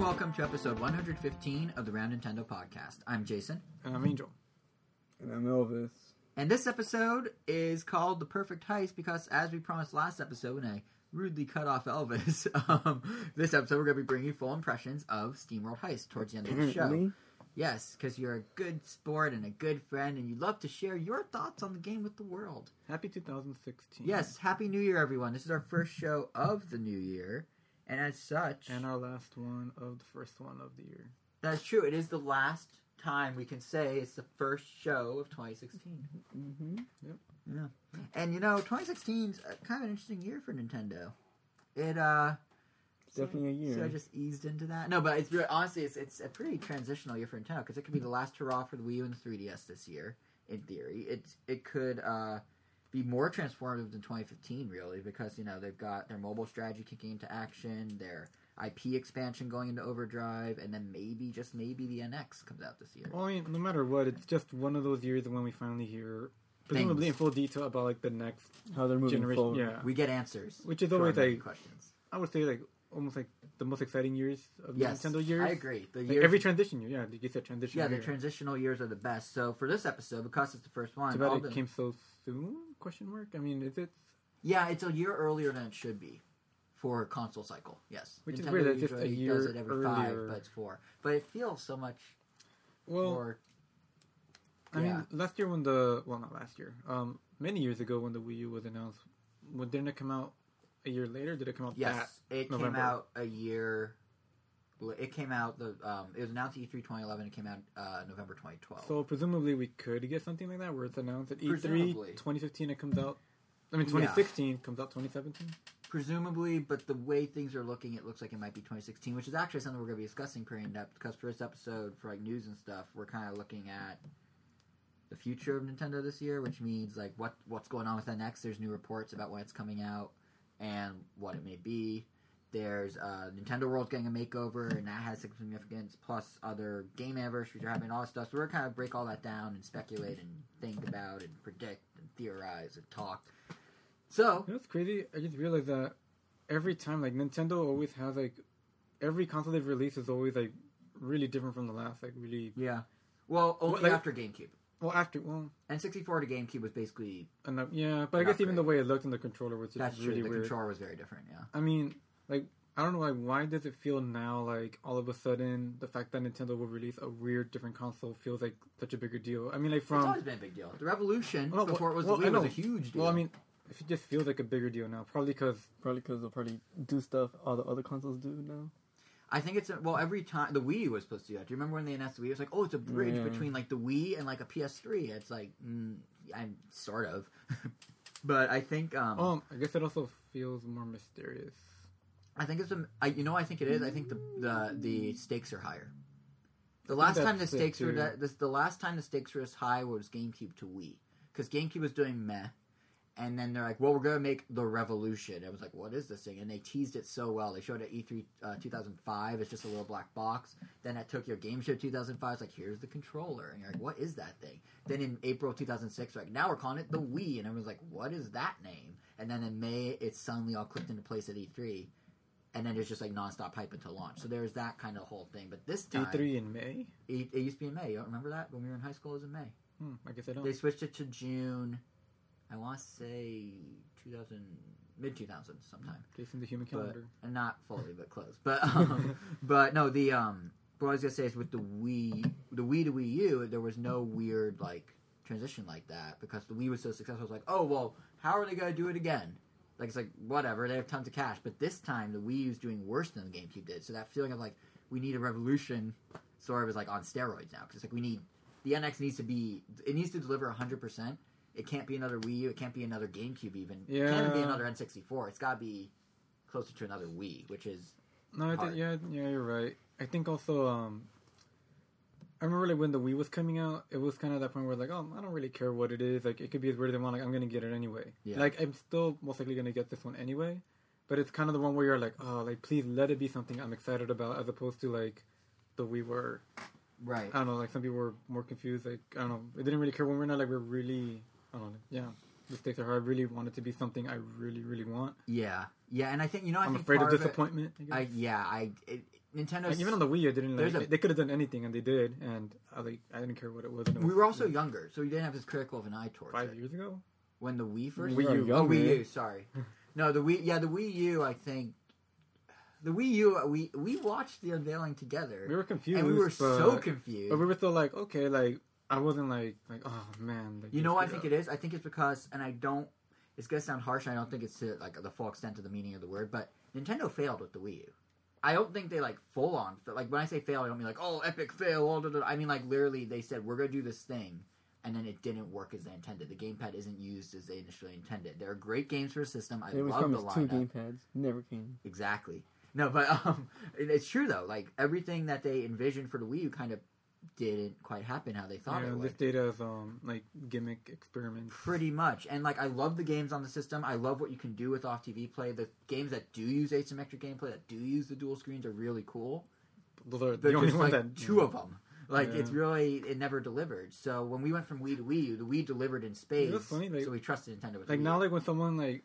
and welcome to episode 115 of the Round Nintendo podcast. I'm Jason, And I'm Angel. And I'm Elvis. and this episode is called The Perfect Heist because, as we promised last episode when I rudely cut off Elvis, um, this episode we're going to be bringing you full impressions of SteamWorld Heist towards the end of the show. Yes, because you're a good sport and a good friend, and you love to share your thoughts on the game with the world. Happy 2016. Yes, Happy New Year, everyone. This is our first show of the new year, and as such, And our last one of the first one of the year. that's true. It is the last time we can say it's the first show of 2016. Mm-hmm. Yep. Yeah, and you know, 2016 is kind of an interesting year for Nintendo. It uh, definitely a year. So I just eased into that. No, but it's really, honestly, it's it's a pretty transitional year for Nintendo because it could be the last hurrah for the Wii U and the 3DS this year. In theory, it's it could uh, be more transformative than 2015, really, because you know they've got their mobile strategy kicking into action, their IP expansion going into overdrive, and then maybe just maybe the NX comes out this year. Well, I mean, no matter what, it's just one of those years when we finally hear, presumably in full detail, about like the next How they're moving generation. forward. Yeah. We get answers, Which is to our always many like, questions. I would say like almost like the most exciting years of Yes, Nintendo years. I agree. The Like years- every transition year, yeah, you said transition yeah, the transitional years are the best. So for this episode, because it's the first one, Too all bad the- it came so soon? Question mark. I mean, is it? Yeah, it's a year earlier than it should be for console cycle. Yes, Which is weird that just a year does it every five, but it's four. But it feels so much Well, more. I yeah. mean, last year when the well, not last year, um, many years ago when the Wii U was announced, when didn't it come out a year later? Did it come out Yes, that? it November. came out a year. It came out the um, it was announced E3 2011. It came out uh, November 2012. So presumably we could get something like that where it's announced at E3 Presumably. 2015 it comes out. I mean Yeah. 2016 comes out 2017. Presumably, but the way things are looking, it looks like it might be 2016, which is actually something we're going to be discussing pretty in depth. Because for this episode, for like news and stuff, we're kind of looking at the future of Nintendo this year, which means like what what's going on with NX. There's new reports about when it's coming out and what it may be. There's uh, Nintendo World getting a makeover, and that has significance. Plus, other game anniversaries are happening, all that stuff. So we're kind of break all that down and speculate and think about and predict and theorize and talk. So You know what's crazy? I just realized that every time like Nintendo always has like every console they've released is always like really different from the last. Like really Yeah. Well, only Well, like- after GameCube. well after well N64 to GameCube was basically and, uh, yeah, but I guess even the way it looked in the controller was just that's true. the weird. controller was very different. Yeah. I mean, like I don't know, like why does it feel now like all of a sudden the fact that Nintendo will release a weird different console feels like such a bigger deal? I mean, like from it's always been a big deal. The Revolution Well, before it was well, the Wii was a huge deal. well, I mean, if it just feels like a bigger deal now, probably because Probably because they'll probably do stuff all the other consoles do now. I think it's a, well every time the Wii was supposed to do that. Do you remember when they announced the Wii? It was like, oh, it's a bridge Yeah. between like the Wii and like a PS3. It's like, mm, I'm sort of, but I think um, um, I guess it also feels more mysterious. I think it's a, I, you know, I think it is. I think the the the stakes are higher. The last time the stakes were that this the last time the stakes were as high was GameCube to Wii because GameCube was doing meh, and then they're like, well, we're gonna make the revolution. I was like, what is this thing? And they teased it so well. They showed it at E3 uh, 2005. It's just a little black box. Then at Tokyo Game Show 2005, it's like, here's the controller, and you're like, what is that thing? Then in April 2006, like now we're calling it the Wii, and everyone's like, what is that name? And then in May, it suddenly all clicked into place at E3 and then there's just like nonstop hype until launch. So there's that kind of whole thing. But this time, E3 in May. it, it used to be in May. You don't remember that when we were in high school? It was in May. Hmm, I guess I don't. They switched it to June. I want to say 2000, mid 2000s sometime, Jason the Human but Calendar. and not fully, but close. But um, but no, the um, what I was gonna say is with the Wii, the Wii to Wii U, there was no weird like transition like that because the Wii was so successful. I was like, oh well, how are they gonna do it again? Like it's like whatever, they have tons of cash. But this time the Wii U's doing worse than the GameCube did. So that feeling of like we need a revolution sort of is like on steroids now because it's like we need the NX needs to be it needs to deliver hundred percent. It can't be another Wii U. It can't be another GameCube. Even Yeah. it can't be another N64. It's got to be closer to another Wii, which is No, I think yeah, yeah, you're right. I think also, um, I remember like when the Wii was coming out, it was kind of that point where like, oh, I don't really care what it is. Like, it could be as weird as I want. Like, I'm gonna get it anyway. Yeah. Like, I'm still most likely gonna get this one anyway. But it's kind of the one where you're like, oh, like please let it be something I'm excited about, as opposed to like the Wii were. right. I don't know. Like some people were more confused. Like I don't know. They didn't really care when we're not like we're really. I don't know. Yeah. The stakes are high. I really want it to be something I really, really want. Yeah, yeah, and I think you know I I'm think afraid of it- disappointment. I guess. I yeah, I it, Nintendo's Like, even on the Wii, I didn't. Like, a- they could have done anything, and they did, and I like I didn't care what it was. We were also like, younger, so we didn't have as critical of an eye towards five it. years ago. when the Wii first. Wii U. Oh. Wii U. Sorry. No, the Wii. Yeah, the Wii U. I think the Wii U. Uh, we we watched the unveiling together, We were confused, and we were but, so confused. But we were still like, okay, like I wasn't like like oh man. Like, You know what I think it is? I think it's because, and I don't. It's gonna sound harsh. I don't think it's to like the full extent of the meaning of the word, but Nintendo failed with the Wii U. I don't think they like full on like when I say fail, I don't mean like oh epic fail. All da, da, da. I mean like literally they said we're gonna do this thing, and then it didn't work as they intended. The gamepad isn't used as they initially intended. There are great games for a system. I love the promised two gamepads. Never came. Exactly. No, but um, it's true though. Like everything that they envisioned for the Wii U kind of didn't quite happen how they thought Yeah, it would. this data is um like gimmick experiments. Pretty much. And like I love the games on the system. I love what you can do with off TV play. The games that do use asymmetric gameplay, that do use the dual screens are really cool. Those the only ones like that two of them. Like Yeah. it's really it never delivered. So when we went from Wii to Wii U, the Wii delivered in. That's funny, like- so we trusted Nintendo with like now like when someone like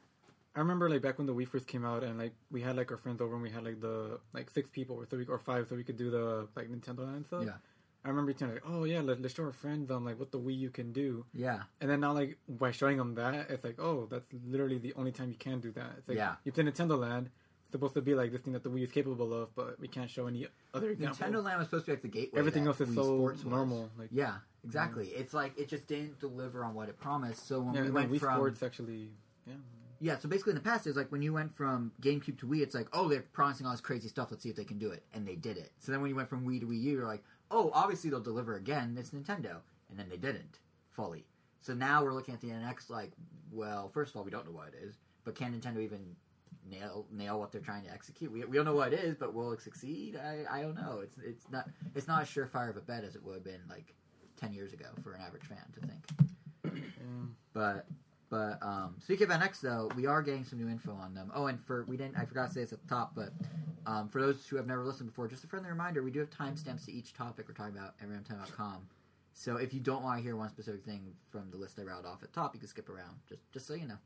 I remember like back when the Wii first came out and like we had like our friends over and we had like the like six people or three or five so we could do the like Nintendo Land stuff. Yeah. I remember telling like, oh yeah, let, let's show our friends on like what the Wii U can do, yeah. and then now like by showing them that, it's like, oh, that's literally the only time you can do that. It's like, Yeah. it's a Nintendo Land. It's supposed to be like this thing that the Wii is capable of, but we can't show any other example. Nintendo Land was supposed to be like the gateway. Everything else is Wii so Sports was. normal. Like Yeah, exactly. It's like it just didn't deliver on what it promised. So when yeah, we went Wii from Sports actually, yeah. Yeah, so basically in the past, it's like when you went from GameCube to Wii, it's like, oh, they're promising all this crazy stuff. Let's see if they can do it, and they did it. So then when you went from Wii to Wii U, you're like, oh, obviously they'll deliver again. It's Nintendo, and then they didn't fully. So now we're looking at the NX like, well, first of all, we don't know what it is, but can Nintendo even nail nail what they're trying to execute? We, we don't know what it is, but will it succeed? I, I don't know. It's it's not it's not as surefire of a bet as it would have been like ten years ago for an average fan to think. yeah. But but um, speaking of NX though, we are getting some new info on them. Oh, and for we didn't I forgot to say this at the top, but um, for those who have never listened before, just a friendly reminder: we do have timestamps to each topic we're talking about at ramtime.com. So if you don't want to hear one specific thing from the list I rattled off at the top, you can skip around. Just just so you know.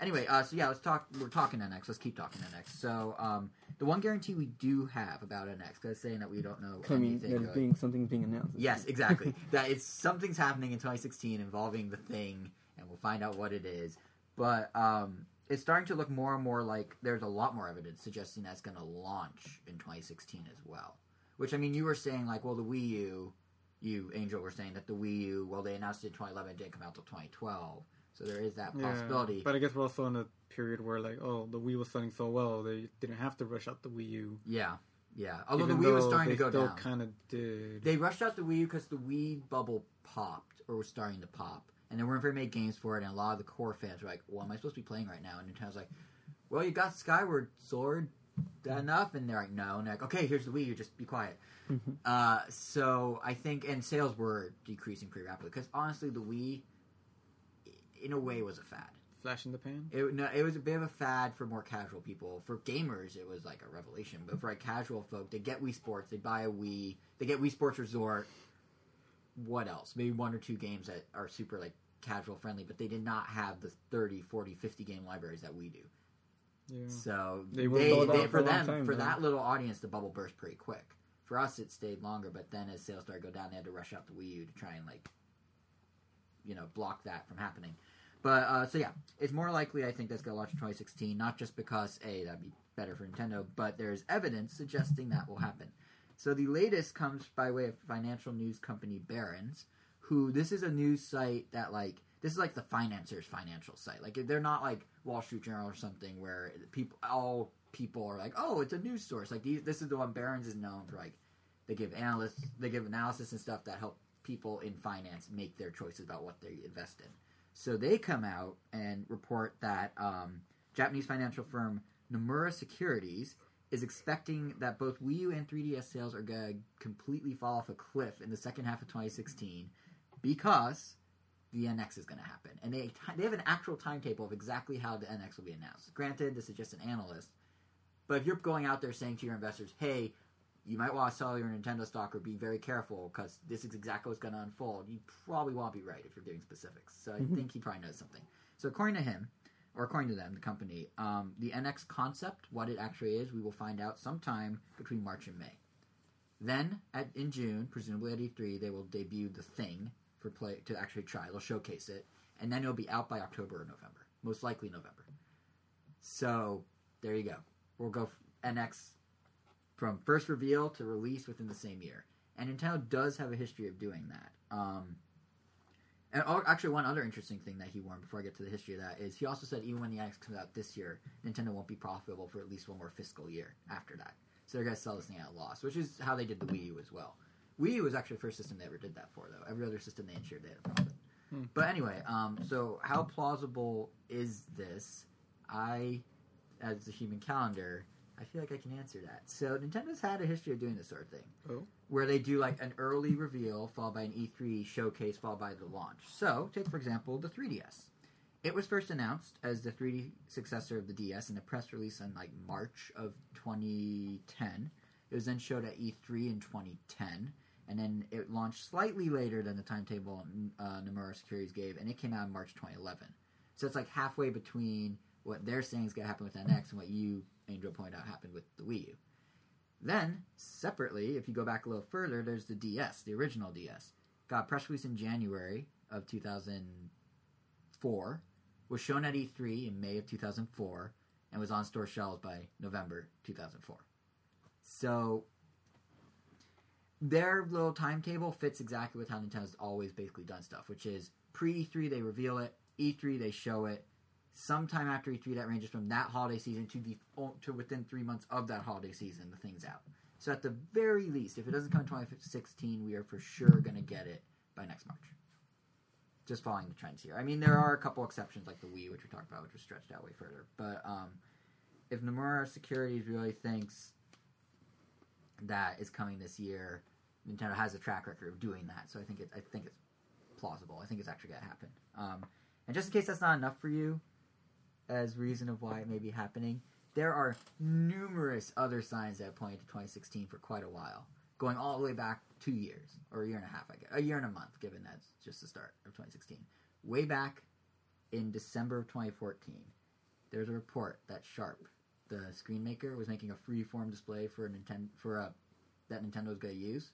Anyway, uh, so yeah, let's talk. We're talking NX. Let's keep talking NX. So um, the one guarantee we do have about NX, because saying that we don't know Coming, anything. there's good. being something being announced. Yes, exactly. that it's something's happening in 2016 involving the thing, and we'll find out what it is. But um, it's starting to look more and more like there's a lot more evidence suggesting that's going to launch in 2016 as well. Which I mean, you were saying like, well, the Wii U, you Angel were saying that the Wii U, well, they announced it in 2011, it didn't come out till 2012, so there is that Yeah, possibility. But I guess we're also in a period where like, oh, the Wii was selling so well, they didn't have to rush out the Wii U. yeah, yeah. Although Even the Wii was starting to go still down. kind of did. They rushed out the Wii U because the Wii bubble popped, or was starting to pop, and there weren't very many games for it. And a lot of the core fans were like, "What am I supposed to be playing right now?" And Nintendo's like, "Well, you got Skyward Sword enough," and they're like, "No," and they're like, "Okay, here's the Wii U. Just be quiet." uh, so I think, and sales were decreasing pretty rapidly because honestly, the Wii, in a way, was a fad. Flash in the pan. It, no, it was a bit of a fad for more casual people. For gamers, it was like a revelation. But for like casual folk, they get Wii Sports, they buy a Wii, they get Wii Sports Resort. What else? Maybe one or two games that are super like casual friendly, but they did not have the 30, 40, 50 game libraries that we do. Yeah. So They they, were they, for for them, time, for though. that little audience, the bubble burst pretty quick. For us, it stayed longer, but then as sales started to go down, they had to rush out the Wii U to try and like, you know, block that from happening. But uh, so yeah, it's more likely I think that's going to launch in 2016, not just because a that'd be better for Nintendo, but there's evidence suggesting that will happen. So the latest comes by way of financial news company Barron's, who this is a news site that like this is like the financiers' financial site. Like they're not like Wall Street Journal or something where people all people are like, oh, it's a news source. Like these, this is the one Barron's is known for. Like they give analysts, they give analysis and stuff that help people in finance make their choices about what they invest in. So they come out and report that um, Japanese financial firm Nomura Securities is expecting that both Wii U and 3DS sales are going to completely fall off a cliff in the second half of 2016 because the NX is going to happen, and they they have an actual timetable of exactly how the NX will be announced. Granted, this is just an analyst, but if you're going out there saying to your investors, "Hey," you might want to sell your Nintendo stock or be very careful because this is exactly what's going to unfold. You probably won't be right if you're giving specifics. So I mm-hmm. think he probably knows something. So according to him, or according to them, the company, um, the NX concept, what it actually is, we will find out sometime between March and May. Then at in June, presumably at E3, they will debut the thing for play to actually try. They'll showcase it, and then it'll be out by October or November, most likely November. So there you go. We'll go NX from first reveal to release within the same year, and Nintendo does have a history of doing that. Um, and al- actually, one other interesting thing that he warned before I get to the history of that is he also said even when the NX comes out this year, Nintendo won't be profitable for at least one more fiscal year after that. So they're going to sell this thing at a loss, which is how they did the Wii U as well. Wii U was actually the first system they ever did that for, though. Every other system they ensured they had a profit. Hmm. But anyway, um, so how plausible is this? I, as the human calendar, I feel like I can answer that. So Nintendo's had a history of doing this sort of thing, Oh. where they do like an early reveal followed by an E3 showcase followed by the launch. So take for example the 3DS. It was first announced as the 3D successor of the DS in a press release in like March of 2010. It was then showed at E3 in 2010, and then it launched slightly later than the timetable uh, Nomura Securities gave, and it came out in March 2011. So it's like halfway between what they're saying is going to happen with NX and what you, Angel, pointed out happened with the Wii U. Then, separately, if you go back a little further, there's the DS, the original DS. Got press release in January of 2004, was shown at E3 in May of 2004, and was on store shelves by November 2004. So, their little timetable fits exactly with how Nintendo's always basically done stuff, which is pre E3 they reveal it, E3 they show it, sometime after E3 that ranges from that holiday season to the to within three months of that holiday season, the thing's out. So at the very least, if it doesn't come in 2016, we are for sure going to get it by next March. Just following the trends here. I mean, there are a couple exceptions like the Wii, which we talked about, which was stretched out way further. But um, if Nomura Securities really thinks that is coming this year, Nintendo has a track record of doing that. So I think it, I think it's plausible. I think it's actually going to happen. Um, and just in case that's not enough for you, as reason of why it may be happening, there are numerous other signs that point to 2016 for quite a while, going all the way back two years or a year and a half, I guess, a year and a month, given that's just the start of 2016. Way back in December of 2014, there's a report that Sharp, the screen maker, was making a free-form display for a Nintendo for a that Nintendo was going to use.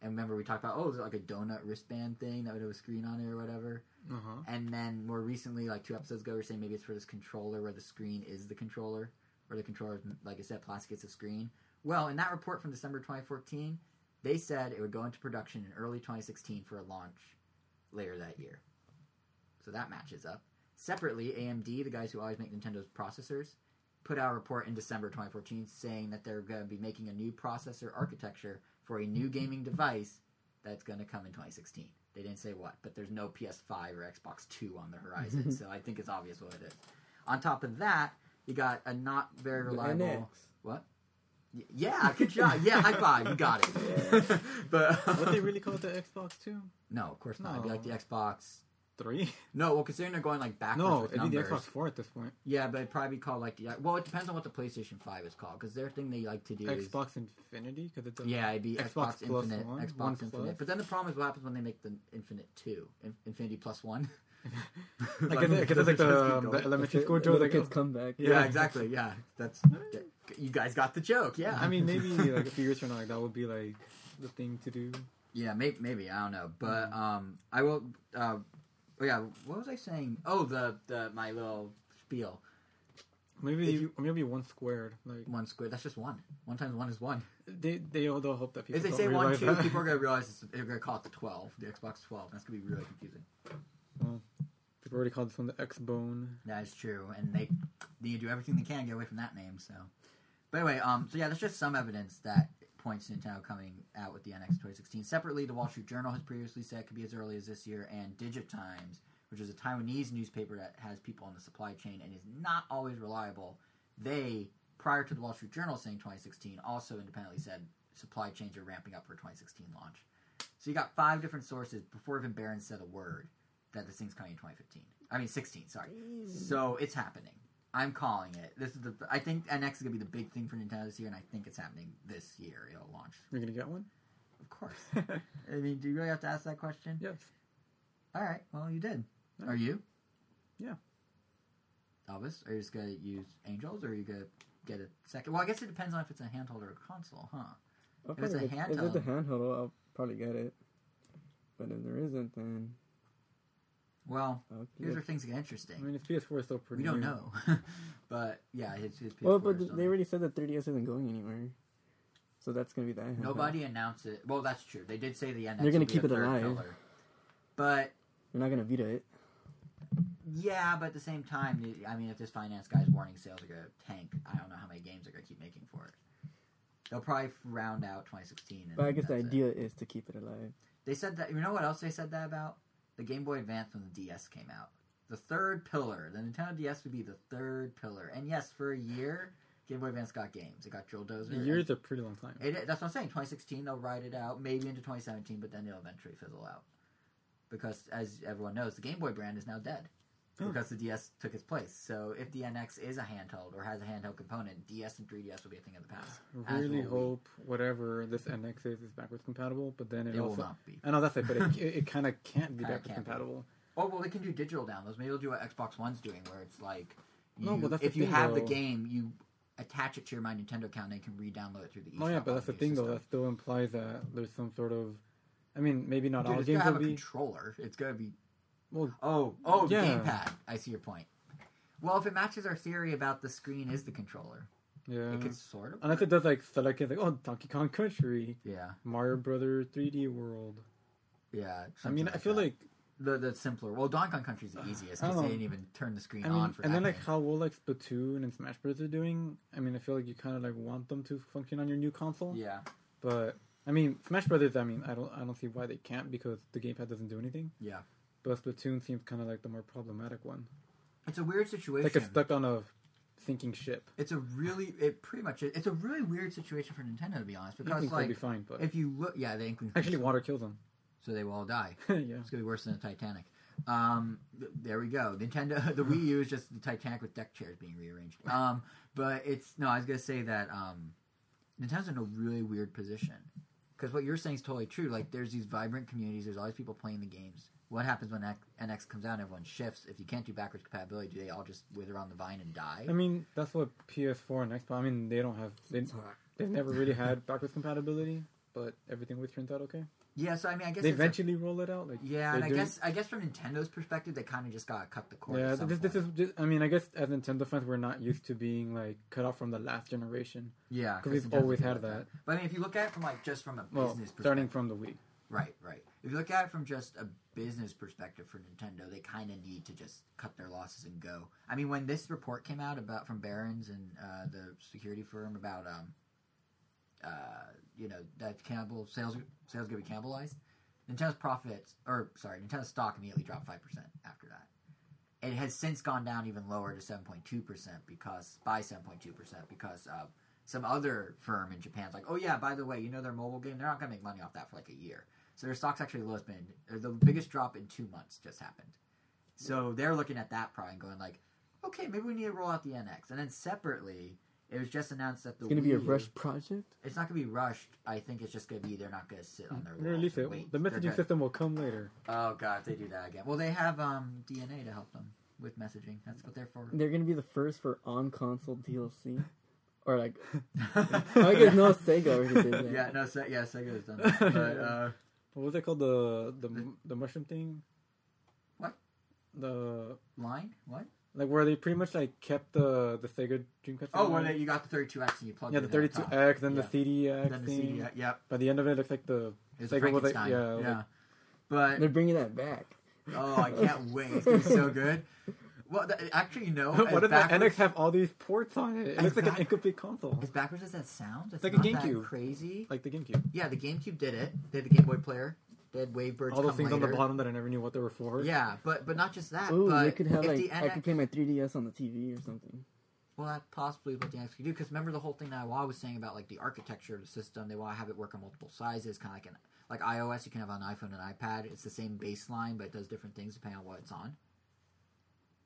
And remember, we talked about oh, is it like a donut wristband thing that would have a screen on it or whatever? Uh huh. And then more recently, like two episodes ago, we are saying maybe it's for this controller where the screen is the controller, or the controller, like I said, plastic is the screen. Well, in that report from December 2014, they said it would go into production in early 2016 for a launch later that year. So that matches up. Separately, AMD, the guys who always make Nintendo's processors, put out a report in December 2014 saying that they're going to be making a new processor architecture for a new gaming device that's going to come in 2016. They didn't say what, but there's no PS5 or Xbox 2 on the horizon, mm-hmm. so I think it's obvious what it is. On top of that, you got a not very reliable. NX. What? Y- Yeah, good job. Yeah, high five. You got it. but What they um, really call it the Xbox Two? no, of course not. It'd be like the Xbox. Three? No, well, considering they're going like backwards No, with it'd be the. Xbox Four at this point. Yeah, but it'd probably be called like the. Well, it depends on what the PlayStation Five is called, because their thing they like to do is. Xbox Infinity because it's a Yeah, it'd be Xbox, Xbox plus Infinite, one, Xbox one Infinite. plus. But then the problem is what happens when they make the Infinite Two, In- Infinity plus one. Like, it's- it's like the, the elementary school joke. Little Like, kids come back. yeah, exactly. Yeah, that's you guys got the joke. Yeah, I mean, maybe like a few years from now, like that would be like the thing to do. yeah, maybe, maybe I don't know, but um, I will. Uh, oh yeah, what was I saying? Oh, the the my little spiel. Maybe you- maybe one squared. Like One squared. That's just one. One times one is one. they they all they'll hope that people if they don't say one realize two, that. people are gonna realize it's, they're gonna call it the twelve, the Xbox twelve. That's gonna be really confusing. People already called this one the X Bone. That is true, and they need to do everything they can to get away from that name. So, but anyway, um, so yeah, there's just some evidence that points to Nintendo coming out with the NX 2016. Separately, the Wall Street Journal has previously said it could be as early as this year, and Digitimes, which is a Taiwanese newspaper that has people on the supply chain and is not always reliable, they prior to the Wall Street Journal saying 2016, also independently said supply chains are ramping up for 2016 launch. So you got five different sources before even Barron said a word that this thing's coming in 2015. I mean 16, sorry. So it's happening. I'm calling it. This is the. I think NX is gonna be the big thing for Nintendo this year, and I think it's happening this year. It'll launch, You're gonna get one? of course. I mean, do you really have to ask that question? yes. All right. Well, you did. Yeah. Are you? Yeah. Elvis, are you just gonna use Angels, or are you gonna get a second? Well, I guess it depends on if it's a handheld or a console, huh? I'll If it's a get- If it's a handheld- handheld, I'll probably get it. But if there isn't, then Well, I'll here's where things get interesting. I mean, his PS4 is still pretty. we don't new. know, but yeah, his, his PS4 Well, but they already said that 3DS isn't going anywhere. So that's gonna be that. nobody announced it. Well, that's true. They did say the end. They're gonna keep it alive. Pillar. But They're not gonna Vita it. yeah, but at the same time, I mean, if this finance guy's warning sales are gonna tank, I don't know how many games they're gonna keep making for it. They'll probably round out 2016. And But I guess the idea is to keep it alive. They said that. You know what else they said that about? The Game Boy Advance when the DS came out. The third pillar. The Nintendo DS would be the third pillar. And yes, for a year, Game Boy Advance got games. It got Drill Dozer. A and- year is a pretty long time. It, that's what I'm saying. 2016, they'll ride it out, maybe into 2017, but then it'll eventually fizzle out. Because, as everyone knows, the Game Boy brand is now dead. Oh. Because the DS took its place. So, if the NX is a handheld or has a handheld component, DS and 3DS will be a thing of the past. as really will we. hope whatever this NX is is backwards compatible, but then it, It will also. not be. I know that's it, but it, it, it kind of can't be backwards can't be. compatible. Oh, well, they can do digital downloads. Maybe they'll do what Xbox One's doing, where it's like, you, No, but that's if you thing, have the game, you attach it to your My Nintendo account and they can re-download it through the eShop. Oh yeah, but that's the thing though. That still implies that there's some sort of. I mean, maybe not Dude, all games will a be. controller. It's gonna be. Well, Oh, oh, Yeah. gamepad. I see your point. Well, if it matches our theory about the screen is the controller, yeah. it could sort of. Unless it does like select it like oh Donkey Kong Country, Yeah, Mario Brother 3D World. yeah. I mean, I feel that. like the the simpler. Well, Donkey Kong Country's the easiest because they didn't even turn the screen I mean, on for and then like how well like Splatoon and Smash Bros are doing. I mean, I feel like you kind of like want them to function on your new console. Yeah, But I mean, Smash Brothers. I mean, I don't I don't see why they can't because the gamepad doesn't do anything. yeah. But Splatoon seems kind of like the more problematic one. It's a weird It's situation. like it's stuck on a sinking ship. It's a really, it pretty much, it's a really weird situation for Nintendo to be honest. Because Inklings will be like, fine, but if you look, yeah, the Inklings actually, water kills them. so they will all die. yeah. It's gonna be worse than the Titanic. Um, th- there we go. Nintendo, the Wii U is just the Titanic with deck chairs being rearranged. Um, but it's no. I was gonna say that um, Nintendo's in a really weird position because what you're saying is totally true. Like, there's these vibrant communities. There's always people playing the games. What happens when NX comes out and everyone shifts? If you can't do backwards compatibility, do they all just wither on the vine and die? I mean, that's what PS4 and Xbox. I mean, they don't have. They, they've never really had backwards compatibility, but everything with turns out okay. yeah. So I mean, I guess They it's a- eventually roll it out. Like yeah, and I doing- guess I guess from Nintendo's perspective, they kind of just gotta cut the cord. Yeah, at some this, this is. Just, I mean, I guess as Nintendo fans, we're not used to being like cut off from the last generation yeah, because we've Nintendo's always had like that. But I mean, if you look at it from like just from a Well, business perspective, starting from the Wii. Right, right. If you look at it from just a business perspective for Nintendo, they kind of need to just cut their losses and go. I mean, when this report came out about from Barron's and uh, the security firm about, um, uh, you know, that Campbell sales sales to be cannibalized, Nintendo's profits, or sorry, Nintendo's stock immediately dropped five percent after that. It has since gone down even lower to seven point two percent because by seven point two percent because uh, some other firm in Japan's like, oh yeah, by the way, you know their mobile game, they're not to make money off that for like a year. So their stock's actually lowest been, the biggest drop in two months just happened. So they're looking at that probably and going like, okay, maybe we need to roll out the NX. And then separately, it was just announced that the It's gonna be a Wii U- rush project. It's not going to be rushed. I think it's just going to be they're not going to sit on their. Release it. wait. The messaging gonna- system will come later. Oh god, if they do that again. Well, they have um, DeNA to help them with messaging. That's what they're for. They're gonna be the first for on console DLC, or like I guess no Sega already did that. Yeah, no, Se- yeah, Sega has done that. But uh, What was it called? The the the mushroom thing. What? The line? What? like where they pretty much like kept the the Sega Dreamcast. Oh, thing where they, you got the 32X and you plugged yeah, the 32X, then Yeah. the CDX Then the thing. CD, yep. By the end of it, it looks like the It's a Sega was like Frankenstein. yeah, yeah. like- But They're bringing that back. oh, I can't wait. It's gonna be so good. Well, the, actually, you know, Why as uh, the backwards, NX have all these ports on it? It As looks like an incomplete console, as backwards as that sounds, it's like a GameCube. that crazy. like the GameCube. Yeah, the GameCube did it. They had the Game Boy player. They had Wavebirds. All those come things on the bottom that I never knew what they were for. Yeah, but but not just that. Ooh, but they could have if like the I could play my 3DS on the TV or something. Well, that possibly is what the NX could do. Because remember the whole thing that I was saying about like the architecture of the system. They want to have it work on multiple sizes, kind of like an like iOS. You can have on iPhone and iPad. It's the same baseline, but it does different things depending on what it's on.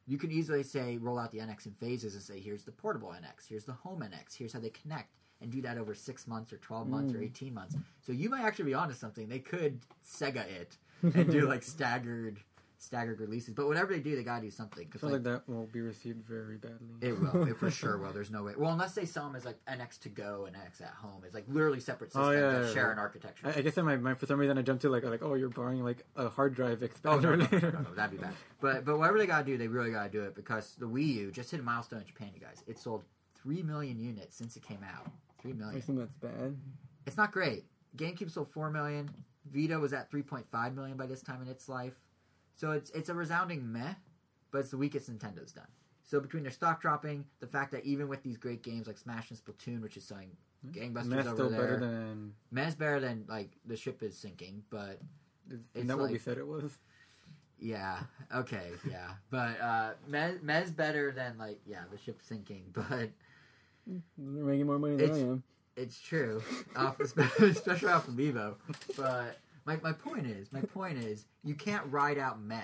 You can easily say roll out the NX in phases and say here's the portable NX, here's the home NX, here's how they connect, and do that over six months or twelve months or Mm. eighteen months. So you might actually be onto something. They could Sega it and do like staggered staggered releases. But whatever they do, they gotta do something. I Because feel like, like that will be received very badly. it will, it for sure will. There's no way. Well, unless they sell them as like NX to go and NX at home, it's like literally separate systems Oh, yeah, that yeah, share yeah. an architecture. I, I guess in my mind, for some reason, I jumped to like, like, oh, you're borrowing like a hard drive Oh expander no, no, no, no, no, that'd be bad. But but whatever they gotta do, they really gotta do it because the Wii U just hit a milestone in Japan, you guys. It sold three million units since it came out. Three million. I think that's bad. It's not great. GameCube sold four million. Vita was at three point five million by this time in its life. So it's it's a resounding meh, but it's the weakest Nintendo's done. So between their stock dropping, the fact that even with these great games like Smash and Splatoon, which is selling gangbusters Meh's over still there, better than. Meh's better than like the ship is sinking, but Isn't It's that what we said it was? Yeah. Okay. Yeah. But uh, Mez, Mez better than like yeah the ship sinking, but They're making more money than I am. it's true. off especially off of Evo. But my my point is my point is you can't ride out meh.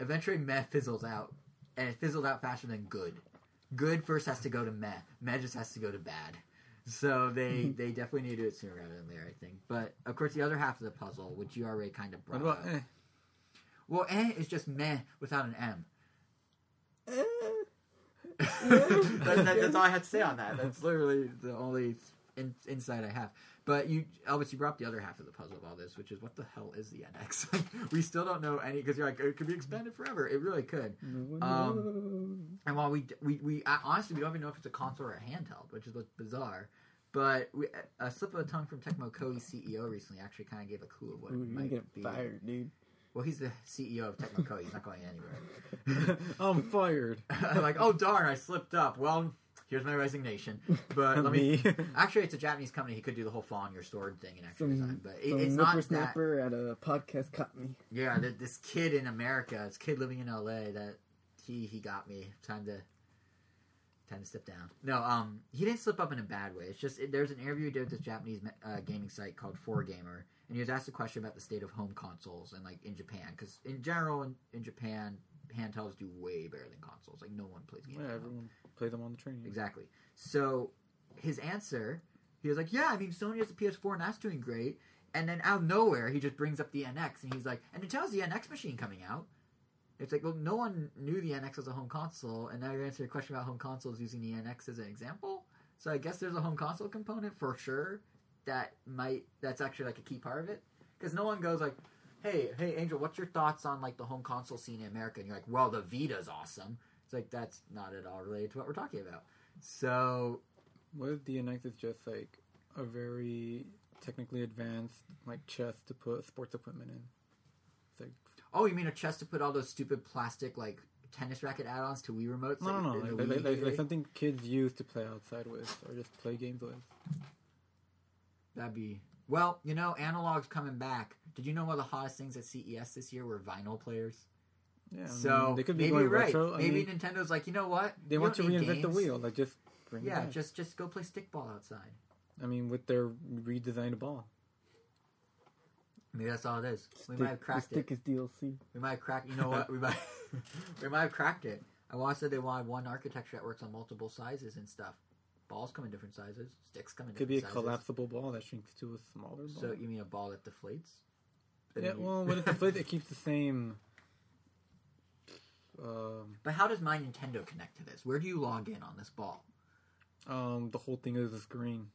Eventually meh fizzles out, and it fizzled out faster than good. Good first has to go to meh. Meh just has to go to bad. So they they definitely need to do it sooner rather than later, I think. But of course, the other half of the puzzle, which you already kind of What brought about? up, Eh, well, eh is just meh without an M. Eh. that, that- that's all I had to say on that. That's literally the only in, insight I have. But you, Elvis, you brought up the other half of the puzzle of all this, which is what the hell is the NX? Like, we still don't know any because you're like it could be expanded forever. It really could. Um. And while we we we I, honestly we don't even know if it's a console or a handheld, which is what's bizarre. But we, a slip of the tongue from Tecmo Koei CEO recently actually kind of gave a clue of what Ooh, it might get be. fired, dude. Well, he's the CEO of Tecmo Koei. He's not going anywhere. I'm fired. like, oh darn, I slipped up. Well, here's my resignation. But let me. Me. Actually, it's a Japanese company. He could do the whole fall on your sword thing in extra Some- design, but it, Some it's not that. at a podcast caught me. Yeah, th- this kid in America, this kid living in LA, that he he got me. Time to time to step down. No, um, he didn't slip up in a bad way. It's just it, there's an interview he did with this Japanese uh, gaming site called 4Gamer, and he was asked a question about the state of home consoles and like in Japan, because in general in, in Japan handhelds do way better than consoles. Like no one plays games. Yeah, everyone play them on the train. Exactly. So his answer, he was like, "Yeah, I mean, Sony has a PS4 and that's doing great." And then out of nowhere, he just brings up the NX and he's like, "And tells the NX machine coming out." It's like, well, no one knew the NX was a home console, and now you're answering a question about home consoles using the NX as an example. So I guess there's a home console component for sure that might that's actually like a key part of it because no one goes like, "Hey, hey, Angel, what's your thoughts on like the home console scene in America?" And you're like, "Well, the Vita's awesome." It's like that's not at all related to what we're talking about. So What if DNX is just like a very technically advanced like chest to put sports equipment in? It's like Oh, you mean a chest to put all those stupid plastic like tennis racket add-ons to Wii remotes? no, no, like, no, like, like, like, like something kids use to play outside with or just play games with. That'd be well, you know, analog's coming back. Did you know one of the hottest things at CES this year were vinyl players? Yeah, so they could be maybe going right. retro. I maybe mean, Nintendo's like, you know what? they You want to reinvent the wheel. Like just bring Yeah, just just go play stickball outside. I mean, with their redesigned ball. Maybe that's all it is. We might have cracked it. stick is DLC. We might have cracked. You know what? We might. we might have cracked it. I once said they wanted one architecture that works on multiple sizes and stuff. Balls come in different sizes. Sticks come in different sizes. Could be a sizes. collapsible ball that shrinks to a smaller ball. So you mean a ball that deflates? Yeah, well, when it deflates, it keeps the same. Um, But how does my Nintendo connect to this? Where do you log in on this ball? um, the whole thing is a screen.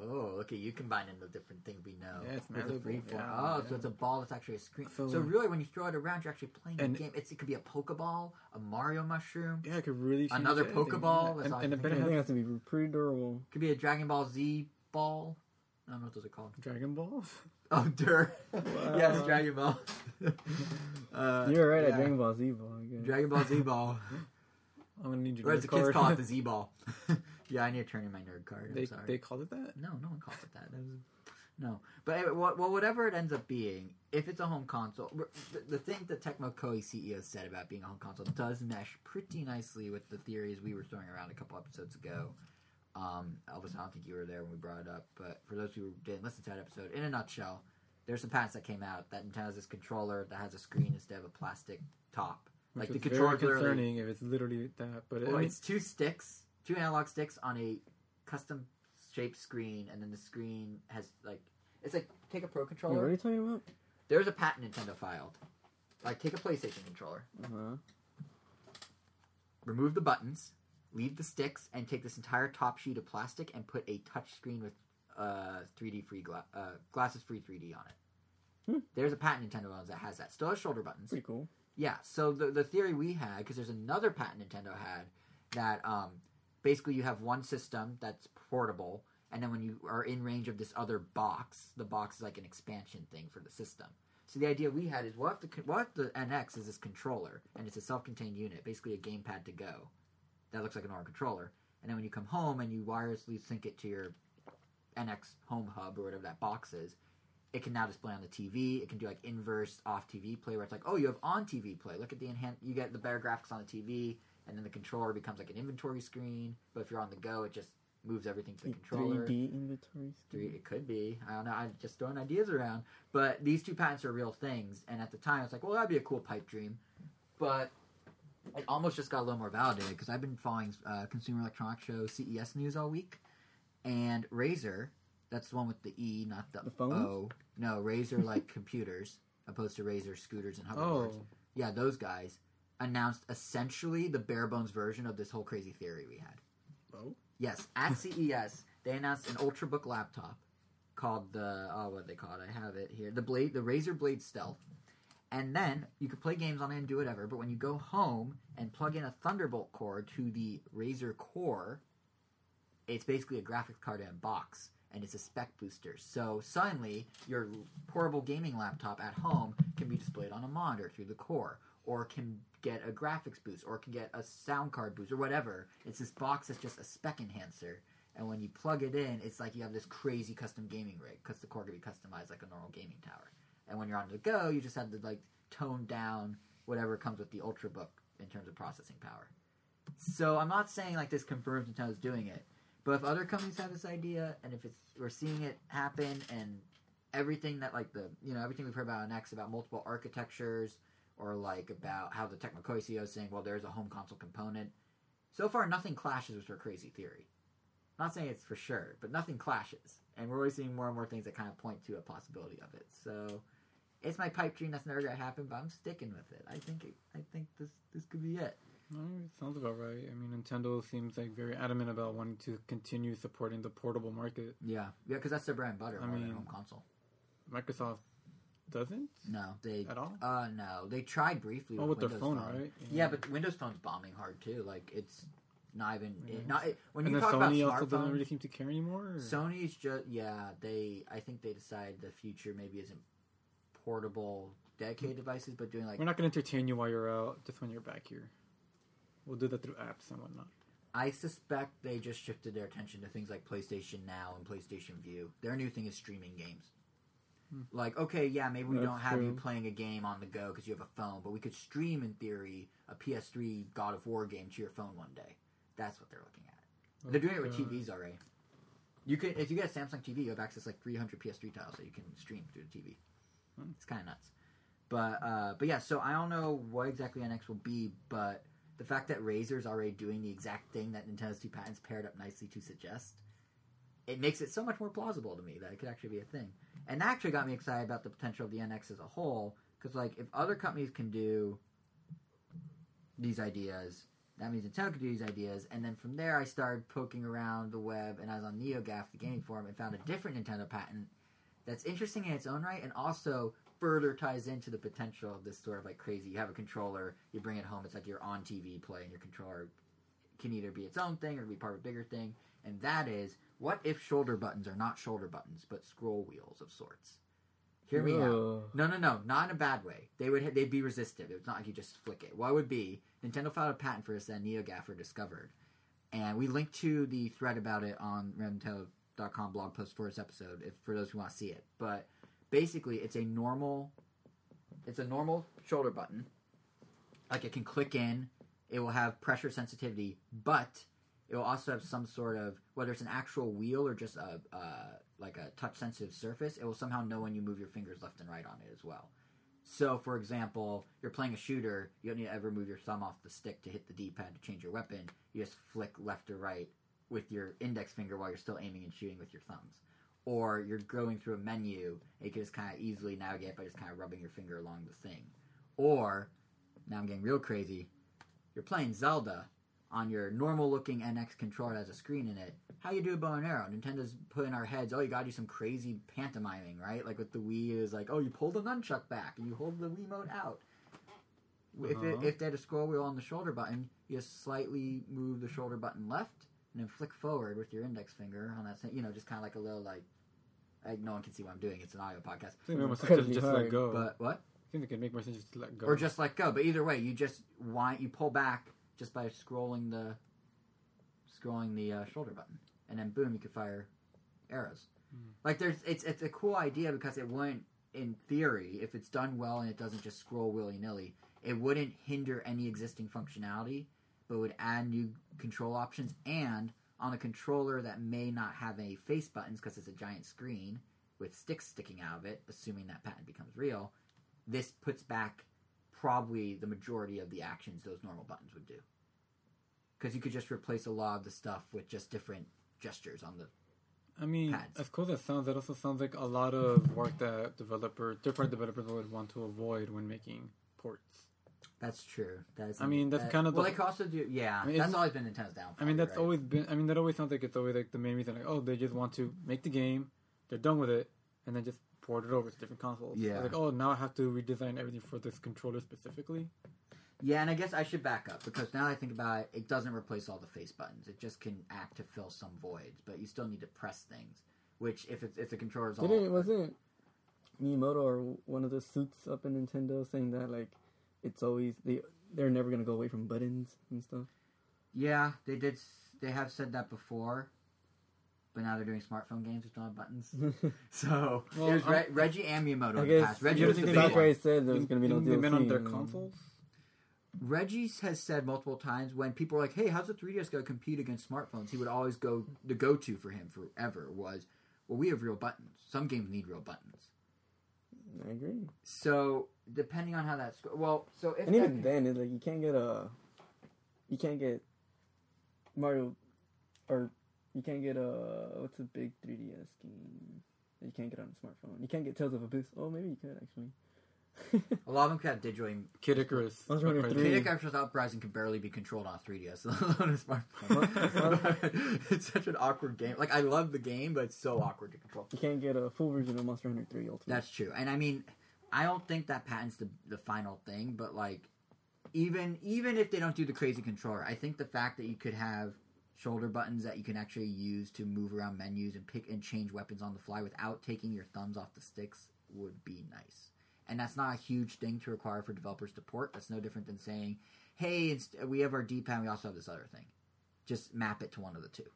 Oh, okay. you combining the different things we know. Yeah, it's free form. yeah, oh, yeah. so it's a ball that's actually a screen. So, So- really, when you throw it around, you're actually playing And- the game. It's, it could be a Pokeball, a Mario mushroom, Yeah, it could really Another. Pokeball, Yeah, and, and it better I think it have has to be pretty durable. could be a Dragon Ball Z ball. I don't know what those are called. Dragon Balls. Oh, dirt. yes, Dragon Ball. uh, You're right yeah. at Dragon Ball Z ball. Dragon Ball Z ball. I'm gonna need your Or as the kids call it, the Z ball. yeah, I need to turn in my nerd card. I'm they sorry. they call it that. No, no one calls it that. that was, no, but anyway, well, well, whatever it ends up being, if it's a home console, the, the thing that Tecmo Koei CEO said about being a home console does mesh pretty nicely with the theories we were throwing around a couple episodes ago. Um, Elvis, I don't think you were there when we brought it up, but for those who didn't listen to that episode, in a nutshell, there's some patents that came out that Nintendo has this controller that has a screen instead of a plastic top. Which like the controller very concerning if it's literally that. But well, I mean, it's two sticks, two analog sticks on a custom shaped screen, and then the screen has like it's like take a pro Wait, what controller. are you talking about? There's a patent Nintendo filed like take a PlayStation controller, Uh-huh. remove the buttons, leave the sticks, and take this entire top sheet of plastic and put a touch screen with uh, 3D free gla- uh, glasses free 3D on it. Hmm. There's a patent Nintendo owns that has that. Still has shoulder buttons. Pretty cool. Yeah. So the the theory we had, because there's another patent Nintendo had that um, basically you have one system that's portable, and then when you are in range of this other box, the box is like an expansion thing for the system. So the idea we had is what if the what if the NX is this controller and it's a self-contained unit, basically a gamepad to go, that looks like a normal controller, and then when you come home and you wirelessly sync it to your NX home hub or whatever that box is, it can now display on the TV. It can do like inverse off TV play where it's like, oh, you have on TV play. Look at the enhance. You get the better graphics on the TV, and then the controller becomes like an inventory screen. But if you're on the go, it just moves everything to the controller. 3D inventory. Three, it could be. I don't know. I'm just throwing ideas around. But these two patents are real things. And at the time, it's like, well, that'd be a cool pipe dream. But it almost just got a little more validated because I've been following uh, Consumer Electronics Show CES news all week. And Razer, that's the one with the E, not the, The phones? O. No, Razer like computers, opposed to Razer scooters and hoverboards. Oh, Yeah, those guys announced essentially the bare bones version of this whole crazy theory we had. oh, Yes, at CES they announced an ultrabook laptop called the oh what they call it I have it here the blade the Razer Blade Stealth, and then you could play games on it and do whatever. But when you go home and plug in a Thunderbolt cord to the Razer Core, it's basically a graphics card in a box and it's a spec booster. So suddenly your portable gaming laptop at home can be displayed on a monitor through the core or can get a graphics boost or can get a sound card boost or whatever. It's this box that's just a spec enhancer. And when you plug it in, it's like you have this crazy custom gaming rig because the core can be customized like a normal gaming tower. And when you're on the go, you just have to like tone down whatever comes with the Ultrabook in terms of processing power. So I'm not saying like this confirms Nintendo's doing it, but if other companies have this idea and if it's we're seeing it happen and everything that like the you know everything we've heard about X about multiple architectures or like about how the Tecmo Koei CEO is saying well there's a home console component. So far nothing clashes with her crazy theory. Not saying it's for sure, but nothing clashes, and we're always seeing more and more things that kind of point to a possibility of it. So it's my pipe dream that's never gonna happen, but I'm sticking with it. I think it, I think this this could be it. no, it sounds about right. I mean, Nintendo seems like very adamant about wanting to continue supporting the portable market. Yeah, yeah, because that's their bread and butter I mean- home console. Microsoft doesn't No, they at all. uh no, they tried briefly. oh, with their Windows phone, Phone. right? Yeah, but Windows Phone's bombing hard too. Like it's not even Yeah. it, not it, when and you then talk Sony about also doesn't really seem to care anymore. or- Sony's just yeah, they I think they decide the future maybe isn't portable dedicated devices, but doing like We're not going to entertain you while you're out, just when you're back here. We'll do that through apps and whatnot. I suspect they just shifted their attention to things like PlayStation Now and PlayStation Vue. Their new thing is streaming games. Hmm. Like, okay, yeah, maybe we That's don't have you playing a game on the go because you have a phone, but we could stream, in theory, a PS3 God of War game to your phone one day. That's what they're looking at. They're doing it with TVs already. You can, if you get a Samsung TV, you have access to like 300 PS3 titles that you can stream through the TV. Hmm. It's kind of nuts. But uh, but yeah, so I don't know what exactly NX will be, but the fact that Razer's already doing the exact thing that Nintendo's two patents paired up nicely to suggest, it makes it so much more plausible to me that it could actually be a thing. And that actually got me excited about the potential of the NX as a whole, because like if other companies can do these ideas, that means Nintendo could do these ideas. And then from there, I started poking around the web, and I was on NeoGAF, the gaming forum, and found a different Nintendo patent that's interesting in its own right, and also further ties into the potential of this sort of like crazy. You have a controller, you bring it home, it's like you're on TV play, and your controller can either be its own thing or be part of a bigger thing. And that is, what if shoulder buttons are not shoulder buttons, but scroll wheels of sorts? Hear me out. No, no, no, not in a bad way. They would they'd be resistive. It's not like you just flick it. What would be Nintendo filed a patent for this that NeoGaffer discovered, and we linked to the thread about it on Nintendo.com blog post for this episode if for those who want to see it. But basically, it's a normal, it's a normal shoulder button. Like it can click in. It will have pressure sensitivity, but it will also have some sort of whether it's an actual wheel or just a uh, like a touch sensitive surface. It will somehow know when you move your fingers left and right on it as well. So, for example, you're playing a shooter, you don't need to ever move your thumb off the stick to hit the D-pad to change your weapon. You just flick left or right with your index finger while you're still aiming and shooting with your thumbs. Or you're going through a menu, you can just kind of easily navigate by just kind of rubbing your finger along the thing. Or now I'm getting real crazy. You're playing Zelda on your normal looking NX controller that has a screen in it. How you do a bow and arrow? Nintendo's put in our heads, oh, you gotta do some crazy pantomiming, right? Like with the Wii, it was like, oh, you pull the nunchuck back and you hold the Wiimote out. If, Uh-huh. if they had a scroll wheel on the shoulder button, you just slightly move the shoulder button left and then flick forward with your index finger on that same, you know, just kind of like a little like, like no one can see what I'm doing. It's an audio podcast. I think it makes more sense to Incredibly just let go. But what? I think it could make more sense just to let go. Or just let go. But either way, you just wind, you pull back just by scrolling the scrolling the uh, shoulder button, and then boom, you can fire arrows. Hmm. Like there's, it's it's a cool idea because it wouldn't, in theory, if it's done well and it doesn't just scroll willy nilly, it wouldn't hinder any existing functionality, but would add new control options. And on a controller that may not have any face buttons because it's a giant screen with sticks sticking out of it, assuming that patent becomes real, this puts back probably the majority of the actions those normal buttons would do. Because you could just replace a lot of the stuff with just different gestures on the. I mean, pads. as cool as that sounds, that also sounds like a lot of work that developer, third-party developers would want to avoid when making ports. That's true. That's. I mean, that's that- kind of well. the- they could also do. Yeah, I mean, that's always been Nintendo's downfall. I mean, that's right? always been. I mean, that always sounds like it's always like the main reason. Like, oh, they just want to make the game, they're done with it, and then just port it over to different consoles. Yeah. Like, oh, now I have to redesign everything for this controller specifically. Yeah, and I guess I should back up because now I think about it, it doesn't replace all the face buttons. It just can act to fill some voids, but you still need to press things. Which, if it's if the controller's all Didn't wasn't Miyamoto or one of the suits up in Nintendo saying that like it's always they they're never gonna go away from buttons and stuff. Yeah, they did. They have said that before, but now they're doing smartphone games with no buttons. So Well, there's I'm- Re- Reggie and Miyamoto I in the guess past. Reggie you was don't the think big they one. Said there was gonna be no Didn't they DLC. meant on their and- consoles. Reggie has said multiple times when people are like, "Hey, how's the 3DS going to compete against smartphones?" He would always go the go-to for him forever was, "Well, we have real buttons. Some games need real buttons." I agree. So depending on how that's well, so if And even can- then, it's like you can't get a, you can't get Mario, or you can't get a what's a big 3DS game that you can't get on a smartphone. You can't get Tales of Abyss. Oh, maybe you could actually. A lot of them could have digitally. Kid Icarus. Monster Hunter Uprising. 3. Kid Icarus Uprising can barely be controlled on 3DS on a smartphone. it's such an awkward game. Like I love the game, but it's so awkward to control. You can't get a full version of Monster Hunter 3 Ultimate. That's true, and I mean, I don't think that patent's the the final thing, but like, even even if they don't do the crazy controller, I think the fact that you could have shoulder buttons that you can actually use to move around menus and pick and change weapons on the fly without taking your thumbs off the sticks would be nice. And that's not a huge thing to require for developers to port. That's no different than saying, "Hey, it's, we have our D-pad. We also have this other thing. Just map it to one of the two.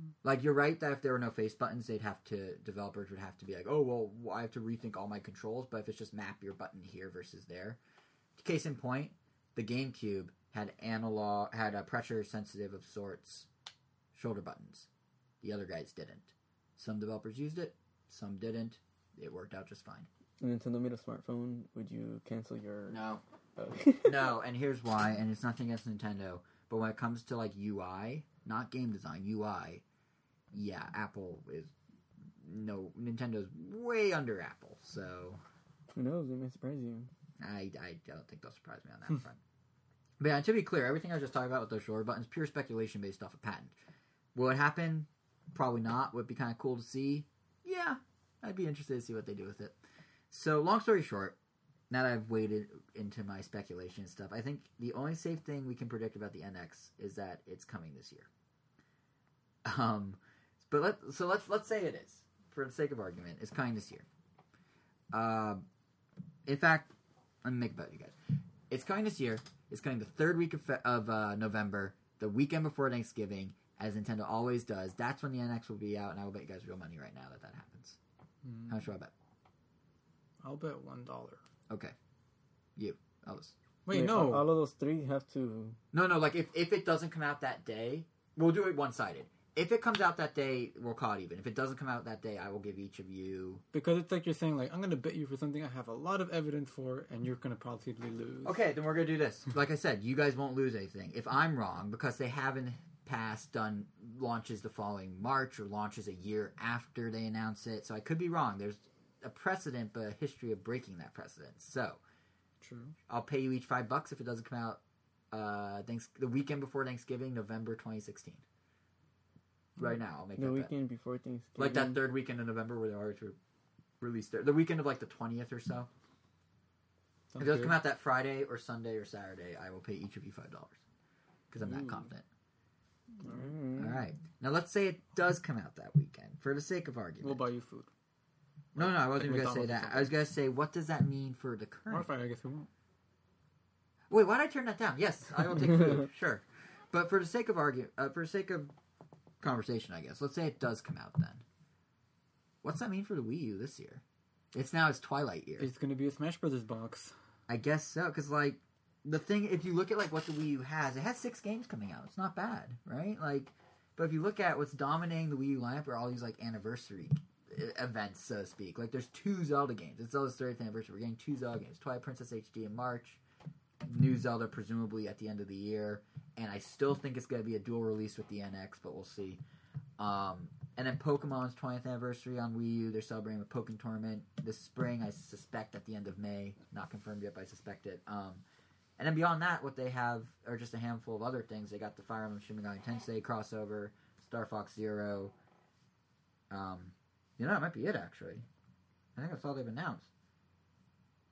Hmm. Like you're right that if there were no face buttons, they'd have to developers would have to be like, oh well, I have to rethink all my controls. But if it's just map your button here versus there, case in point, the GameCube had analog had a pressure sensitive of sorts shoulder buttons. The other guys didn't. Some developers used it, some didn't. It worked out just fine. Nintendo made a smartphone. Would you cancel your? No, Oh. no, and here's why. And it's nothing against Nintendo, but when it comes to like UI, not game design, UI, yeah, Apple is no Nintendo's way under Apple. So Who knows? It may surprise you. I, I don't think they'll surprise me on that front. But yeah, to be clear, everything I was just talking about with those shoulder buttons, pure speculation based off a patent. Will it happen? Probably not. Would it be kind of cool to see? Yeah, I'd be interested to see what they do with it. So, long story short, now that I've waded into my speculation and stuff, I think the only safe thing we can predict about the NX is that it's coming this year. Um, but let so let's let's say it is for the sake of argument, it's coming this year. Um, in fact, let me make a bet, you guys. It's coming this year. It's coming the third week of, of uh, November, the weekend before Thanksgiving, as Nintendo always does. That's when the NX will be out, and I will bet you guys real money right now that that happens. Hmm. How much do I bet? I'll bet one dollar. Okay, you, Elvis. Wait, all- no. All of those three have to. No, no. Like if if it doesn't come out that day, we'll do it one sided. If it comes out that day, we'll call it even. If it doesn't come out that day, I will give each of you. Because it's like you're saying, like, I'm going to bet you for something I have a lot of evidence for, and you're going to probably lose. Okay, then we're gonna do this. Like I said, you guys won't lose anything if I'm wrong because they haven't past done launches the following March or launches a year after they announce it. So I could be wrong. There's a precedent, but a history of breaking that precedent. So True. I'll pay you each five bucks if it doesn't come out uh thanks the weekend before Thanksgiving, November 2016. Right now, I'll make The that bet. weekend before Thanksgiving. Like that third weekend in November where they already re- released their the weekend of like the 20th or so. If Sounds it does come out that Friday or Sunday or Saturday, I will pay each of you five dollars because I'm that Ooh. confident. Mm. All right. Now let's say it does come out that weekend, for the sake of argument. We'll buy you food. No, no, I wasn't even gonna say that. I was gonna say, what does that mean for the Or current? if I, I guess we won't. Wait, why did I turn that down? Yes, I will take food, sure. But for the sake of argument, uh, for the sake of conversation, I guess. Let's say it does come out then. What's that mean for the Wii U this year? It's now its Twilight year. It's gonna be a Smash Brothers box. I guess so, because like the thing, if you look at like what the Wii U has, it has six games coming out. It's not bad, right? Like, but if you look at what's dominating the Wii U lineup are all these like anniversary events, so to speak. Like, there's two Zelda games. It's Zelda's 30th anniversary. We're getting two Zelda games: Twilight Princess HD in March, new Zelda presumably at the end of the year, and I still think it's going to be a dual release with the NX, but we'll see. Um, and then Pokemon's 20th anniversary on Wii U. They're celebrating a Pokemon tournament this spring. I suspect at the end of May. Not confirmed yet, but I suspect it. Um, and then beyond that, what they have are just a handful of other things. They got the Fire Emblem Shin Megami Tensei crossover, Star Fox Zero. Um, you know, that might be it actually. I think that's all they've announced.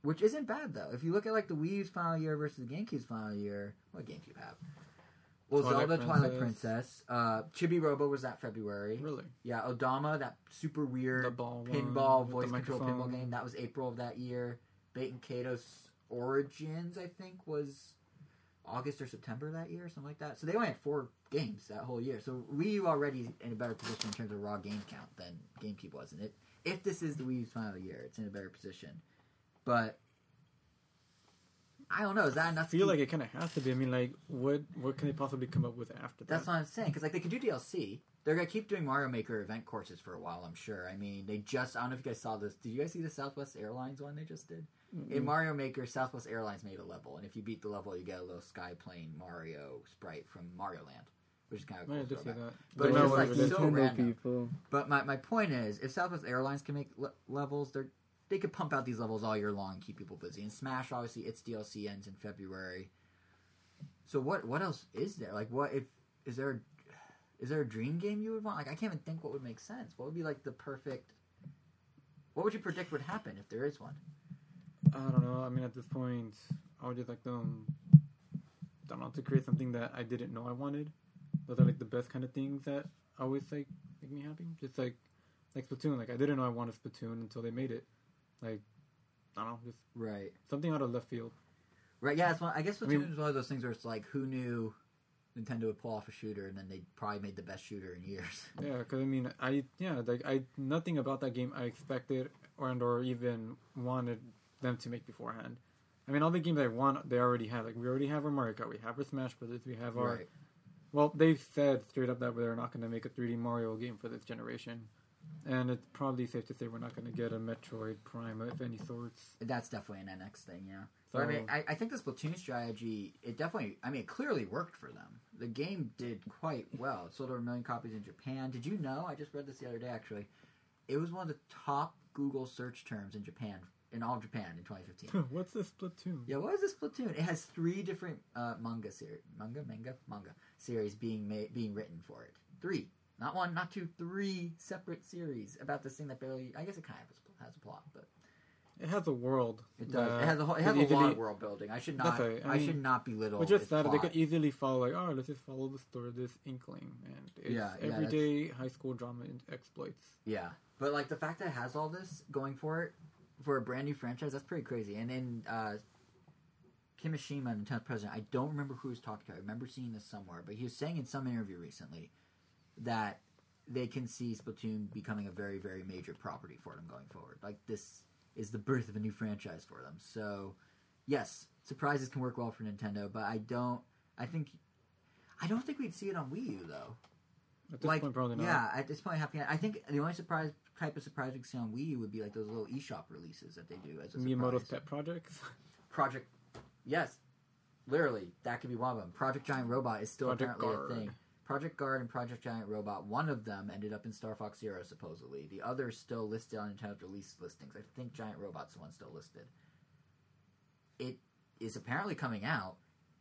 Which isn't bad though. If you look at like the Wii U's final year versus the GameCube's final year, what GameCube have? Well, Twilight Zelda, Twilight Princess. Princess. Uh, Chibi Robo was that February. Really? Yeah, Odama, that super weird pinball voice the control pinball game. That was April of that year. Baten Kaitos Origins, I think, was August or September that year, something like that. So they only had four games that whole year. So Wii U already in a better position in terms of raw game count than GameCube was. And it, if this is the Wii U's final year, it's in a better position. But I don't know. Is that enough? I feel like it kind of has to be. I mean, like, what what can they possibly come up with after that? That's what I'm saying. Because like they could do DLC. They're gonna keep doing Mario Maker event courses for a while. I'm sure. I mean, they just. I don't know if you guys saw this. Did you guys see the Southwest Airlines one they just did? In Mario Maker, Southwest Airlines made a level, and if you beat the level, you get a little sky plane Mario sprite from Mario Land, which is kind of I cool. did see that. But Don't it's like so random. people. But my, my point is, if Southwest Airlines can make le- levels, they're they could pump out these levels all year long and keep people busy. And Smash, obviously, its DLC ends in February. So what what else is there? Like, what if is there is there a dream game you would want? Like, I can't even think what would make sense. What would be like the perfect? What would you predict would happen if there is one? I don't know. I mean, at this point, I would just like them. I don't know to create something that I didn't know I wanted. Those are like the best kind of things that always like make me happy. Just like like Splatoon. Like I didn't know I wanted Splatoon until they made it. Like I don't know, just Right. something out of left field. Right. Yeah. It's one, I guess I Splatoon mean- is one of those things where it's like, who knew Nintendo would pull off a shooter, and then they probably made the best shooter in years. Yeah, because I mean, I yeah, like I nothing about that game I expected or and or even wanted them to make beforehand. I mean, all the games I want, they already have. Like we already have our Mario Kart, we have our Smash Brothers, we have our Right. Well, they've said straight up that they're not going to make a 3D Mario game for this generation, and it's probably safe to say we're not going to get a Metroid Prime of any sorts. That's definitely an NX thing, yeah. So But I mean, I, I think the Splatoon strategy, it definitely, I mean, it clearly worked for them. The game did quite well. It sold over a million copies in Japan. Did you know? I just read this the other day, actually. It was one of the top Google search terms in Japan, in all of Japan in 2015. what's this Splatoon? yeah, what is this Splatoon? It has three different uh, manga series, manga, manga, manga series being made, being written for it. Three, not one, not two, three separate series about this thing that barely. I guess it kind of has a plot, but It has a world. it does. it has a whole, it has a lot of world building. I should not. right. I I, mean, should not belittle. Which just that they could easily follow, like, oh, let's just follow the story of this Inkling, and it's Yeah, yeah, everyday high school drama and exploits. Yeah, but like the fact that it has all this going for it for a brand new franchise, that's pretty crazy. And then uh, Kimishima, Nintendo's president, I don't remember who he was talking to. I remember seeing this somewhere, but he was saying in some interview recently that they can see Splatoon becoming a very, very major property for them going forward. Like this is the birth of a new franchise for them. So, yes, surprises can work well for Nintendo, but I don't. I think. I don't think we'd see it on Wii U though. At this like, point, probably not. yeah, at this point, happy. I think the only surprise type of surprise we see on Wii U would be like those little eShop releases that they do as a Miyamoto's pet projects. Project, yes, literally that could be one of them. Project Giant Robot is still Project apparently Guard. a thing. Project Guard and Project Giant Robot. One of them ended up in Star Fox Zero supposedly. The other is still listed on Nintendo's release listings. I think Giant Robot's the one still listed. it is apparently coming out.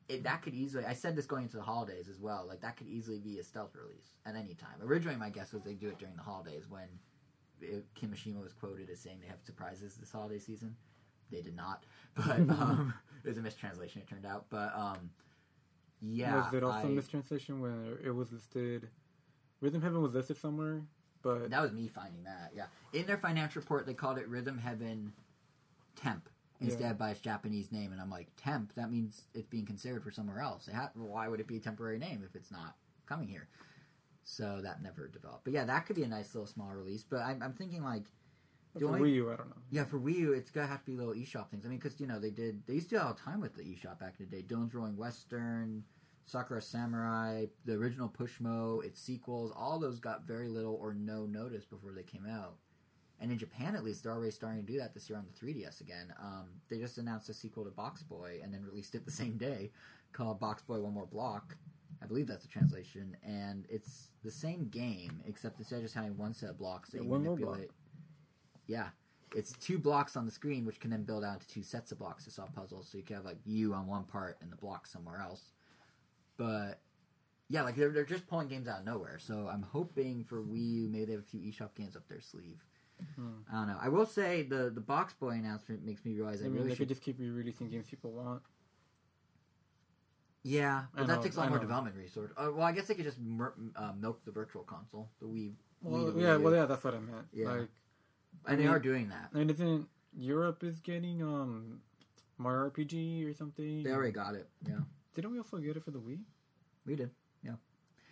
It, that could easily. I said this going into the holidays as well. Like that could easily be a stealth release at any time. Originally, my guess was they'd do it during the holidays when it, Kimishima was quoted as saying they have surprises this holiday season. They did not, but um, it was a mistranslation. It turned out, but um, yeah, was it also I- a mistranslation when it was listed? Rhythm Heaven was listed somewhere, but That was me finding that. Yeah, in their financial report, they called it Rhythm Heaven Temp instead Yeah. by its Japanese name, and I'm like, Temp. That means it's being considered for somewhere else. It ha- why would it be a temporary name if it's not coming here? So that never developed. But yeah, that could be a nice little small release. But I'm, I'm thinking like, for only- Wii U, I don't know. yeah, for Wii U, it's gonna have to be little eShop things. I mean, because you know they did they used to do all the time with the eShop back in the day. Dillon's Rolling Western, Sakura Samurai, the original Pushmo, its sequels, all those got very little or no notice before they came out. And in Japan, at least, they're already starting to do that this year on the 3DS again. Um, they just announced a sequel to Box Boy and then released it the same day, called Box Boy One More Block. I believe that's the translation, and it's the same game except instead of just having one set of blocks that Yeah, you one more manipulate. block. Yeah, it's two blocks on the screen, which can then build out into two sets of blocks to solve puzzles. So you can have like you on one part and the block somewhere else. But yeah, like they're, they're just pulling games out of nowhere. So I'm hoping for Wii U, maybe they have a few eShop games up their sleeve. Hmm. I don't know. I will say the the Box Boy announcement makes me realize I, I mean, really they should. could just keep re-releasing games people want. Yeah, I but that know, takes a lot more development resource. Uh, well, I guess they could just mer- uh, milk the Virtual Console, the Wii, Well, Wii to yeah, Wii U. well, yeah, that's what I meant. Yeah. Like, I and they mean- are doing that. and isn't Europe is getting um Mario RPG or something? They already got it. Yeah. Didn't we also get it for the Wii? We did, yeah.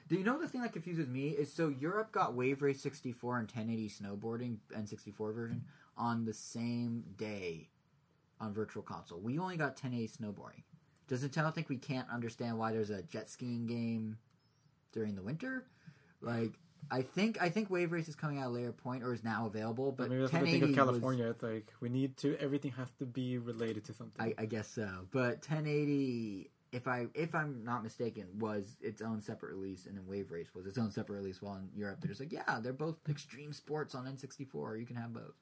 Do you know the thing that confuses me is so Europe got Wave Race 64 and 1080 snowboarding N64 version on the same day on Virtual Console. We only got 1080 snowboarding. Does Nintendo think we can't understand why there's a jet skiing game during the winter? Like, I think I think Wave Race is coming out at a later point or is now available, but maybe that's what they think of was- California. It's like we need to. Everything has to be related to something. I, I guess so. But 1080, if I if I'm not mistaken, was its own separate release, and then Wave Race was its own separate release. While in Europe, they're just like, yeah, they're both extreme sports on N64. You can have both.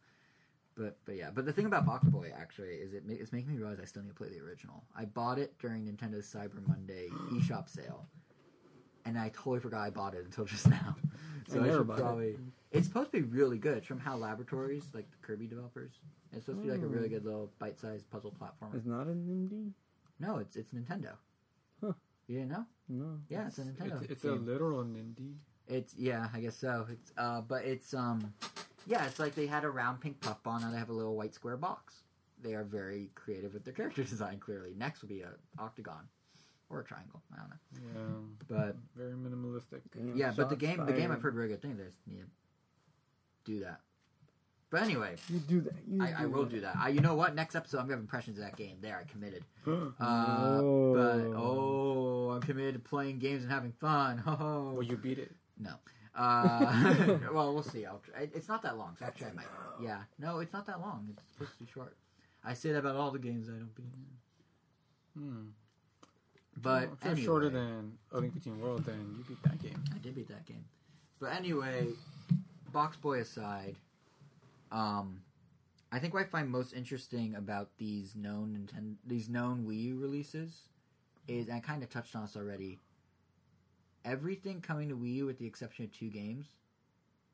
But but yeah, but the thing about Box Boy actually is it it's making me realize I still need to play the original. I bought it during Nintendo's Cyber Monday eShop sale, and I totally forgot I bought it until just now. So I I, should bought it. probably. It's supposed to be really good. It's from HAL Laboratories, like the Kirby developers. It's supposed to be like a really Hmm. good little bite-sized puzzle platformer. It's not an indie. No, it's it's Nintendo. Huh. You didn't know? No. Yeah, it's a Nintendo. it's, it's a literal indie. It's yeah, I guess so. It's uh, but it's um, yeah, it's like they had a round pink puff ball, now they have a little white square box. They are very creative with their character design. Clearly, next will be a octagon or a triangle. I don't know, Yeah, but very minimalistic. Damn, yeah, but the game, the game, I've heard very good things. They just need do that. But anyway, You do that. You I, I will do that. I, you know what? Next episode, I'm gonna have impressions of that game. There, I committed. Uh, But oh, I'm committed to playing games and having fun. Oh, Well, you beat it. no. Uh, well, we'll see. I'll try. It's not that long, so actually I might. Yeah, no, it's not that long. It's supposed to be short. I say that about all the games I don't beat. Hmm. But Well, if you're anyway, shorter than Link Between Worlds, then you beat that game. I did beat that game. But anyway, Box Boy aside, um, I think what I find most interesting about these known Nintendo, these known Wii U releases is, and I kind of touched on this already. Everything coming to Wii U, with the exception of two games,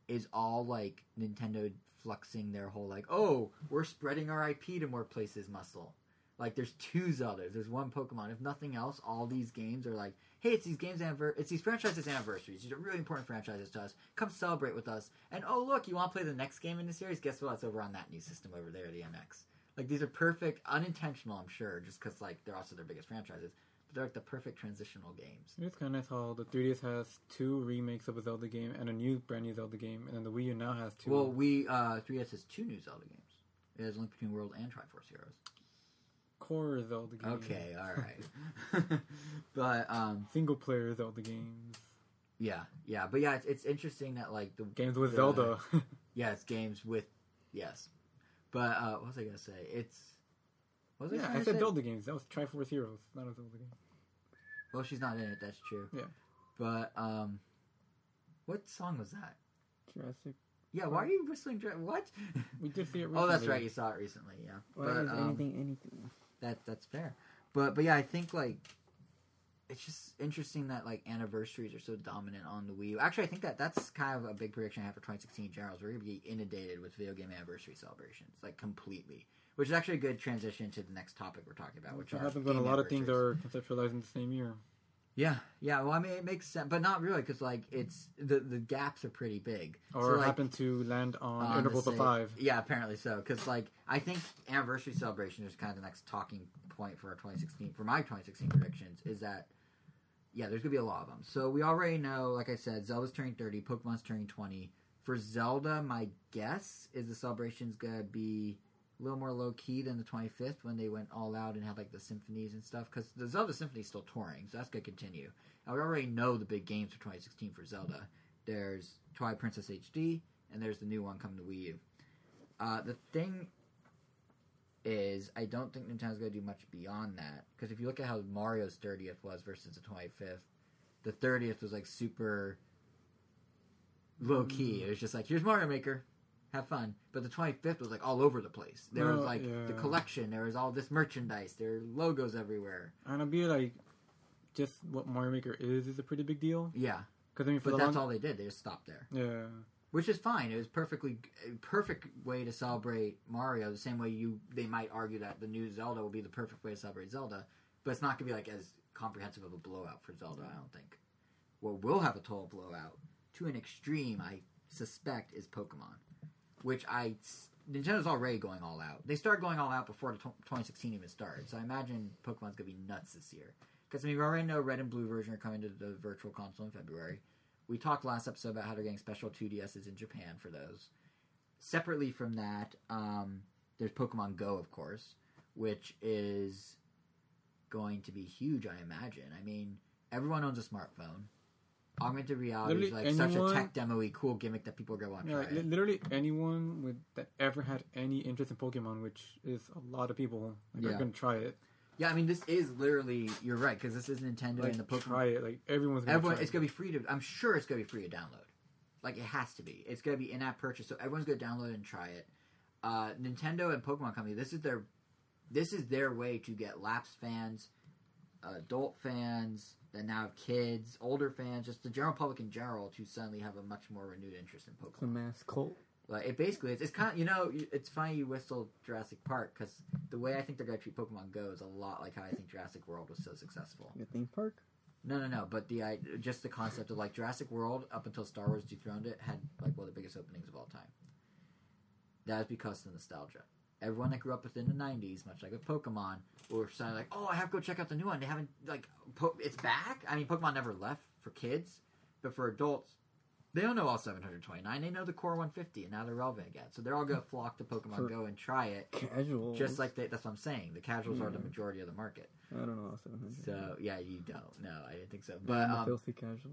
is all like Nintendo fluxing their whole like, oh, we're spreading our IP to more places muscle. Like there's two Zeldas, there's one Pokemon. If nothing else, all these games are like, hey, it's these games anniver- it's these franchises anniversaries. These are really important franchises to us. Come celebrate with us. And oh look, you want to play the next game in the series? Guess what? It's over on that new system over there, the NX. Like these are perfect, unintentional, I'm sure, just because like they're also their biggest franchises. But they're like the perfect transitional games. It's kind of nice how the 3DS has two remakes of a Zelda game and a new brand new Zelda game, and then the Wii U now has two. Well, we uh 3DS has two new Zelda games. It has Link Between World and Triforce Heroes. Core Zelda games. Okay, all right. but um, Single player Zelda games. yeah, yeah, but yeah, it's, it's interesting that like the Games with the- Zelda. Yes, games with yes. But uh, what was I gonna say? It's what was I yeah, I said say? Zelda games. That was Triforce Heroes, not a Zelda game. Well, she's not in it. That's true. Yeah. But um, what song was that? Jurassic. Yeah, why are you whistling? Dra- What? We did see it recently. oh, that's right. You saw it recently. Yeah. Why but um, anything anything? That that's fair. But but yeah, I think like it's just interesting that like anniversaries are so dominant on the Wii U. Actually, I think that that's kind of a big prediction I have for 2016 in general. Is we're gonna be inundated with video game anniversary celebrations, like completely. Which is actually a good transition to the next topic we're talking about, which Which are happens when a lot of things are conceptualized in the same year. Yeah, yeah. Well, I mean, it makes sense, but not really, because like it's the the gaps are pretty big. Or So, like, happen to land on, on of five. Yeah, apparently so. Because like I think anniversary celebration is kind of the next talking point for our 2016 for my 2016 predictions is that yeah, there's gonna be a lot of them. So we already know, like I said, Zelda's turning 30, Pokemon's turning 20. For Zelda, my guess is the celebration's gonna be a little more low key than the 25th when they went all out and had like the symphonies and stuff. Because the Zelda Symphony's still touring, so that's gonna continue. And we already know the big games for 2016 for Zelda. There's Twilight Princess HD, and there's the new one coming to Wii U. Uh, the thing is, I don't think Nintendo's going to do much beyond that. Because if you look at how Mario's 30th was versus the 25th, the 30th was like super low key. It was just like, here's Mario Maker, have fun. But the 25th was like all over the place. There was No, like the collection, there was all this merchandise, there were logos everywhere. And I'd be like, just what Mario Maker is is a pretty big deal. Yeah, Because I mean, for but that's long, all they did. They just stopped there. yeah, which is fine. It was perfectly a perfect way to celebrate Mario. The same way you they might argue that the new Zelda will be the perfect way to celebrate Zelda, but it's not going to be like as comprehensive of a blowout for Zelda. I don't think. What will have a total blowout to an extreme, I suspect, is Pokemon, which I Nintendo's already going all out. They started going all out before the tw 2016 even started, so I imagine Pokemon's to be nuts this year. Because I mean, we already know Red and Blue version are coming to the Virtual Console in February. We talked last episode about how they're getting special 2DSs in Japan for those. Separately from that, um, there's Pokemon Go, of course, which is going to be huge, I imagine. I mean, everyone owns a smartphone. Augmented reality is like Literally such a tech demo cool gimmick that people are going to want to yeah. try. Like, literally anyone with that ever had any interest in Pokemon, which is a lot of people, like, Yeah. are gonna try it. Yeah, I mean, this is literally, you're right, because this is Nintendo Like, and the Pokemon try it. Like everyone's gonna Everyone, it's it. gonna be free to. I'm sure it's gonna be free to download. Like it has to be. It's gonna be in-app purchase, so everyone's gonna download and try it. Uh, Nintendo and Pokemon Company. This is their, this is their way to get lapsed fans, adult fans that now have kids, older fans, just the general public in general to suddenly have a much more renewed interest in It's a Pokemon. mass cult. Like it basically, it's, it's kind of you know, it's funny you whistle Jurassic Park because the way I think they're gonna treat Pokemon Go is a lot like how I think Jurassic World was so successful. The theme park. No, no, no. But the I, just the concept of like Jurassic World up until Star Wars dethroned it had like one of the biggest openings of all time. That is because of the nostalgia. Everyone that grew up within the '90s, much like with Pokemon, were saying like, "Oh, I have to go check out the new one." They haven't like, po- it's back. I mean, Pokemon never left for kids, but for adults, they don't know all 729. They know the core 150, and now they're relevant again. So they're all gonna flock to Pokemon For- Go and try it. Casual. Just like they, that's what I'm saying. The casuals are the majority of the market. I don't know. 700. So yeah, you don't. No, I didn't think so. But But I'm a um, filthy casual.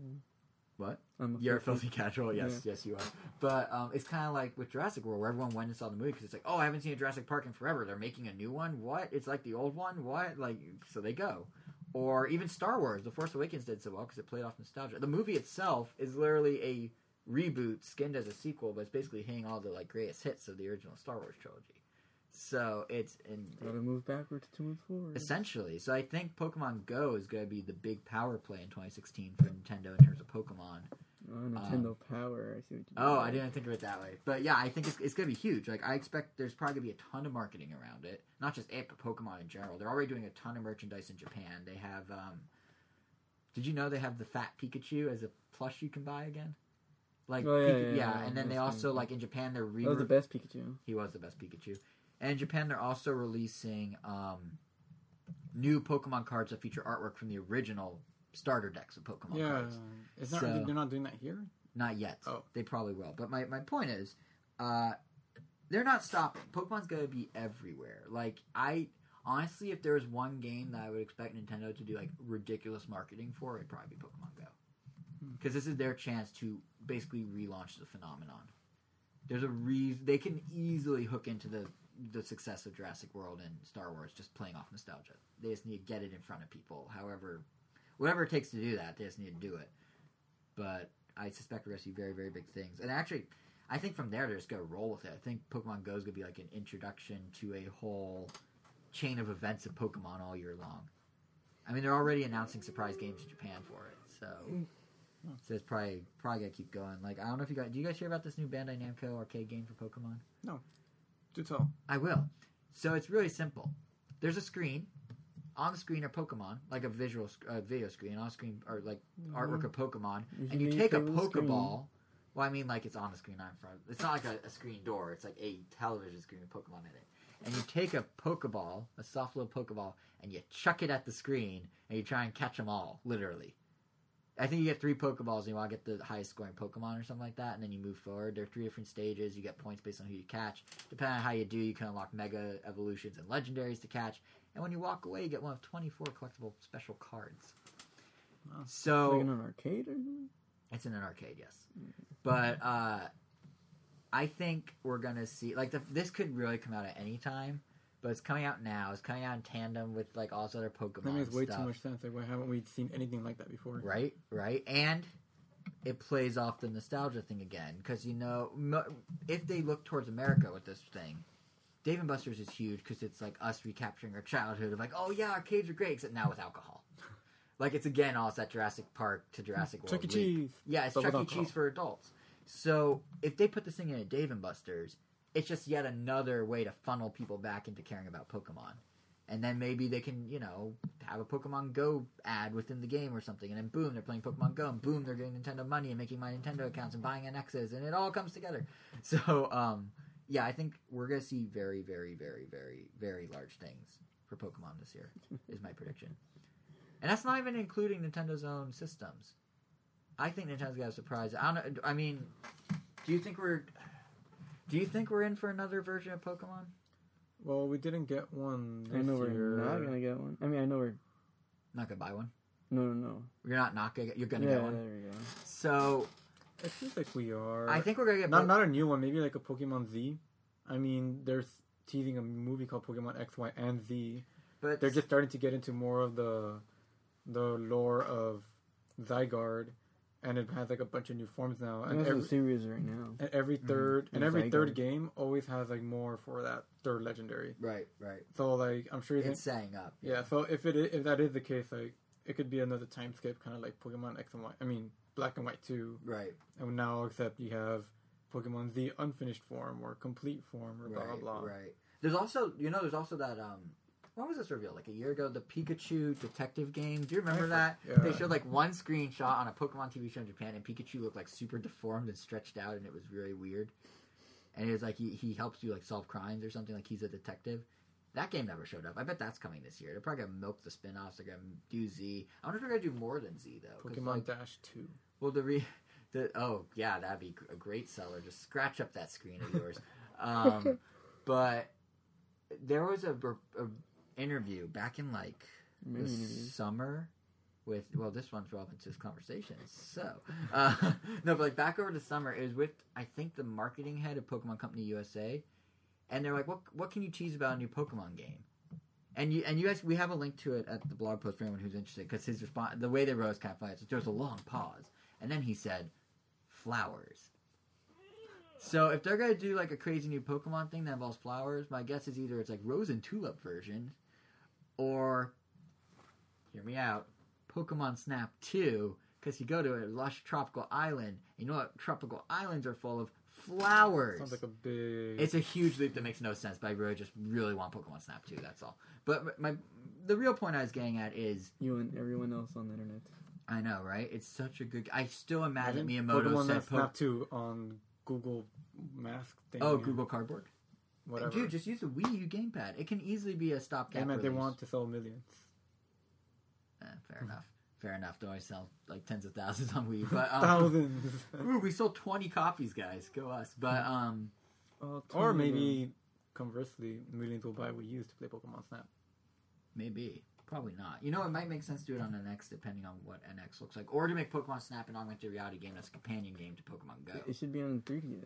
What? I'm a You're a filthy casual, yes, yes, you are. But um, it's kind of like with Jurassic World, where everyone went and saw the movie because it's like, oh, I haven't seen a Jurassic Park in forever. They're making a new one. What? It's like the old one. What? Like, so they go. Or even Star Wars, The Force Awakens did so well because it played off nostalgia. The movie itself is literally a reboot skinned as a sequel, but it's basically hitting all the like greatest hits of the original Star Wars trilogy. So it's in Gotta move backwards to move forward. essentially. So I think Pokemon Go is going to be the big power play in 2016 for Nintendo in terms of Pokemon. Oh, Nintendo Power. I see what you Oh. I didn't think of it that way. But yeah, I think it's, it's going to be huge. Like, I expect there's probably going to be a ton of marketing around it. Not just it, but Pokemon in general. They're already doing a ton of merchandise in Japan. They have, um, did you know they have the fat Pikachu as a plush you can buy again? Like, Oh, yeah, Pika- yeah, yeah, and then they that's also, like, in Japan, they're re- That was the best Pikachu. he was the best Pikachu. And in Japan, they're also releasing um, new Pokemon cards that feature artwork from the original starter decks of Pokemon yeah, cards. it's not. So- they're not doing that here. Not yet. Oh. They probably will. But my, my point is, uh, they're not stopping. Pokemon's going to be everywhere. Like, I honestly, if there was one game that I would expect Nintendo to do like ridiculous marketing for, it'd probably be Pokemon Go. Hmm. Because this is their chance to basically relaunch the phenomenon. There's a reason they can easily hook into the the success of Jurassic World and Star Wars just playing off nostalgia. They just need to get it in front of people. However, whatever it takes to do that, they just need to do it. But I suspect we're going to see very, very big things. And actually, I think from there they're just going to roll with it. I think Pokemon Go is going to be like an introduction to a whole chain of events of Pokemon all year long. I mean, they're already announcing surprise games in Japan for it, so so it's probably probably gonna keep going. Like I don't know if you guys do you guys hear about this new Bandai Namco arcade game for Pokemon? Do tell. I will. So it's really simple. There's a screen. On the screen are Pokemon, like a visual sc- uh, video screen. On screen are like artwork of Pokemon, and you Usually take a play with screen. Pokeball. Well, I mean, like it's on the screen, not in front. It's not like a, a screen door. It's like a television screen with Pokemon in it. And you take a Pokeball, a soft little Pokeball, and you chuck it at the screen, and you try and catch them all, literally. I think you get three Pokeballs, and you want to get the highest scoring Pokemon or something like that, and then you move forward. There are three different stages. You get points based on who you catch. Depending on how you do, you can unlock Mega Evolutions and Legendaries to catch. And when you walk away, you get one of 24 collectible special cards. Wow. So like in an arcade or something? it's in an arcade, yes. But uh, I think we're gonna see like the, this could really come out at any time, but it's coming out now. It's coming out in tandem with like all this other Pokemon That makes way stuff, too much sense. Like, why haven't we seen anything like that before? right? Right, and it plays off the nostalgia thing again because you know if they look towards America with this thing. Dave and Buster's is huge because it's like us recapturing our childhood of like, oh yeah, arcades are great, except now with alcohol. Like it's again all that Jurassic Park to Jurassic World. Chuck E. Cheese. Yeah, it's Chuck E. Cheese for adults. So if they put this thing in a Dave and Buster's, it's just yet another way to funnel people back into caring about Pokemon. And then maybe they can, you know, have a Pokemon Go ad within the game or something, and then boom, they're playing Pokemon Go, and boom, they're getting Nintendo money and making my Nintendo accounts and buying NXs, and it all comes together. So, um, yeah, I think we're gonna see very, very, very, very, very large things for Pokemon this year. is my prediction, and that's not even including Nintendo's own systems. I think Nintendo's got a surprise. I don't know. I mean, do you think we're do you think we're in for another version of Pokemon? Well, we didn't get one. This I know we're year. not gonna get one. I mean, I know we're Not gonna buy one. no, no, no. You're not not gonna get. You're gonna yeah, get one. there we go. So It seems like we are. I think we're gonna get. not Po- not a new one. Maybe like a Pokemon Z. I mean, there's teasing a movie called Pokemon X, Y, and Z. but They're just starting to get into more of the the lore of Zygarde, and it has like a bunch of new forms now. And And every, the series right now. and every third and And every third game always has like more for that third legendary. right, right. So like I'm sure you think It's saying up. Yeah, so if it if that is the case, like it could be another time skip, kind of like Pokemon X and Y. I mean, Black and White two, Right, and now except you have Pokemon Z unfinished form or complete form or blah right, blah blah. right. There's also, you know, there's also that. um When was this revealed? Like a year ago, the Pikachu detective game. Do you remember that? for- They showed like one screenshot on a Pokemon TV show in Japan, and Pikachu looked like super deformed and stretched out, and it was really weird. And it was like he, he helps you like solve crimes or something. Like he's a detective. That game never showed up. I bet that's coming this year. They're probably gonna milk the spin-offs. They're gonna do Z. I wonder if they're gonna do more than Z though. Pokemon like, Dash two. well, the re, the oh yeah, that'd be a great seller. Just scratch up that screen of yours. um, but there was a, a interview back in like the interviews. summer with well, this one's relevant to this conversation. So uh, no, but like back over the summer, it was with I think the marketing head of Pokemon Company USA, and they're like, "What what can you tease about a new Pokemon game?" And you and you guys, we have a link to it at the blog post for anyone who's interested because his response, the way they wrote is kind of funny. So there was a long pause, and then he said, "Flowers." So if they're gonna do like a crazy new Pokemon thing that involves flowers, my guess is either it's like Rose and Tulip version, or hear me out, Pokemon Snap Two, because you go to a lush tropical island. You know what? Tropical islands are full of flowers. Sounds like a big. It's a huge leap that makes no sense, but I really just really want Pokemon Snap 2, that's all. But my the real point I was getting at is You and everyone else on the internet. I know, right? It's such a good I still imagine Imagine Miyamoto Pokemon said Snap po- two on Google Mask thing. Oh, Google Cardboard. Whatever. Dude, just use the Wii U gamepad. It can easily be a stopgap. they meant they want to sell millions. Eh, fair enough. Fair enough. Don't always sell like tens of thousands on Wii, but um, Thousands. ooh, we sold twenty copies, guys. Go us. But um, Oh, or 20 maybe conversely, millions will buy Wii U's to play Pokemon Snap. Maybe. Probably not. You know, it might make sense to do it on an NX depending on what NX looks like. Or to make Pokemon Snap an augmented reality game that's a companion game to Pokemon Go. It should be on 3DS.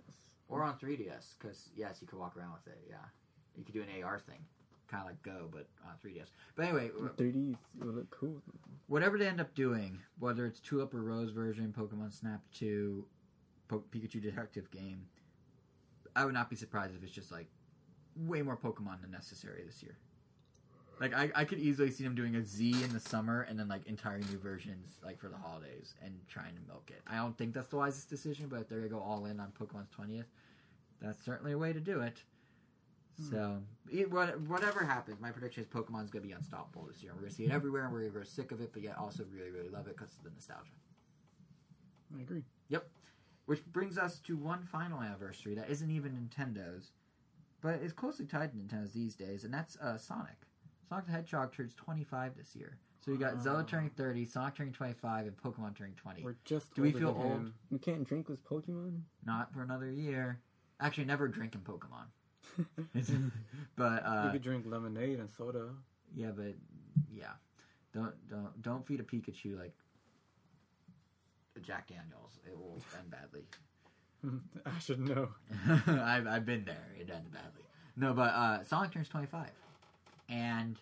Or on 3DS, because, yes, you could walk around with it, yeah. You could do an AR thing. Kind of like Go, but on 3DS. But anyway, 3D will look cool. whatever they end up doing, whether it's Tulip or Rose version, Pokemon Snap 2, po- Pikachu Detective game, I would not be surprised if it's just like way more Pokemon than necessary this year. Like I, I could easily see them doing a Z in the summer and then like entire new versions like for the holidays and trying to milk it. I don't think that's the wisest decision, but if they're gonna go all in on Pokemon's twentieth, that's certainly a way to do it. Hmm. So it, what, whatever happens, my prediction is Pokemon's gonna be unstoppable this year. We're gonna see it everywhere, and we're gonna grow sick of it, but yet also really, really love it because of the nostalgia. I agree. Yep. Which brings us to one final anniversary that isn't even Nintendo's, but is closely tied to Nintendo's these days, and that's uh, Sonic. Sonic the Hedgehog turns 25 this year. So you got Zelda turning 30, Sonic turning 25, and Pokemon turning 20. We're just. Do we feel old? You can't drink with Pokemon. Not for another year. Actually, never drinking Pokemon. but uh, could drink lemonade and soda. yeah, but yeah, don't don't don't feed a Pikachu like a Jack Daniels. It will end badly. I should know. I've, I've been there. It ended badly. No, but uh, Sonic turns 25. And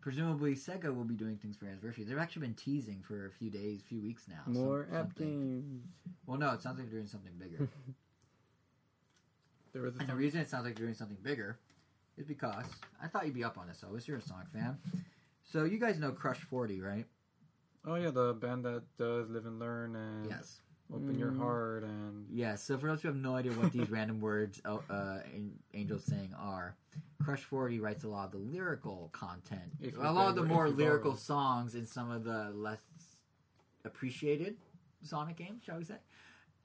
presumably Sega will be doing things for anniversary. They've actually been teasing for a few days, few weeks now. some- More app games. Well, no, it sounds like they're doing something bigger. There was a and the reason it sounds like you're doing something bigger is because I thought you'd be up on this, Elvis. You're a Sonic fan. So you guys know Crush 40, right? Oh yeah, the band that does Live and Learn and Yes. Open Your Mm. Heart and Yes. So for those who have no idea what these random words uh, uh, Angel's saying are, Crush 40 writes a lot of the lyrical content, If a lot of the more lyrical borrow. songs in some of the less appreciated Sonic games, shall we say?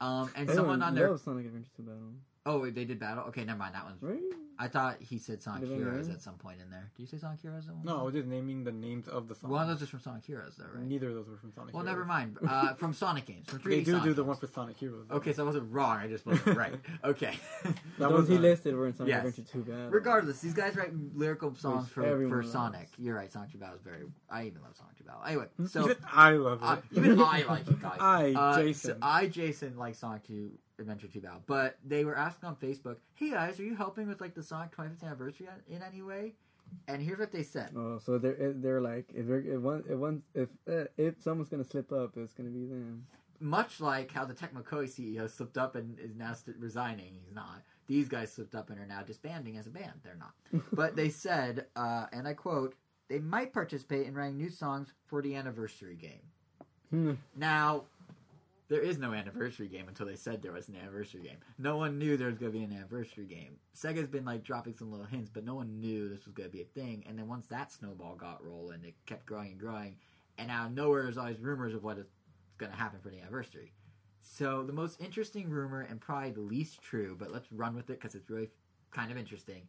Um, and someone on there. Sonic Adventure 2 Battle. Oh, wait, they did battle. Okay, never mind. That one's. Right? I thought he said Sonic Did I Heroes know? at some point in there. Did you say Sonic Heroes? at one no, I point? was just naming the names of the songs. One of those is from Sonic Heroes, though, right? Neither of those were from Sonic. Well, Heroes. never mind. Uh, from Sonic games, from 3D They do Sonic do the games. one for Sonic Heroes. though. Okay, so I wasn't wrong. I just wasn't right. Okay. That Those was he a- listed were in Sonic Yes. Adventure 2 Battle. Regardless, these guys write lyrical songs Which for, everyone for loves. Sonic. You're right, Sonic 2 Battle is very. I even love Sonic 2 Battle. Anyway, so even I love it. I, even I like it, guys. I, Uh, Jason. so I, Jason, like Sonic 2 Adventure 2 Battle, but they were asking on Facebook, "Hey guys, are you helping with like the Sonic 25th anniversary in any way?" And here's what they said. Oh, so they're they're like if they're, if one if one if uh, if someone's gonna slip up, it's gonna be them. Much like how the Tecmo Koei CEO slipped up and is now st- resigning, he's not. These guys slipped up and are now disbanding as a band. They're not. but they said, uh, and I quote, they might participate in writing new songs for the anniversary game. Hmm. Now, there is no anniversary game until they said there was an anniversary game. No one knew there was going to be an anniversary game. Sega's been like dropping some little hints, but no one knew this was going to be a thing. And then once that snowball got rolling, it kept growing and growing. And out of nowhere, there's always rumors of what is going to happen for the anniversary. So the most interesting rumor, and probably the least true, but let's run with it because it's really kind of interesting,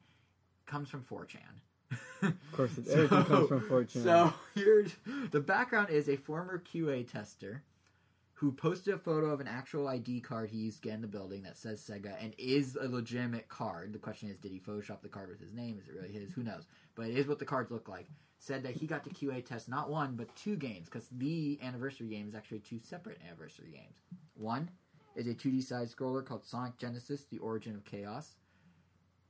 comes from 4chan. Of course, it, everything comes from 4chan. So here's the background is a former QA tester who posted a photo of an actual ID card he used to get in the building that says Sega and is a legitimate card. The question is, did he Photoshop the card with his name? Is it really his? Who knows? But it is what the cards look like. Said that he got to QA test not one but two games because the anniversary game is actually two separate anniversary games. One is a 2D side scroller called Sonic Genesis: The Origin of Chaos,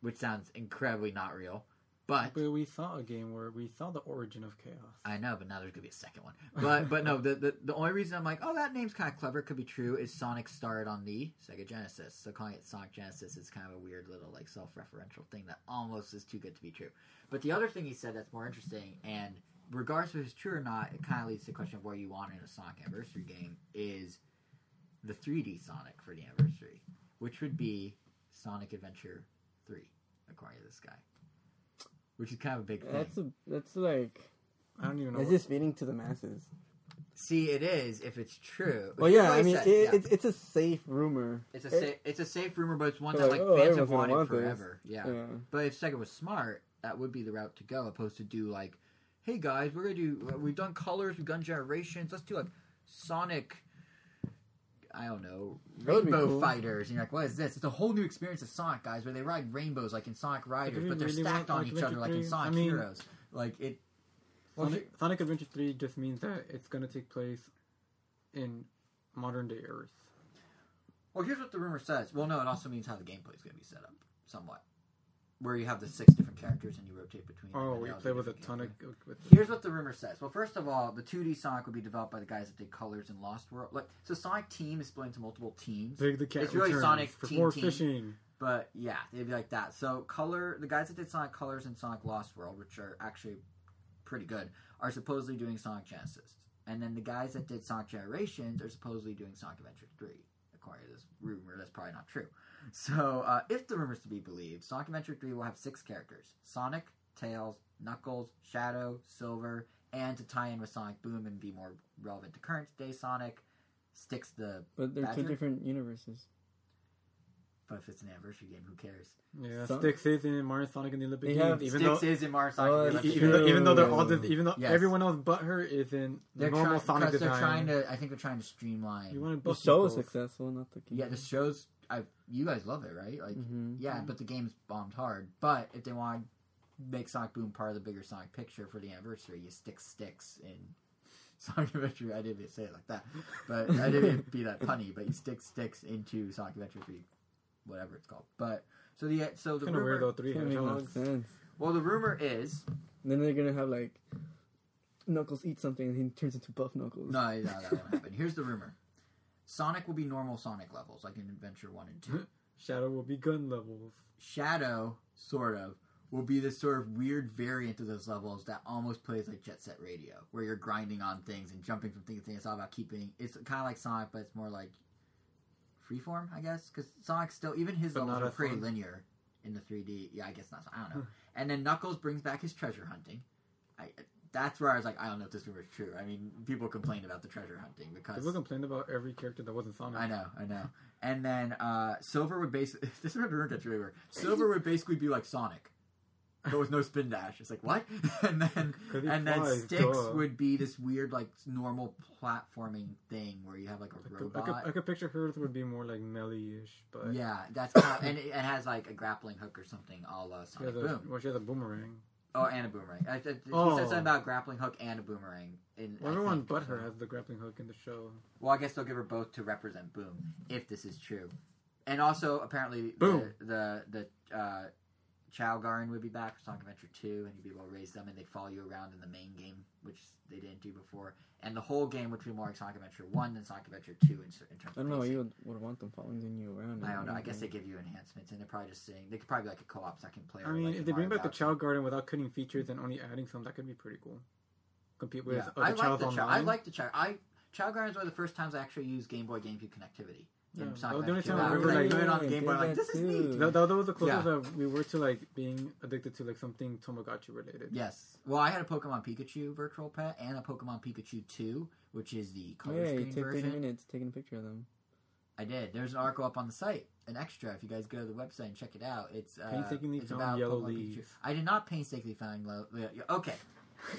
which sounds incredibly not real. But But we saw a game where we saw the origin of chaos. I know, but now there's gonna be a second one. But but no, the, the the only reason I'm like, oh, that name's kind of clever, could be true, is Sonic started on the Sega Genesis. So calling it Sonic Genesis is kind of a weird little like self-referential thing that almost is too good to be true. But the other thing he said that's more interesting, and regardless if it's true or not, it kind of leads to the question of what you want in a Sonic anniversary game is the 3D Sonic for the anniversary, which would be Sonic Adventure 3, according to this guy. Which is kind of a big thing. that's a that's like I don't even know. it's what- just feeding to the masses. See, it is if it's true. Well, yeah, I mean, said, it, yeah. it's it's a safe rumor. It's a It- safe, it's a safe rumor, but it's one that like like, oh, fans have wanted want forever. Yeah. Yeah. But if Sega was smart, that would be the route to go, opposed to do like, hey guys, we're gonna do. We've done colors, we've done generations. Let's do like Sonic. I don't know, That would be Rainbow cool. Fighters. And you're like, what is this? It's a whole new experience of Sonic, guys, where they ride rainbows like in Sonic Riders, we but they're really stacked on Sonic each other like in Sonic I mean- Heroes. Like it. Well, Sonic, Sonic Adventure 3 just means that it's going to take place in modern day Earth. Well, here's what the rumor says. Well, no, it also means how the gameplay is going to be set up, somewhat. Where you have the six different characters and you rotate between. Oh, we play with a ton of. With Here's what the rumor says. Well, first of all, the 2D Sonic would be developed by the guys that did Colors and Lost World. Like, so Sonic Team is split into multiple teams. Big the Cat It's really Sonic for Team more Team. fishing. But yeah, they'd be like that. So color, the guys that did Sonic Colors and Sonic Lost World, which are actually pretty good, are supposedly doing Sonic Genesis. And then the guys that did Sonic Generations are supposedly doing Sonic Adventure 3, according to this rumor. That's probably not true. So, uh, if the rumor's to be believed, Sonic Adventure 3 will have six characters Sonic, Tails, Knuckles, Shadow, Silver, and to tie in with Sonic Boom and be more relevant to current day Sonic, Sticks the. But they're two different universes. But if it's an anniversary game, who cares? Yeah, Some- Sticks is in Mario Sonic and the Olympic They Games, even Sticks though. is in Mario Sonic. Adventure that's Even though, even though they're all, True. dis- even though Yes. everyone else but her is in They're normal trying, Sonic because design. they're trying to. I think they're trying to streamline. You want to The show is successful, not the game. Yeah, the shows. I you guys love it, right? Like, hmm yeah, but the game's bombed hard. But if they want to make Sonic Boom part of the bigger Sonic picture for the anniversary, you stick sticks in Sonic Adventure. I didn't say it like that, but I didn't be that punny. But you stick sticks into Sonic Adventure Three, whatever it's called. But so the so the Kind of rumor. weird though. Three Doesn't make no hedgehogs. sense. Well, the rumor is Then they're gonna have like Knuckles eat something and he turns into Buff Knuckles. no, no, that won't happen. Here's the rumor: Sonic will be normal Sonic levels, like in Adventure One and Two. Shadow will be gun levels. Shadow, sort of, will be this sort of weird variant of those levels that almost plays like Jet Set Radio, where you're grinding on things and jumping from thing to thing. It's all about keeping. It's kind of like Sonic, but it's more like freeform, I guess. Because Sonic still, even his But levels are pretty fun. linear in the 3D. Yeah, I guess not. I don't know. and then Knuckles brings back his treasure hunting. I, that's where I was like, I don't know if this rumor is true. I mean, people complained about the treasure hunting because People complained about every character that wasn't Sonic. I know, I know. And then uh, Silver would basically this rumor gets really weird. Silver would basically be like Sonic, but with no spin dash. It's like what? and then he and then flies, Sticks duh. would be this weird like normal platforming thing where you have like a I could, I, robot. could, I could picture hers would be more like melee-ish, but yeah, that's kind of, and it, it has like a grappling hook or something, a la she Sonic has a, Boom. well, she has a boomerang. Oh, and a boomerang. I, I, he Oh. said something about grappling hook and a boomerang. In Well, I everyone think, but her has the grappling hook in the show. Well, I guess they'll give her both to represent Boom, if this is true. And also, apparently, Boom. the the, the uh, Chao Garden would be back for Sonic Adventure 2, and you'd be able to raise them, and they'd follow you around in the main game, which they didn't do before. And the whole game would be more like Sonic Adventure 1 than Sonic Adventure 2 in, cer- in terms I don't know. You would, would want them following you around. I don't know. I and guess they give you enhancements, and they're probably just saying they could probably be like a co-op second player. I mean, like if in they bring Mario back the Galaxy. Chao Garden without cutting features and only adding some, that could be pretty cool. Compete with Yeah, other I like Chows the Chao. online. I like the Chao. I Chao Gardens were the first times I actually used Game Boy GameCube connectivity. In Yeah, Sonic the only Adventure time 2. I I was remember, like, like- doing on Yeah, Game Boy, like that this is neat. That, that was the closest Yeah. that we were to like being addicted to like something Tamagotchi related. Yes. Well, I had a Pokemon Pikachu virtual pet and a Pokemon Pikachu 2, which is the color Yeah, you screen take 30 version. minutes taking a picture of them. I did. There's an article up on the site, an extra. If you guys go to the website and check it out, it's uh, Painstakingly it's found about yellow Pokemon Pikachu. I did not painstakingly find lo- Okay,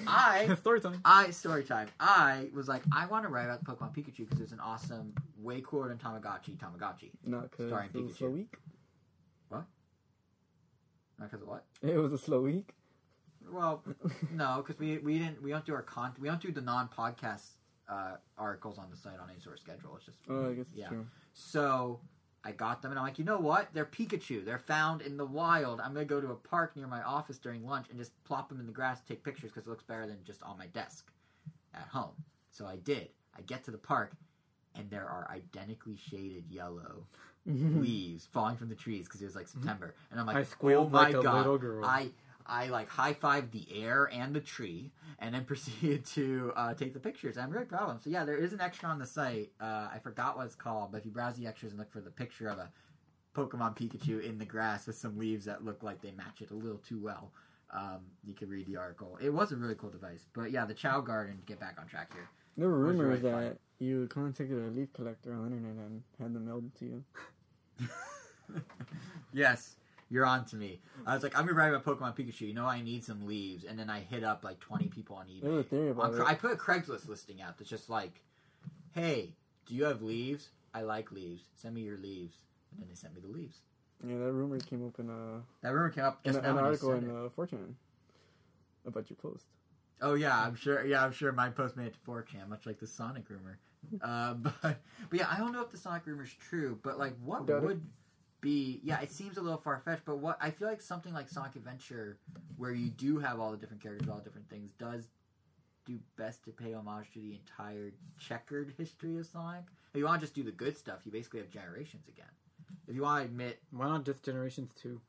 I Story time. I story time. I was like, I want to write about Pokemon Pikachu because it's an awesome, way cooler than Tamagotchi. Tamagotchi. Not because Starring it was a slow week. What? Not because of what? It was a slow week. Well, no, because we we didn't we don't do our con we don't do the non podcast uh, articles on the site on any sort of schedule. It's just Oh, I guess it's Yeah. true. So I got them, and I'm like, you know what? They're Pikachu. They're found in the wild. I'm gonna go to a park near my office during lunch and just plop them in the grass, take pictures because it looks better than just on my desk at home. So I did. I get to the park, and there are identically shaded yellow leaves falling from the trees because it was like September, and I'm like, I squealed oh my like a god! little girl. I I like high fived the air and the tree, and then proceeded to uh, take the pictures. I'm very proud of them. So yeah, there is an extra on the site. Uh, I forgot what it's called, but if you browse the extras and look for the picture of a Pokemon Pikachu in the grass with some leaves that look like they match it a little too well, um, you can read the article. It was a really cool device. But yeah, the Chao Garden. To get back on track here. There were rumors that you contacted a leaf collector on the internet and had them mailed to you. yes, you're on to me. I was like, I'm gonna write about Pokemon Pikachu. You know, I need some leaves, and then I hit up like 20 people on eBay. Theory about On. I put a Craigslist listing out that's just like, "Hey, do you have leaves? I like leaves. Send me your leaves." And then they sent me the leaves. Yeah, that rumor came up in a That rumor came up in a- an article in uh, 4chan about your post. Oh yeah, I'm sure. Yeah, I'm sure my post made it to 4chan, much like the Sonic rumor. uh, but but yeah, I don't know if the Sonic rumor is true. But like, what it. would be? Yeah, it seems a little far fetched. But what I feel like something like Sonic Adventure, where you do have all the different characters, all the different things, does do best to pay homage to the entire checkered history of Sonic. If you want to just do the good stuff, you basically have generations again. if you want to admit, Why not just Generations Two?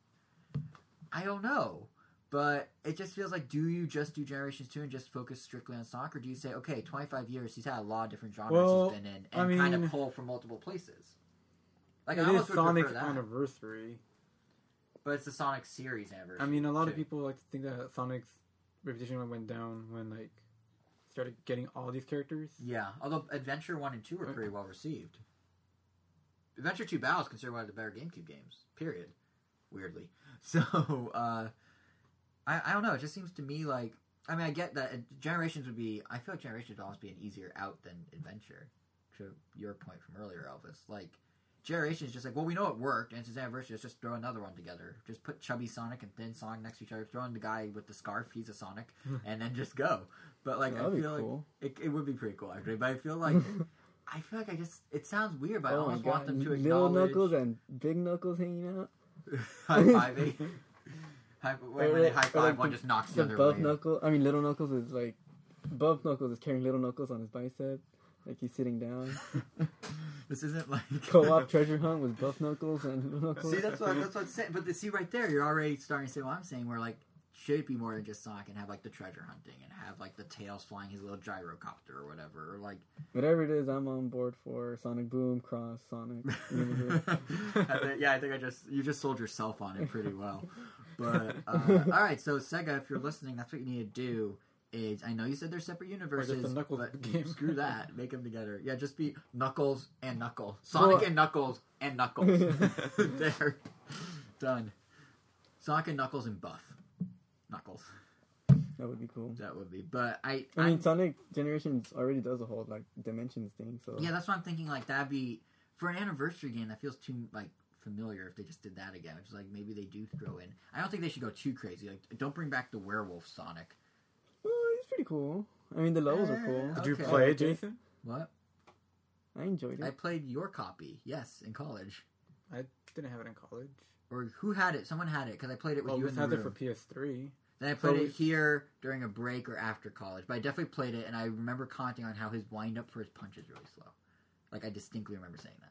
I don't know. But it just feels like, do you just do Generations 2 and just focus strictly on Sonic? Or do you say, okay, 25 years, he's had a lot of different genres Well, he's been in, I and kind of pull from multiple places? Like, I it is almost would Sonic's anniversary. But it's the Sonic series anniversary. I mean, a lot of people like to think that Sonic's reputation went down when like started getting all these characters. Yeah, although Adventure 1 and 2 were pretty well received. Adventure 2 Battle is considered one of the better GameCube games, period. Weirdly. So, uh, I, I don't know, it just seems to me like. I mean, I get that Generations would be. I feel like Generations would almost be an easier out than Adventure, to your point from earlier, Elvis. Like, Generations just like, well, we know it worked, and it's his anniversary, let's just throw another one together. Just put Chubby Sonic and Thin Sonic next to each other, throw in the guy with the scarf, he's a Sonic, hmm. and then just go. But, like, That'd I feel like. It, it would be pretty cool, actually. But I feel like I feel like I just it sounds weird, but I oh my almost want them to acknowledge little knuckles and big knuckles hanging out. high fiving. Eh? When they high five, like one the- just knocks the, The other buff way. knuckle. I mean, little knuckles is like buff knuckles is carrying little knuckles on his bicep, like he's sitting down. This isn't like Co-op treasure hunt with buff knuckles and little knuckles. See, that's what that's what I'm saying. But the, see, right there, you're already starting to say what I'm saying. Where like, should it be more than just Sonic and have like the treasure hunting and have like the tails flying his little gyrocopter or whatever, or like Whatever it is, I'm on board for Sonic Boom, Cross, Sonic. I think- yeah, I think I just you just sold yourself on it pretty well. But uh, all right, so Sega, if you're listening, that's what you need to do. Is I know you said they're separate universes, the Knuckles but game. screw that. Make them together. Yeah, just be Knuckles and Knuckles, Sonic and Knuckles and Knuckles. there, done. Sonic and Knuckles and Buff. Knuckles. that would be cool. That would be. But I, I I mean, Sonic Generations already does a whole like dimensions thing, so Yeah, that's what I'm thinking. Like that'd be for an anniversary game. That feels too like familiar if they just did that again. Which is like maybe they do throw in. I don't think they should go too crazy. Like don't bring back the werewolf Sonic. Oh, he's pretty cool. I mean, the levels are cool. Did you Okay. play it, Okay. Jason? What? I enjoyed it. I played your copy. Yes, in college. I didn't have it in college. Or who had it? Someone had it because I played it with Well, you we in the had it room. for PS3. Then I played so it here during a break or after college. But I definitely played it, and I remember commenting on how his wind up for his punch is really slow. Like I distinctly remember saying that.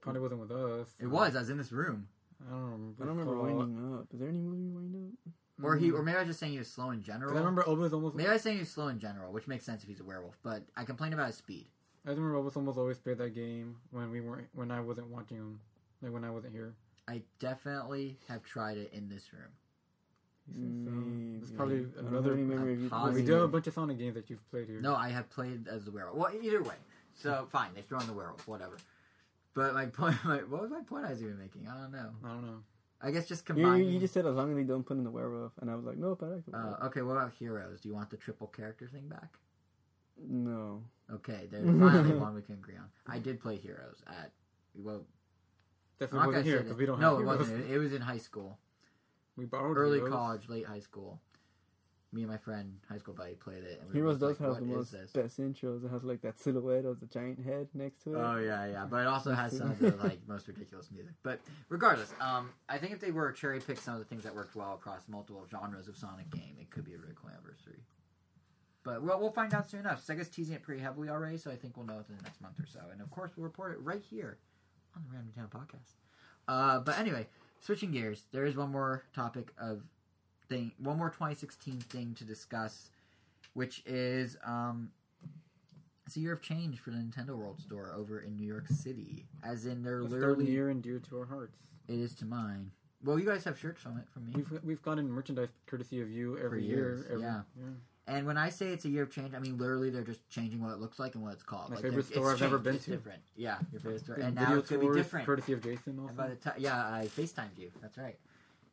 Probably wasn't with us. It was. I was in this room. I don't remember. I don't remember winding up. Is there any movie wind up? Or he, Mm. or maybe I was just saying he was slow in general. I remember Elvis almost. Maybe I was saying he was slow in general, which makes sense if he's a werewolf. But I complained about his speed. I remember Elvis almost always played that game when we weren't when I wasn't watching him, like when I wasn't here. I definitely have tried it in this room. Maybe. It's probably I don't have another- any memory of you I'm we positive. do have a bunch of Sonic games that you've played here. No, I have played as the werewolf. Well, either way. So fine, they throw in the werewolf, whatever. But my point, my, what was my point I was even making? I don't know. I don't know. I guess just combining. you just said as long as they don't put in the werewolf, and I was like, nope, I like the werewolf. uh, okay, what about heroes? Do you want the triple character thing back? no. Okay, there's finally one we can agree on. I did play heroes at well, Definitely wasn't here because we don't no, have it heroes. wasn't. It, it was in high school, We borrowed early heroes. college, late high school. Me and my friend, high school buddy, played it. And we Heroes does both have the "What most this?" best intros. It has like that silhouette of the giant head next to it. Oh yeah, yeah, but it also has some of the like most ridiculous music. But regardless, um, I think if they were cherry pick some of the things that worked well across multiple genres of Sonic game, it could be a really cool anniversary. But well, we'll find out soon enough. Sega's teasing it pretty heavily already, so I think we'll know within the next month or so. And of course, we'll report it right here on the Random Town podcast. Uh, but anyway, switching gears, there is one more topic of thing, one more 2016 thing to discuss, which is um, it's a year of change for the Nintendo World Store over in New York City. As in, they're It's literally near and dear to our hearts. it is to mine. Well, you guys have shirts from it from me. We've we've gotten merchandise courtesy of you every years, year. Every, yeah. And when I say it's a year of change, I mean literally they're just changing what it looks like and what it's called. My like, favorite store I've ever been it's to. Different, yeah, your favorite store, And, and now it's gonna be different. courtesy of Jason. Also. And by the time, yeah, I Facetimed you. That's right.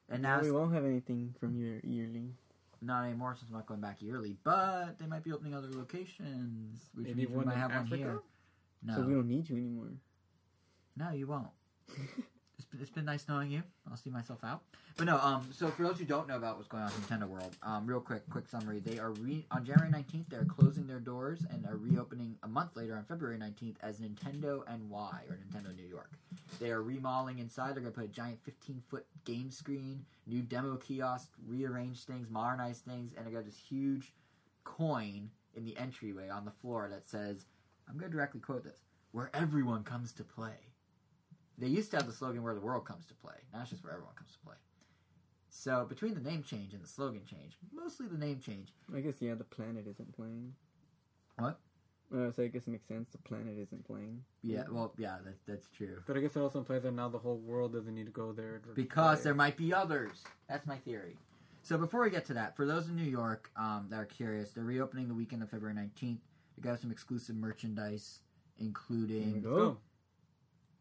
And now now we won't have anything from your yearly. not anymore since I'm not going back yearly. But they might be opening other locations, which Maybe means we might have one here. No, So we don't need you anymore. no, you won't. it's, been, nice knowing you. I'll see myself out. But no, um, so for those who don't know about what's going on in Nintendo World, um, real quick, quick summary. They are re- on January 19th. They're closing their doors and are reopening a month later on February 19th as Nintendo NY or Nintendo New York. They are remodeling inside. They're going to put a giant 15 foot game screen, new demo kiosk, rearrange things, modernize things, and they got this huge coin in the entryway on the floor that says, I'm going to directly quote this, where everyone comes to play. They used to have the slogan "Where the world comes to play." Now it's just where everyone comes to play. So between the name change and the slogan change, mostly the name change. I guess yeah, the planet isn't playing. What? Uh, so I guess it makes sense. The planet isn't playing. Yeah, well, yeah, that, that's true. But I guess it also implies that now the whole world doesn't need to go there. to Because there might be others. That's my theory. So before we get to that, for those in New York um, that are curious, they're reopening the weekend of February 19th. They got some exclusive merchandise, including.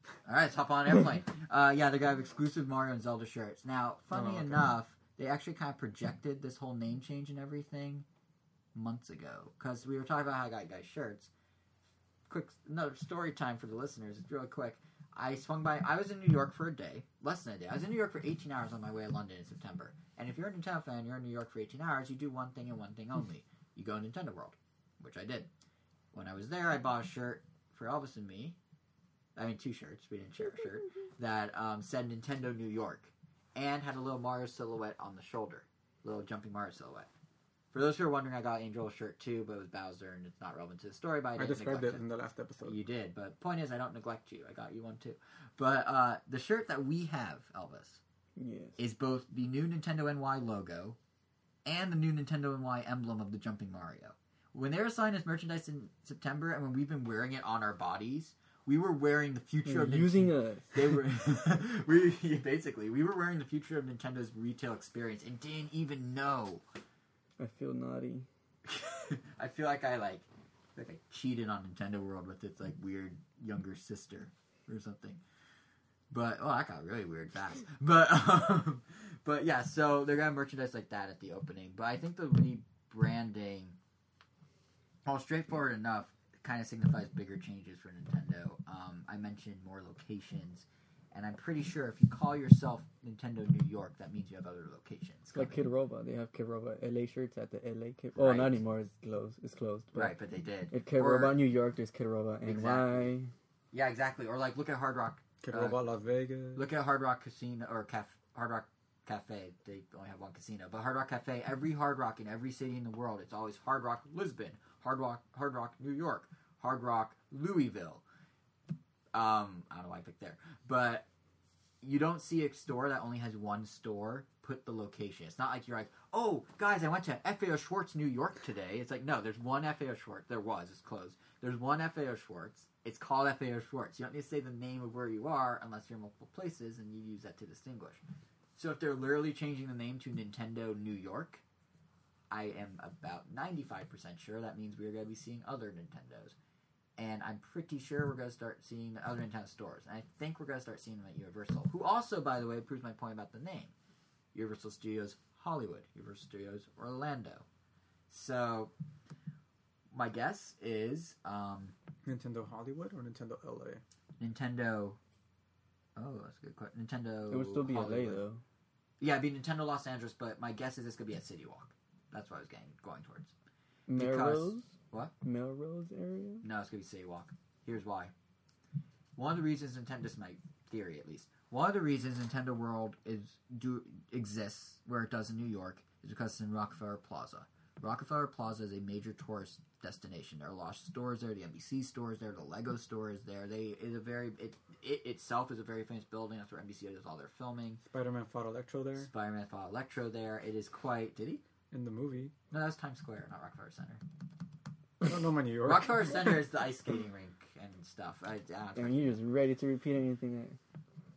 Go. All right, let's hop on an airplane. uh, yeah, they got exclusive Mario and Zelda shirts. Now, funny Oh, okay. enough, they actually kind of projected this whole name change and everything months ago because we were talking about how I got guys shirts. Quick, another story time for the listeners. It's really quick. I swung by. I was in New York for a day, less than a day. I was in New York for 18 hours on my way to London in September. And if you're a Nintendo fan, you're in New York for 18 hours. You do one thing and one thing only. You go to Nintendo World, which I did. When I was there, I bought a shirt for Elvis and me. I mean, two shirts. We didn't share a shirt that um, said Nintendo New York and had a little Mario silhouette on the shoulder, little jumping Mario silhouette. For those who are wondering, I got Angel a shirt too, but it was Bowser, and it's not relevant to the story. But I, I described it neglect in the last episode. You did, but point is, I don't neglect you. I got you one too. But uh, the shirt that we have, Elvis, Yes. is both the new Nintendo NY logo and the new Nintendo NY emblem of the Jumping Mario. When they were selling this merchandise in September, and when we've been wearing it on our bodies, we were wearing the future of Nintendo. using us. They were we basically we were wearing the future of Nintendo's retail experience and didn't even know. I feel naughty. I feel like I like like I cheated on Nintendo World with its like weird younger sister or something. But oh, that got really weird fast. But um, but yeah, so they're gonna merchandise like that at the opening. But I think the rebranding, well, straightforward enough, kind of signifies bigger changes for Nintendo. Um, I mentioned more locations, and I'm pretty sure if you call yourself Nintendo New York, that means you have other locations. Like coming. Kid Robot, they have Kidrobot LA shirts at the LA Kid. Oh, Right. not anymore. It's closed. It's closed. But right, but they did. At Kid Or- Robot New York, there's Kidrobot NY. Exactly. Yeah, exactly. Or like look at Hard Rock. Kid uh, Robot Las Vegas. Look at Hard Rock Casino or Caf- Hard Rock Cafe. They only have one casino, but Hard Rock Cafe. Every Hard Rock in every city in the world, it's always Hard Rock Lisbon, Hard Rock Hard Rock New York, Hard Rock Louisville. Um, I don't know why I picked there, but you don't see a store that only has one store put the location. It's not like you're like, oh, guys, I went to FAO Schwarz, New York today. It's like, no, there's one FAO Schwarz. There was, it's closed. There's one FAO Schwarz. It's called FAO Schwarz. You don't need to say the name of where you are unless you're in multiple places, and you use that to distinguish. So if they're literally changing the name to Nintendo New York, I am about 95% sure that means we're going to be seeing other Nintendos. And I'm pretty sure we're going to start seeing other Nintendo stores. And I think we're going to start seeing them at Universal, who also, by the way, proves my point about the name. Universal Studios Hollywood, Universal Studios Orlando. So my guess is um, Nintendo Hollywood or Nintendo LA? Nintendo. Oh, that's a good question. Nintendo. It would still be Hollywood. LA though. Yeah, it'd be Nintendo Los Angeles, but my guess is it's gonna be at City Walk. That's what I was getting going towards. Melrose. What? Melrose area. No, it's gonna be City Walk. Here's why. One of the reasons Nintendo, my theory at least. One of the reasons Nintendo World is do exists where it does in New York is because it's in Rockefeller Plaza. Rockefeller Plaza is a major tourist destination. There are lost stores there, the NBC stores there, the Lego store is there. They is a very it it itself is a very famous building. That's where NBC does all their filming. Spider Man fought Electro there Spider Man fought Electro there. It is quite. Did he? In the movie. No, that was Times Square, not Rockefeller Center. I don't know my New York. Rockefeller Center is the ice skating rink and stuff. I, I, I mean, you're just ready to repeat anything. That...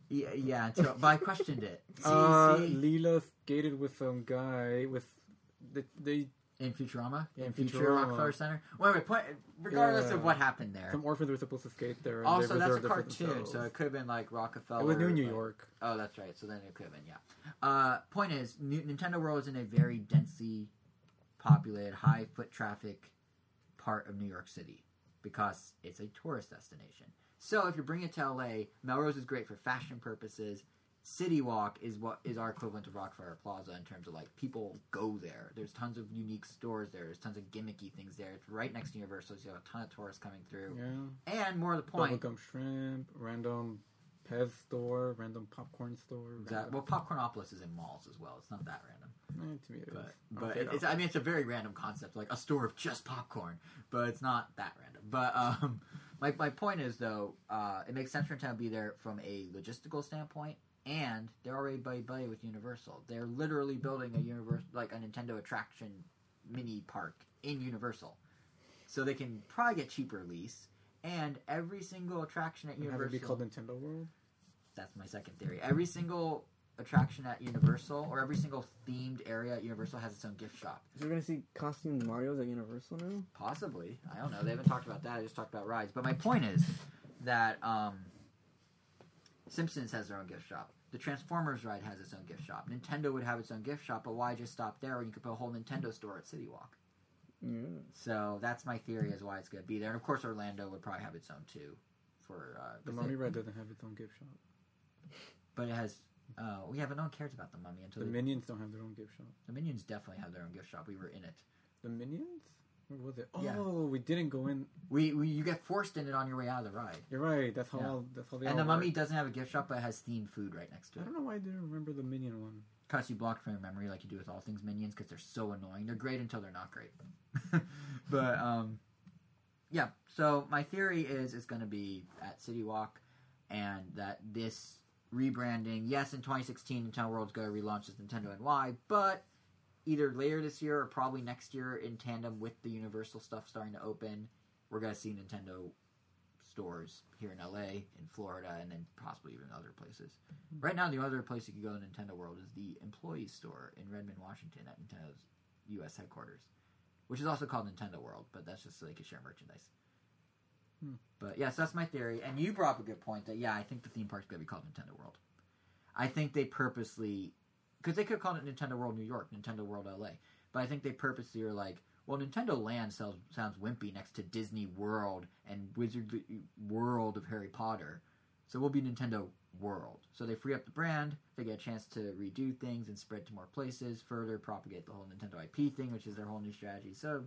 Yeah, yeah until, but I questioned it. See, uh, see, Leela skated with some guy with the, they in Futurama, in Futurama. Rockefeller Center. Wait, wait. Point, regardless Yeah. of what happened there. some orphans were supposed to skate there. And Also, that's a cartoon, so it could have been like Rockefeller. it was New New but- York. Oh, that's right. So then it could have been, yeah. Uh, point is, New, Nintendo World is in a very densely populated, high foot traffic part of New York City because it's a tourist destination. So if you're bringing it to LA, Melrose is great for fashion purposes. City Walk is what is our equivalent of Rockefeller Plaza in terms of like people go there. There's tons of unique stores there. There's tons of gimmicky things there. It's right next to Universal, so you have a ton of tourists coming through. Yeah. And more to the point, Bubba Gump shrimp, random Pez store, random popcorn store. that, well, Popcornopolis is in malls as well. It's not that random. Eh, to me it but but it, it's I mean it's a very random concept like a store of just popcorn, but it's not that random. But um, My my point is though, uh, it makes sense for Nintendo to be there from a logistical standpoint, and they're already buddy buddy with Universal. They're literally building a universe like a Nintendo attraction mini park in Universal, so they can probably get cheaper lease. And every single attraction at Have it Universal. be called Nintendo World? that's my second theory. Every single attraction at Universal or every single themed area at Universal has its own gift shop. So we're gonna see costume Mario's at Universal now. Possibly. I don't know. They haven't talked about that. I just talked about rides. But my point is that um, Simpsons has their own gift shop. The Transformers ride has its own gift shop. Nintendo would have its own gift shop, but why just stop there when you could put a whole Nintendo store at City Walk? Yeah. So that's my theory as why it's going to be there. And of course, Orlando would probably have its own too. For uh, The Mummy Ride doesn't have its own gift shop. but it has. Uh, yeah, but no one cares about the Mummy until The they- Minions don't have their own gift shop. the Minions definitely have their own gift shop. We were in it. The Minions? Where was it? Oh, Yeah. we didn't go in. We, we you get forced in it on your way out of the ride. You're right. That's how. Yeah. All, that's how they And all the Mummy work. doesn't have a gift shop, but it has themed food right next to it. I it. don't know why I didn't remember the Minion one. Cuts you blocked from your memory, like you do with all things Minions, because they're so annoying. They're great until they're not great. but um, yeah. So my theory is it's going to be at City Walk, and that this rebranding. Yes, in 2016, Nintendo World's going to relaunch as Nintendo NY, but either later this year or probably next year, in tandem with the Universal stuff starting to open, we're going to see Nintendo stores here in LA, in Florida, and then possibly even other places. Right now, the other place you can go to Nintendo World is the employee Store in Redmond, Washington, at Nintendo's U.S. headquarters, which is also called Nintendo World, but that's just so they can share merchandise. Hmm. But yes, that's my theory. And you brought up a good point that yeah, I think the theme park's gonna be called Nintendo World. I think they purposely, because they could have called it Nintendo World New York, Nintendo World LA, but I think they purposely are like, well, Nintendo Land sounds sounds wimpy next to Disney World and Wizard World of Harry Potter, so we'll be Nintendo World. So they free up the brand, they get a chance to redo things and spread to more places, further propagate the whole Nintendo IP thing, which is their whole new strategy. So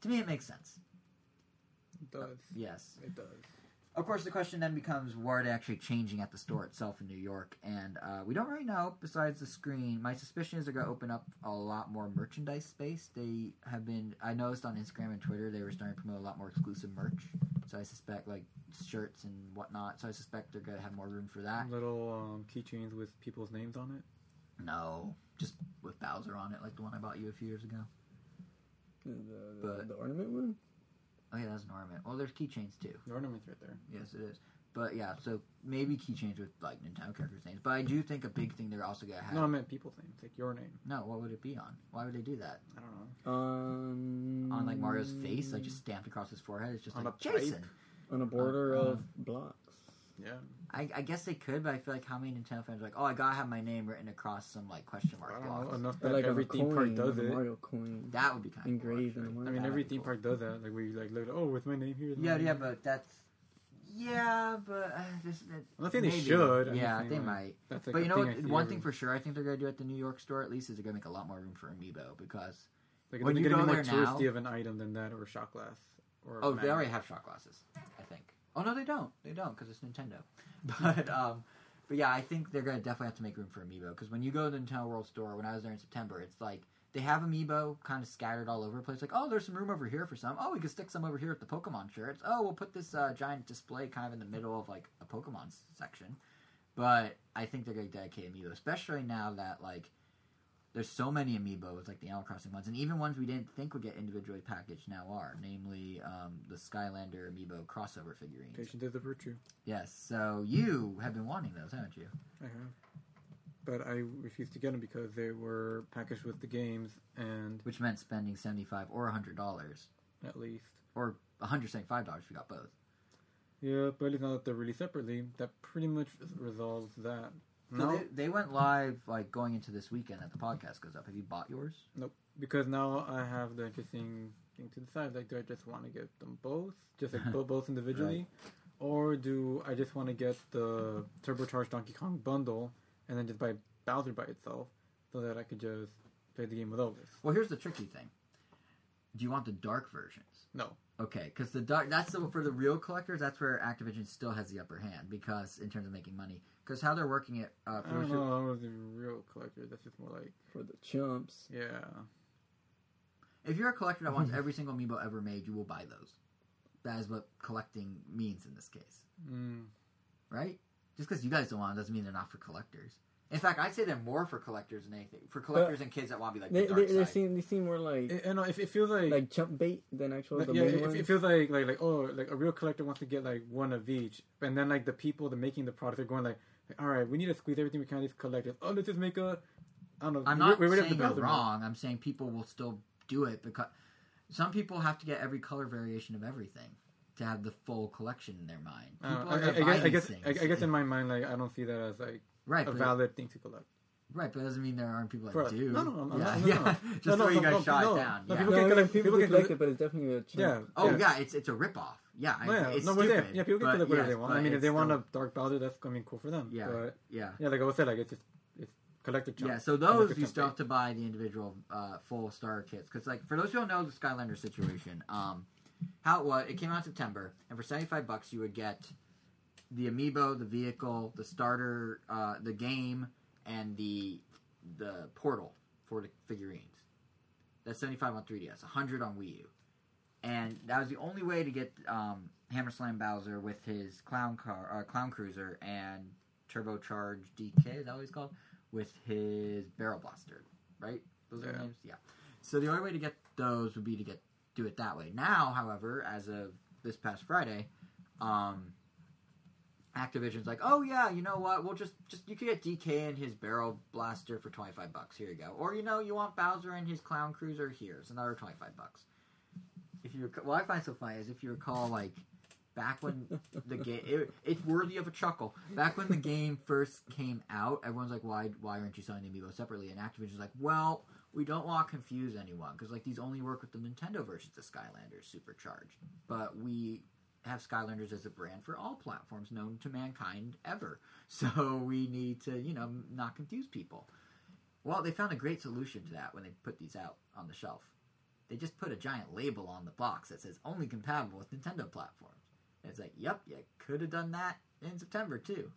to me, it makes sense. It does. Yes. It does. Of course, the question then becomes what are they actually changing at the store itself in New York? And uh, we don't really know, besides the screen. My suspicion is they're going to open up a lot more merchandise space. They have been, I noticed on Instagram and Twitter, they were starting to promote a lot more exclusive merch. So I suspect, like, shirts and whatnot. So I suspect they're going to have more room for that. Little um, keychains with people's names on it. No, just with Bowser on it, like the one I bought you a few years ago. The, the, But- the ornament one. Oh, yeah, that's an ornament. Well, there's keychains too. The ornament's right there. Yes, it is. But yeah, so maybe keychains with like Nintendo characters' names. But I do think a big thing they're also gonna have. No, I meant people's names. Like your name. No, what would it be on? Why would they do that? I don't know. Um, On like Mario's face, like just stamped across his forehead. It's just On like a pipe? Jason. on a border uh, of blocks. Yeah. I, I guess they could, but I feel like how many Nintendo fans are like, oh, I gotta have my name written across some like question I mark don't know. blocks. Enough Or that like every a theme coin, park does on a it. Mario coin That would be kind of engraved cool, in the actually. I mean, That'd every theme cool. park does that. Like where you like look, oh, with my name here. Yeah, yeah, but that's yeah, but uh, this, that, I'm not saying they should. Yeah, they like, might. That's like but you know thing what? One thing for sure, I think they're gonna do at the New York store at least is they're gonna make a lot more room for Amiibo because like, when they're you gonna go be more there now- touristy of an item than that or shot glass. Or Oh, they already have shot glasses, I think. Oh no, they don't. They don't because it's Nintendo. But um, but yeah, I think they're gonna definitely have to make room for Amiibo because when you go to the Nintendo World Store, when I was there in September, it's like they have Amiibo kind of scattered all over the place. Like, oh, there's some room over here for some. Oh, we could stick some over here at the Pokemon shirts. Oh, we'll put this uh, giant display kind of in the middle of like a Pokemon section. But I think they're gonna dedicate Amiibo, especially now that like there's so many amiibos, like the Animal Crossing ones, and even ones we didn't think would get individually packaged now are, namely um, the Skylander amiibo crossover figurines. Patience is a virtue. Yes, so you have been wanting those, haven't you? I have. But I refused to get them because they were packaged with the games and Which meant spending seventy-five or hundred dollars, at least. or one hundred seventy-five dollars if you got both. Yeah, but at least now that they're released separately, that pretty much resolves that. So No, they, they went live like going into this weekend that the podcast goes up. Have you bought yours? Nope, because now I have the interesting thing to decide. Like, do I just want to get them both, just like bo- both individually, or do I just want to get the turbocharged Donkey Kong bundle and then just buy Bowser by itself, so that I could just play the game with Elvis? Well, here's the tricky thing. Do you want the dark versions? No. Okay, because the dark that's the for the real collectors. That's where Activision still has the upper hand because in terms of making money. Because how they're working it. Uh, I don't know. I was a real collector. That's just more like, for the chumps. yeah. If you're a collector that wants every single amiibo ever made, you will buy those. that is what collecting means in this case, Mm. right? Just because you guys don't want them doesn't mean they're not for collectors. In fact, I'd say they're more for collectors than anything. For collectors and kids that want to be like They the they, dark they side. seem they seem more like It, and uh, it, it feels like, like jump bait than actual like, the yeah, main it, it feels like like like oh like a real collector wants to get like one of each, and then like the people that making the product are going like, all right, we need to squeeze everything we can out of these collectors. Oh, let's just make a. I don't know. I'm not we already have saying you're wrong. I'm saying people will still do it because some people have to get every color variation of everything to have the full collection in their mind. Uh, I, are I, I guess, I guess. I, guess in my mind, like I don't see that as like right, a valid thing to collect. Right, but it doesn't mean there aren't people that For do. No, no, I'm- I'm yeah, not- no, yeah. no, no. Just No, the way no, you guys no, shot no. it down. No, yeah. people no, can I mean, collect- people, people can can collect collect- it, but it's definitely a chunk. Yeah. Oh Yeah. yeah, it's it's a ripoff. Yeah, I- No, yeah, it's no, but yeah, stupid, yeah, people can collect whatever yes, they want. but I mean, if it's they want a dark Bowser, that's gonna be cool for them. Yeah. But yeah. yeah, like I was saying, like it's just it's collector chunk. Yeah, so those a you still have to buy the individual uh, full star kits because, like, for those who don't know the Skylander situation, um, how it was, it came out in September, and for seventy five bucks you would get the amiibo, the vehicle, the starter, uh, the game, and the the portal for the figurines. That's seventy five on three DS, hundred on Wii U, and that was the only way to get um, Hammer Slam Bowser with his clown car, uh, clown cruiser, and turbocharged DK. Is that what he's called? With his barrel blaster, right? Those are Yeah. names. Yeah. So the only way to get those would be to get do it that way. Now, however, as of this past Friday, um, Activision's like, oh yeah, you know what? We'll just just you could get DK and his barrel blaster for twenty five bucks. Here you go. Or you know, you want Bowser and his clown cruiser. Here's another twenty five bucks. If you rec- what I find so funny is if you recall, like back when the game, it, it's worthy of a chuckle. Back when the game first came out, everyone's like, why why aren't you selling the amiibo separately? And Activision's like, well, we don't want to confuse anyone because like these only work with the Nintendo versions of Skylanders SuperChargers, but we have Skylanders as a brand for all platforms known to mankind ever. So we need to, you know, not confuse people. Well, they found a great solution to that when they put these out on the shelf. They just put a giant label on the box that says only compatible with Nintendo platforms. And it's like, yep, you could have done that in September too.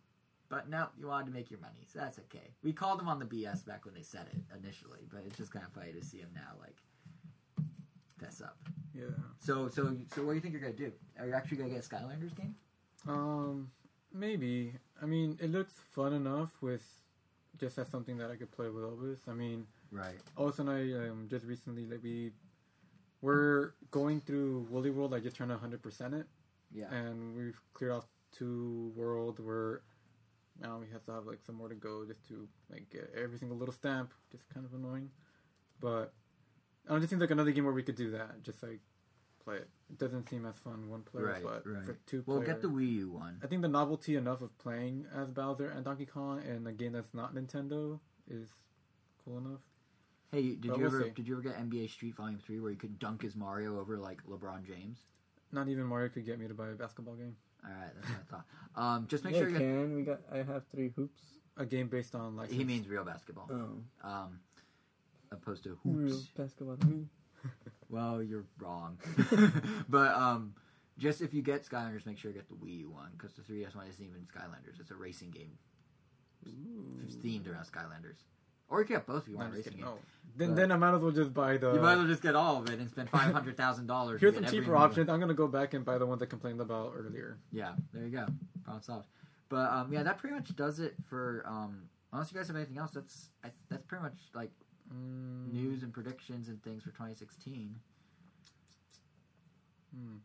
But no, you wanted to make your money, so that's okay. We called them on the BS back when they said it initially, but it's just kind of funny to see them now like fess up. Yeah. So, so, so, what do you think you're gonna do? Are you actually gonna get a Skylanders game? Um, maybe. I mean, it looks fun enough with just as something that I could play with Elvis. I mean, Right. also, and I um, just recently like we we're going through Woolly World, like just trying to hundred percent it, Yeah. and we've cleared off two world where now we have to have like some more to go just to like get every single little stamp, just kind of annoying. But I don't just seems like another game where we could do that, just like play it. It doesn't seem as fun one player, Right, but right. for two Well, player, get the Wii U one. I think the novelty enough of playing as Bowser and Donkey Kong in a game that's not Nintendo is cool enough. Hey, did But you we'll ever see. did you ever get NBA Street Volume Three where you could dunk as Mario over like LeBron James? Not even Mario could get me to buy a basketball game. All right, that's what I thought. Um, just make yeah, sure you get. can we got? I have three hoops. A game based on like He means real basketball, Oh, um, opposed to hoops. real basketball to me. Well, you're wrong. but um, just if you get Skylanders, make sure you get the Wii U one because the 3DS one isn't even Skylanders. It's a racing game It's themed around Skylanders. Or you can get both if you No, want a racing game. No. Then But- then I might as well just buy the. you might as well just get all of it and spend five hundred thousand dollars. Here's some cheaper options. I'm gonna go back and buy the ones I complained about earlier. Yeah, there you go. Problem solved. But um, yeah, that pretty much does it for. Um, unless you guys have anything else, that's I, that's pretty much like Mm, news and predictions and things for 2016. hmm.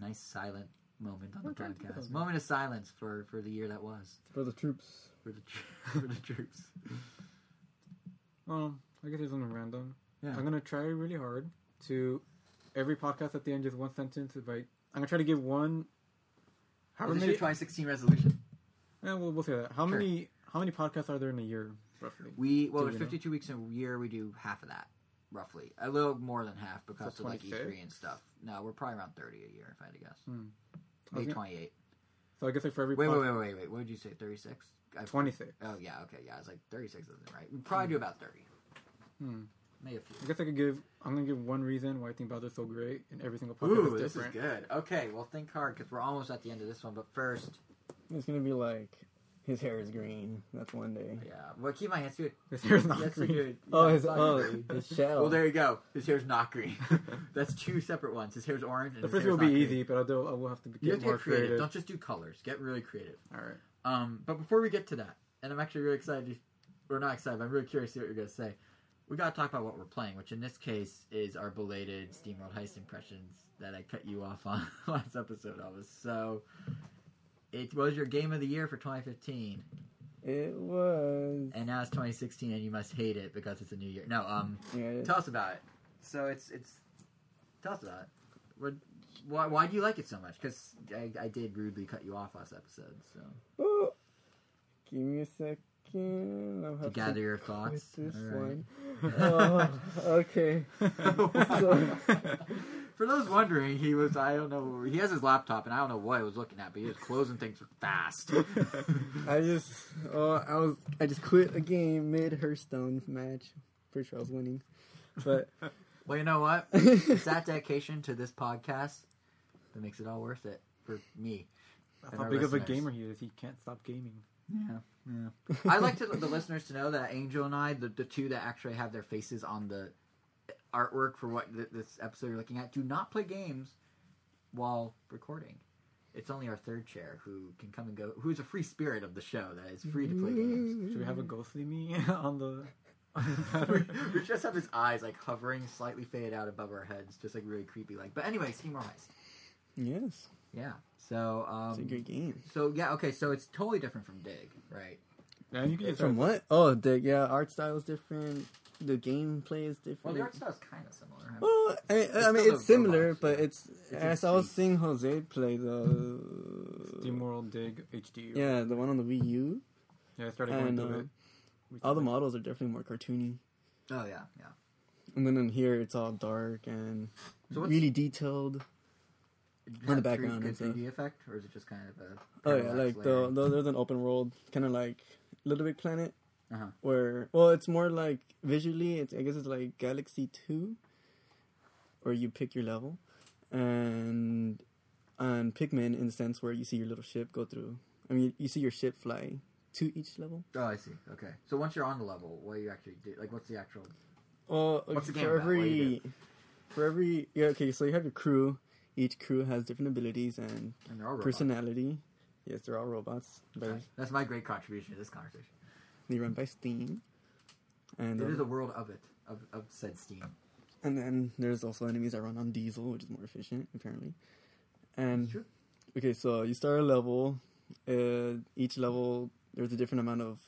Nice silent moment on the I'm trying to think of podcast. Moment of silence for for the year that was For the troops. for the tr- for the troops. Well, I guess it's something random. Yeah. I'm gonna try really hard to every podcast at the end just one sentence. If I I'm gonna try to give one. However Is this many? your 2016 resolution? Yeah, we'll, we'll say that. How Sure. many how many podcasts are there in a year roughly? We well, Do there's we know? 52 weeks in a year. We do half of that, roughly. A little more than half because So of like 26? E3 and stuff. No, we're probably around 30 a year if I had to guess. Hmm. Maybe Okay. 28. So I guess like for every Wait, wait, wait, wait, wait. What did you say? 36? I- 26. Oh yeah, okay, yeah. It's like 36 isn't right. We probably do about 30. Hmm. Maybe a I few. I guess I could give. I'm gonna give one reason why I think Bowser's so great, and every single podcast Ooh, is this is good. Okay, well think hard because we're almost at the end of this one. But first, It's gonna be like his hair is green. That's one day. Yeah. Well, keep my he to do His hair's not green. do it- Oh, his oh, green. his shell. Well, there you go. His hair's not green. That's two separate ones. His hair's orange. And The first one will be easy, green. but I'll do, I will have to get You have to more get creative. creative. Don't just do colors. Get really creative. All right. Um, but before we get to that, and I'm actually really excited. To, or not excited. But I'm really curious to see what you're going to say. We got to talk about what we're playing, which in this case is our belated SteamWorld Heist impressions that I cut you off on last episode I was So, it was your game of the year for 2015, It was. and now it's 2016, and you must hate it because it's a new year. No, um, Yeah, tell us about it. So it's it's tell us about it. What, why why do you like it so much? Because I, I did rudely cut you off last episode. So Oh, give me a second. I'll to gather to your thoughts. this All right. one. oh, okay. So- For those wondering, he was I don't know he has his laptop and I don't know what he was looking at, but he was closing things fast. I just, oh, I was, I just quit a game mid Hearthstone match. Pretty sure I was winning, but well, you know what? It's that dedication to this podcast that makes it all worth it for me. That's how our big of a gamer he is. He can't stop gaming. Yeah, yeah. I'd like to, the listeners to know that Angel and I, the, the two that actually have their faces on the artwork for what th- this episode you're looking at, do not play games while recording. It's only our third chair who can come and go, who's a free spirit of the show that is free to play games. Should we have a ghostly me on the? we, we just have his eyes like hovering, slightly faded out above our heads, just like really creepy. Like, but anyway, SteamWorld Heist. yes, Yeah. So, um, it's a great game. so yeah, okay. So it's totally different from Dig, right? yeah, you can just From what? Oh, the yeah, art style is different. The gameplay is different. Well, the art style is kind of similar. huh? Well, I, I mean, it's similar, robots, but yeah. it's, It's as in I was speed. seeing Jose play the SteamWorld Dig HD. yeah, the one on the Wii U, yeah. I started going and through uh, it. We all the models are definitely more cartoony. Oh yeah, yeah. And then in here, it's all dark and So really detailed. Does On the background three, and good stuff. 3D effect, or is it just kind of a? Oh yeah, like the, layering? the there's an open world, kind of like Little Big Planet, Uh-huh. where well, it's more like visually, it's I guess it's like Galaxy Two, where you pick your level, and and Pikmin in the sense where you see your little ship go through. I mean, you, see your ship fly to each level. Oh, I see. Okay, so once you're on the level, what do you actually do? Like, what's the actual? Well, What's the for game about? What do you every for every yeah okay, so you have your crew. Each crew has different abilities and And they're all personality. Yes, they're all robots. But. That's my great contribution to this conversation. They run by Steam. And It um, a world of it, of, of said Steam. And then there's also enemies that run on diesel, which is more efficient, apparently. And Sure. okay, so you start a level. Uh, each level, there's a different amount of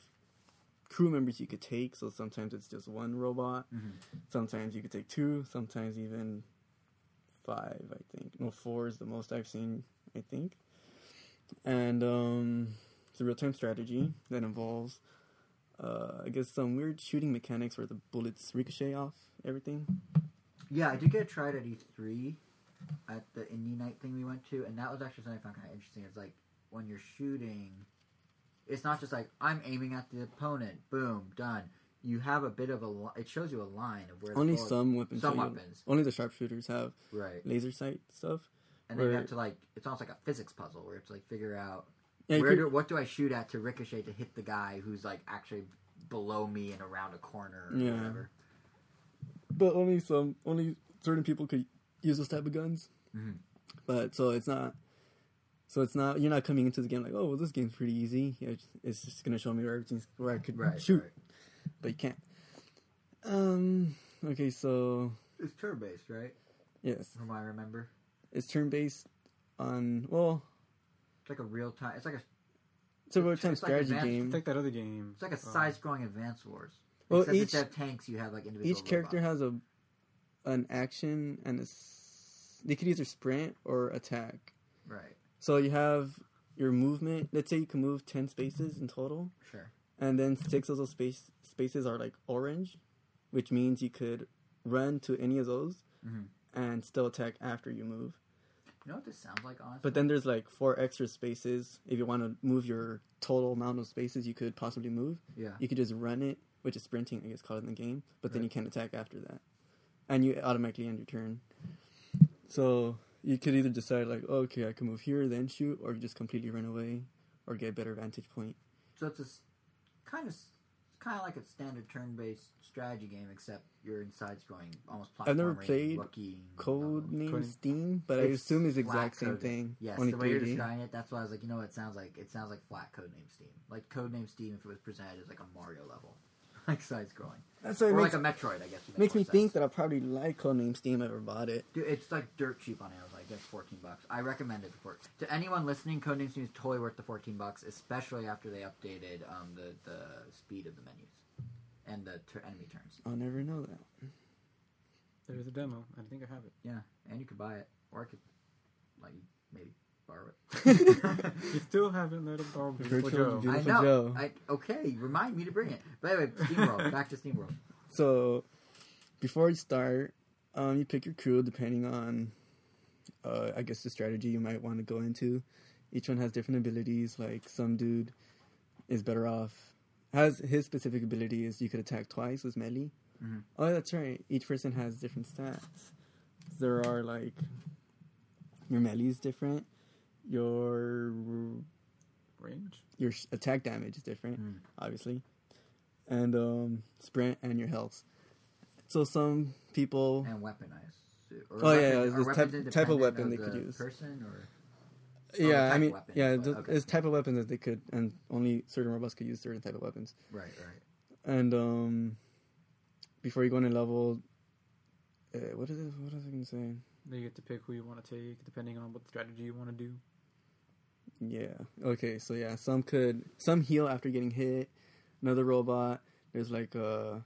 crew members you could take. So sometimes it's just one robot. Mhm. Sometimes you could take two. Sometimes even five. I think no, four is the most I've seen. I think. And um, it's a real-time strategy that involves, uh, I guess, some weird shooting mechanics where the bullets ricochet off everything. Yeah, I did get tried at E3 at the indie night thing we went to, and that was actually something I found kind of interesting. It's like when you're shooting, it's not just like I'm aiming at the opponent, boom, done. You have a bit of a. li- It shows you a line of where Only some weapons. some weapons, Only the sharpshooters have right? laser sight stuff. And then you have to like. It's almost like a physics puzzle where it's like figure out Yeah, where could- do, what do I shoot at to ricochet to hit the guy who's like actually below me and around a corner or Yeah. whatever. but only some. Only certain people could use those type of guns. Mhm. But so it's not. So it's not. You're not coming into the game like, oh, well, this game's pretty easy. It's, just gonna show me where everything's where I could Right. shoot, right. but you can't. Um. Okay, so It's turn based, right? yes, From what I remember, it's turn based on well, it's like a real time. It's like a it's a real time It's like strategy game. It's like that other game. It's like a Uh, side-scrolling Advance Wars. Well, Except each- instead tanks, you have like individual. Each character robots. has a an action and a. s- They could either sprint or attack. right. So you have your movement. Let's say you can move ten spaces in total, Sure. and then six of those space spaces are like orange, which means you could run to any of those Mhm. and still attack after you move. You know what this sounds like, honestly? But then there's like four extra spaces. If you want to move your total amount of spaces you could possibly move, yeah. you could just run it, which is sprinting, I guess, called in the game. But then you can't attack after that, and you automatically end your turn. So you could either decide like, oh, okay, I can move here, then shoot, or you just completely run away, or get a better vantage point. so it's a s- kind of kind of like a standard turn-based strategy game, except you're in side-scrolling, almost platformer. I've never played Code levels. name Steam, but I assume it's flat exact same coded. thing. Yes, the way you're describing it, that's why I was like, you know, what, it sounds like it sounds like flat codename Steam, like codename Steam if it was presented as like a Mario level, like side-scrolling, That's what or makes, like a Metroid, I guess. makes me more think that I probably like Codename Steam. if I ever bought it. Dude, it's like dirt cheap on Amazon. It gets fourteen bucks. I recommend it for to anyone listening. Codename Steam is totally worth the fourteen bucks, especially after they updated um, the the speed of the menus and the tur enemy turns. I'll never know that. There's a demo. I think I have it. Yeah, and you could buy it, or I could like maybe borrow it. You still haven't let him borrow Beautiful Virtual Joe. View- I know. Joe. I, okay, remind me to bring it. But anyway, SteamWorld. back to SteamWorld. So, before you start, um, you pick your crew depending on, uh, I guess the strategy you might want to go into. Each one has different abilities. Like some dude is better off has his specific ability is you could attack twice with melee. Mhm. Oh, that's right. Each person has different stats. There are like your melee is different. Your Range? your attack damage is different, Mm. obviously, and um, sprint and your health. So some people, And weapon, I. Or Oh, yeah, weapon- yeah, are this type- type of independent weapon they the could use. Person or yeah, I mean, weapon, yeah, but- okay. there's type of weapons that they could, and only certain robots could use certain type of weapons. right, right. And um, before you go on a level, uh, what is it? What was I gonna say? Then you get to pick who you want to take, depending on what strategy you want to do. Yeah. Okay. So yeah, some could some heal after getting hit. Another robot. There's like uh,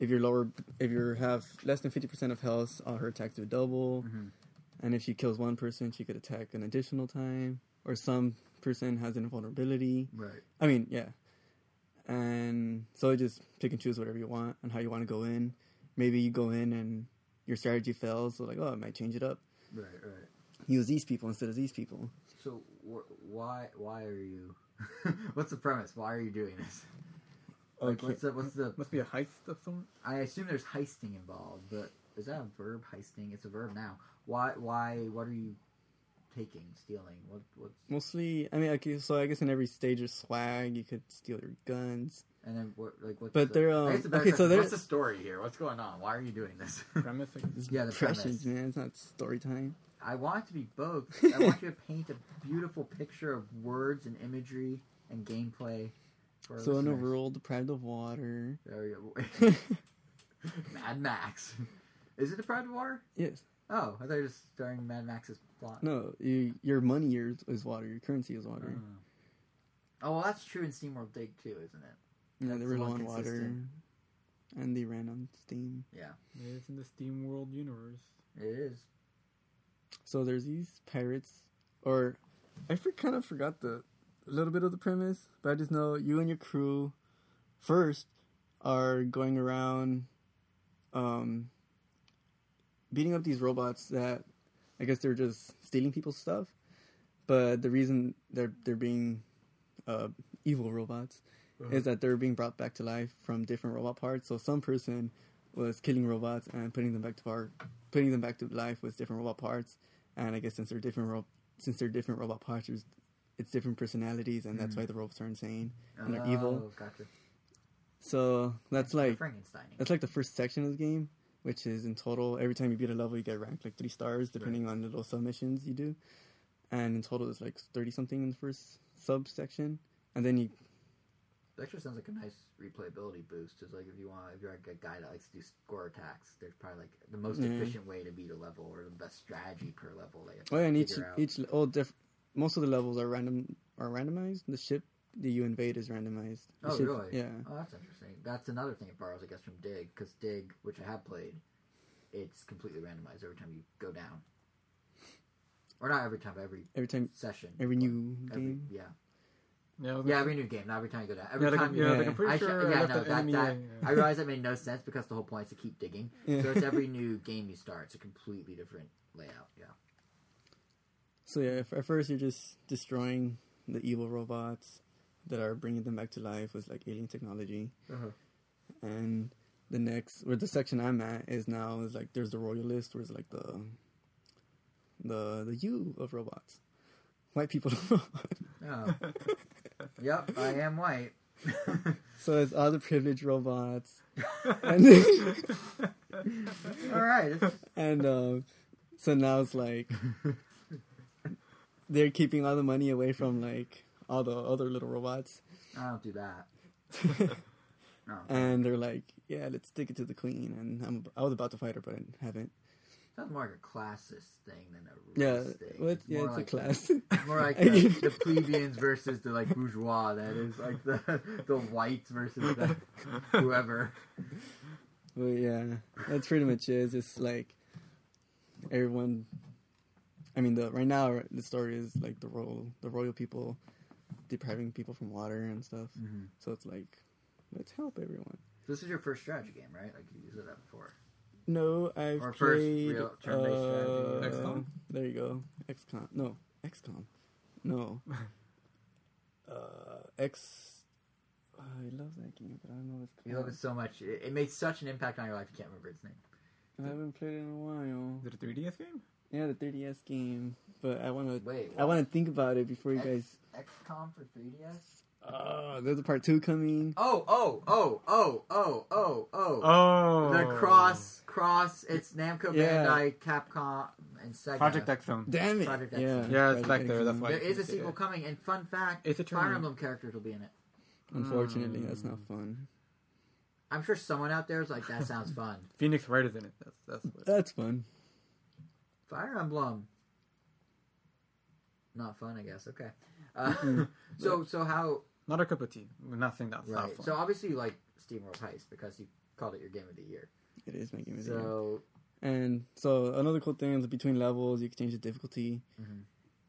if you're lower, if you have less than fifty percent of health, all her attacks do double. Mhm. And if she kills one person, she could attack an additional time. Or some person has an invulnerability. Right. I mean, yeah. And so just pick and choose whatever you want and how you want to go in. Maybe you go in and your strategy fails, so like, oh, I might change it up. Right, right. Use these people instead of these people. So wh- why why are you? what's the premise? Why are you doing this? Like, Okay. what's the what's the? Must be a heist of some. I assume there's heisting involved, but is that a verb? Heisting? It's a verb now. Why why what are you taking? Stealing? What what's? Mostly, I mean, okay, so I guess in every stage of swag, you could steal your guns. And then what like what's? But the, they're, um, the okay, so question, they're- what's the story here? What's going on? Why are you doing this? Premise, I guess. It's Yeah, the precious, premise. man. It's not story time. I want it to be both. I want you to paint a beautiful picture of words and imagery and gameplay. For our So, an listeners. overall deprived of water. There we go. Mad Max. Is it deprived of water? yes. Oh, I thought you were just starring Mad Max's plot. No, you, your money is, is water. Your currency is water. Oh. Oh, well, that's true in SteamWorld Dig too, isn't it? yeah, that's they were low on water. And they ran on Steam. Yeah, It's in the SteamWorld universe. it is. So there's these pirates, or I for, kind of forgot the a little bit of the premise, but I just know you and your crew first are going around, um, beating up these robots that I guess they're just stealing people's stuff, but the reason they're they're being uh, evil robots is that they're being brought back to life from different robot parts. So some person was killing robots and putting them back to our, putting them back to life with different robot parts. And I guess since they're different ro- since they're different robot parts, there's, it's different personalities, and that's Mm. why the robots are insane and they're evil. Oh, Gotcha. So that's like Frankenstein. that's like the first section of the game, which is in total every time you beat a level you get ranked like three stars depending on the little submissions you do, and in total it's like thirty something in the first subsection, and then you It actually sounds like a nice replayability boost. It's like if you want, if you're like a guy that likes to do score attacks, there's probably like the most Yeah. efficient way to beat a level or the best strategy per level. That you have to Oh, yeah, and each out. each oh, diff- most of the levels are random are randomized. The ship that you invade is randomized. The Oh, ship- really? Yeah. Oh, that's interesting. That's another thing it borrows, I guess, from Dig, because Dig, which I have played, it's completely randomized every time you go down. Or not every time, but every Every time, session. every new Every- game. Yeah. Yeah, Yeah, every new game, not every time you go down. Every yeah, like, time yeah, you like, Yeah. I'm pretty I sh- sure I yeah, left no, that, that, yeah. I realize that made no sense because the whole point is to keep digging. Yeah. So it's every new game you start, it's a completely different layout. Yeah. So yeah, if, at first you're just destroying the evil robots that are bringing them back to life with like alien technology, Uh-huh. and the next, where the section I'm at is now is like there's the royalist, where it's like the the the you of robots, white people. Oh. Yep, I am white. So it's all the privileged robots, and All right. and um, so now it's like they're keeping all the money away from like all the other little robots, I don't do that. No. and they're like, yeah, let's stick it to the queen. And I'm I was about to fight her, but I haven't. Sounds more like a classist thing than a Yeah, thing. well, it's, yeah, it's like a class. More like the, the plebeians versus the like bourgeois. That is like the the whites versus the whoever. But yeah, that's pretty much it. It's just like everyone. I mean, the right now the story is like the royal, the royal people depriving people from water and stuff. Mm-hmm. So it's like, let's help everyone. This is your first strategy game, right? Like you said that before. No, I've Or first played. real uh. XCOM? There you go. XCOM. No, XCOM. No. uh, X. Oh, I love that game, but I don't know what it's You love it so much. It, it made such an impact on your life. You can't remember its name. I haven't played it in a while. Is it a 3DS game? Yeah, the 3DS game, but I want to. I want to think about it before you X- guys. XCOM for 3DS. Oh, there's a part two coming. Oh, oh, oh, oh, oh, oh, oh. Oh, The cross, cross. It's Namco Yeah. Bandai, Capcom, and Sega. Project X Zone. Damn it! Project X. yeah, Yeah, it's Project back there, that's why- There is a Yeah. sequel coming, and fun fact: It's a Fire. Emblem characters will be in it. Unfortunately, that's Mm. not fun. I'm sure someone out there is like, "That sounds fun." Phoenix Wright is in it. That's that's what. That's fun. Fire Emblem. Not fun, I guess. Okay. Uh, Mhm. so, so how? Not a cup of tea. We're that's not Right. fun. So obviously, you like SteamWorld Heist because you called it your game of the year. It is my game of the year. So, And so another cool thing is between levels, you can change the difficulty. Mhm.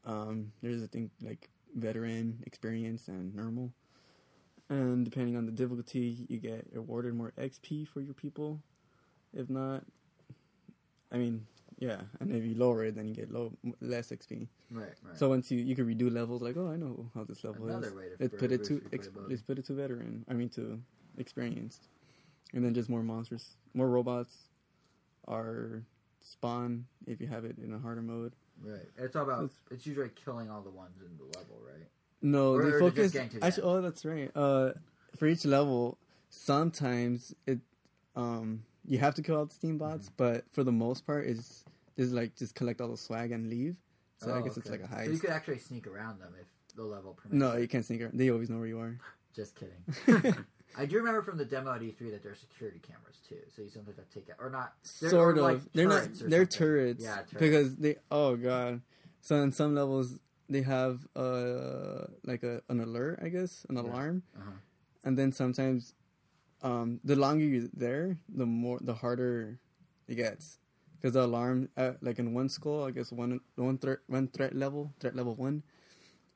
Um, there's a thing like veteran, experience, and normal. And depending on the difficulty, you get awarded more XP for your people. If not, I mean, yeah. And if you lower it, then you get low less XP. right, right. So once you you can redo levels, like oh, I know how this level another is. way to Let's put it to ex- let's put it to veteran. I mean to experienced, and then just more monsters, more robots are spawn if you have it in a harder mode. Right. It's all about. It's- It's usually killing all the ones in the level, right? No, Or- or they just focus. Actually, oh, that's right. Uh, for each level, sometimes it um you have to kill all the steam bots, Mm-hmm. but for the most part, it's just like just collect all the swag and leave. So I Oh, guess it's like a So you could actually sneak around them if the level permits. no, you can't sneak around. They always know where you are. Just kidding. I do remember from the demo at E3 that there are security cameras too, so you sometimes have to take it or not. Sort of. like, they're not. They're something. turrets. Yeah, turrets. Because they. Oh god. So in some levels they have uh like a an alert, I guess, an Yeah. alarm, Uh-huh. and then sometimes, um, the longer you're there, the more the harder it gets. Because the alarm, uh, like in one school, I guess one one threat one threat level, threat level one,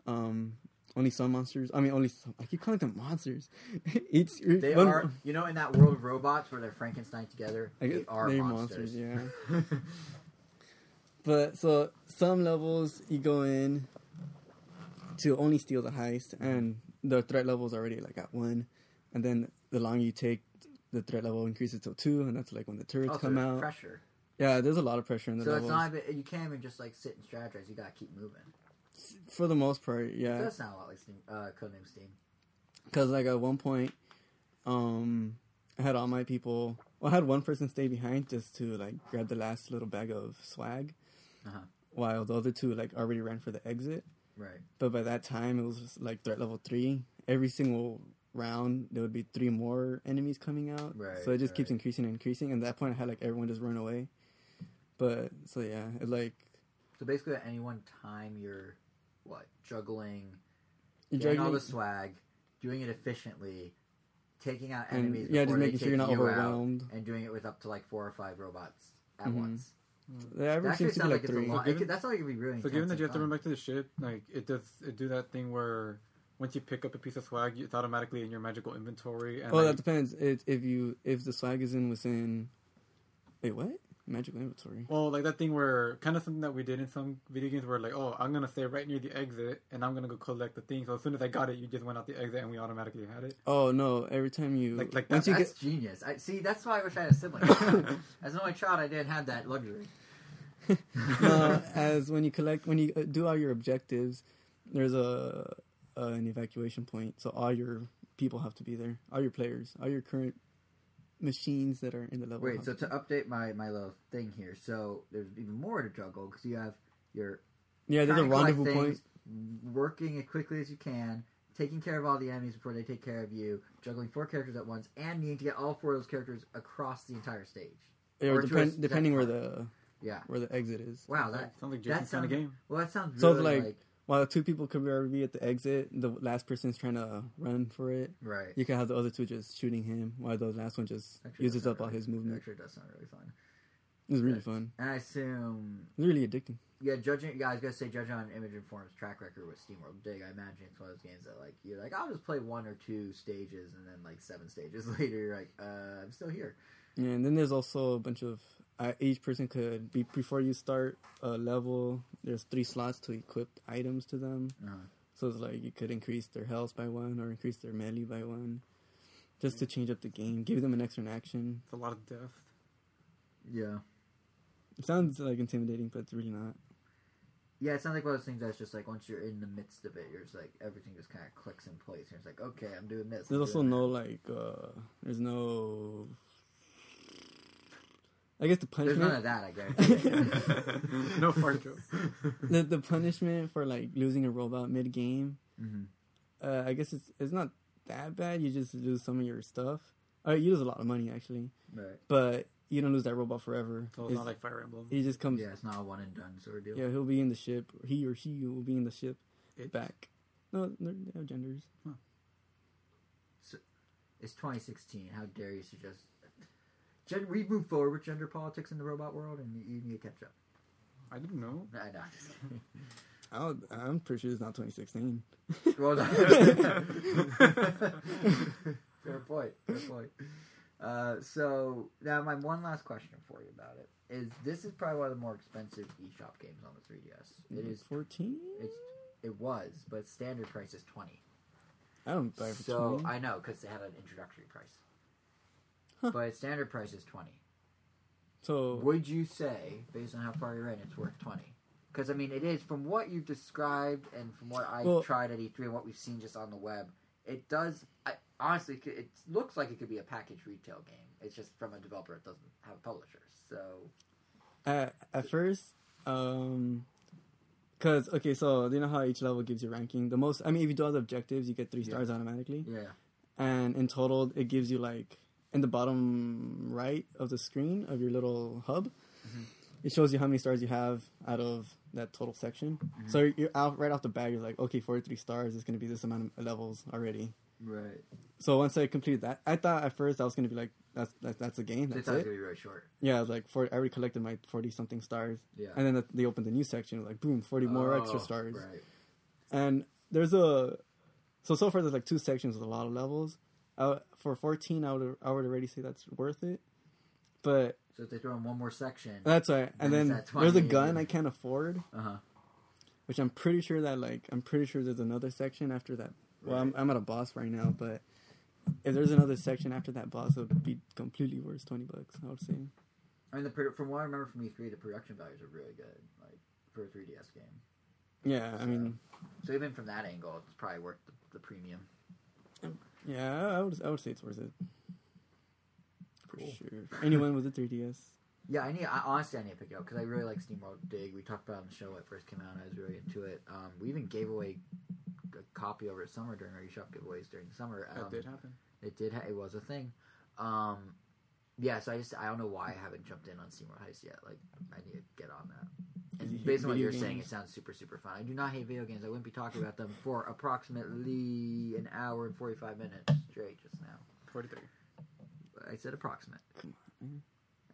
um, only some monsters. I mean, only some. I keep calling them monsters. Each They one- are, you know, in that world of robots where they're Frankenstein together. I they guess are they're monsters. monsters, yeah. But so some levels you go in to only steal the heist, and the threat level is already like at one, and then the longer you take, the threat level increases to two, and that's like when the turrets Also, come out. pressure. Yeah, there's a lot of pressure in the So levels. it's not even, you can't even just like sit and strategize. You gotta keep moving. For the most part, It yeah. does sound a lot like Steam, uh, Codename Steam. Because like at one point, um, I had all my people. Well, I had one person stay behind just to like grab the last little bag of swag, Uh-huh. while the other two like already ran for the exit. Right. But by that time, it was like threat level three. Every single round, there would be three more enemies coming out. Right, So it just keeps increasing and increasing. And at that point, I had like everyone just run away. But so yeah, it like So basically, at any one time, you're what juggling, you're getting all the swag, doing it efficiently, taking out and enemies. yeah, before just they making sure you're take not you out, overwhelmed. and doing it with up to like four or five robots at Mhm. once. The That average actually seems to be sounds like like it's three. a lot. So given- it could, that's like it'd be really. So given that you have to run back to the ship, like it does it do that thing where once you pick up a piece of swag, it's automatically in your magical inventory. And Well, like, that depends. It, if you if the swag is in within, wait, what? Magical inventory. well, like that thing where kind of something that we did in some video games where like, oh, I'm gonna stay right near the exit and I'm gonna go collect the thing. So as soon as I got it, you just went out the exit and we automatically had it. Oh no! Every time you Like- like once you That's get genius. I see. That's why I wish I had a sibling. As an only child, I didn't have that luxury. no, as when you collect when you uh, do all your objectives, there's a uh, an evacuation point, so all your people have to be there. All your players, all your current machines that are in the level. Wait, so to- to update my my little thing here, so there's even more to juggle because you have your yeah, there's a trying to collect rendezvous point. things, working as quickly as you can, taking care of all the enemies before they take care of you, juggling four characters at once, and needing to get all four of those characters across the entire stage. Or or depend, depending where the Yeah. where the exit is. Wow, that sounds like that Jason's kind of game. well, that sounds So it's really like- like, While two people could already be at the exit, the last person's trying to run for it. right. You can have the other two just shooting him, while the last one just Actually, uses up all his movement. Actually, does sound really fun. It was really fun. And I assume, really addicting. yeah, judging. Yeah, I was gonna say, judging on Image & Form's track record with SteamWorld Dig, I imagine it's one of those games that like you're like, I'll just play one or two stages, and then like seven stages later, you're like, uh, I'm still here. Yeah, and then there's also a bunch of uh, each person could be before you start a level. There's three slots to equip items to them, Uh-huh. so it's like you could increase their health by one or increase their melee by one, just to change up the game, give them an extra action. It's a lot of death. Yeah. It sounds like intimidating, but it's really not. Yeah, it sounds like one of those things that's just like once you're in the midst of it, you're just like everything just kind of clicks in place. And it's like, okay, I'm doing this. I'm There's also no that. like, uh there's no. I guess the punishment. There's none of that, I guess. no fart joke. the, the punishment for like losing a robot mid game. hmm Uh, I guess it's it's not that bad. You just lose some of your stuff. Uh, you lose a lot of money actually, Right. but you don't lose that robot forever. So it's It's- not like Fire Emblem. he just comes. Yeah, it's not a one and done sort of deal. Yeah, he'll be in the ship. He or she will be in the ship It- back. No, they're- they have genders. It's 2016. How dare you suggest? Gen- we move forward with gender politics in the robot world, and you, you need to catch up. I didn't know. Nah, nah, just. I'll, I'm pretty sure it's not 2016. Well done. fair point. Fair point. Uh, so now my one last question for you about it is: This is probably one of the more expensive eShop games on the 3DS. It is. 14. It's. It was, but standard price is 20. I don't buy it for So 20. I know because they had an introductory price. But standard price is 20. so Would you say, based on how far you're in, it's worth 20? Because, I mean, it is, from what you've described and from what I Well- tried at E3 and what we've seen just on the web, it does, I, honestly, it looks like it could be a package retail game. It's just from a developer that doesn't have a publisher. So, at, at first, um, because okay, so you know how each level gives you ranking. The most, I mean, if you do all the objectives, you get three Yeah. stars automatically, yeah. and in total, it gives you like in the bottom right of the screen of your little hub, Mhm. it shows you how many stars you have out of that total section. So you're out right off the bat. You're like, okay, forty-three stars is going to be this amount of levels already. Right. So once I completed that, I thought at first I was going to be like, that's that's, that's a game. That's it's it. going to be really short. Yeah, I was like, for, I already collected my forty something stars. Yeah. And then they opened the new section, like boom, forty more extra Oh, stars. Right. And there's a so so far there's like two sections with a lot of levels. I, for fourteen, I would I would already say that's worth it. But So if they throw in one more section, that's right. And Then then it's at there's a gun I can't afford, uh huh. which I'm pretty sure that like I'm pretty sure there's another section after that. Well, I'm, I'm at a boss right now, but if there's another section after that boss, it would be completely worth twenty bucks. I would say. I mean, the, from what I remember from E3, the production values are really good, like for a 3DS game. Yeah, I mean, So even from that angle, it's probably worth the, the premium. Yeah, I would I would say it's worth it for Cool. sure. Anyone with a 3DS. Yeah, I need. I, honestly, I need to pick it up because I really like SteamWorld Dig. We talked about it on the show when it first came out. and I was really into it. Um, we even gave away a copy over the summer during our eShop giveaways during the summer. Um, That did happen. It did. Ha- it was a thing. Um, yeah, so I just I don't know why I haven't jumped in on SteamWorld Heist yet. Like I need to get on that. You And based on what you're saying, it sounds super super fun. I do not hate video games. I wouldn't be talking about them for approximately an hour and forty five minutes straight just now. Forty-three. I said approximate. Come on,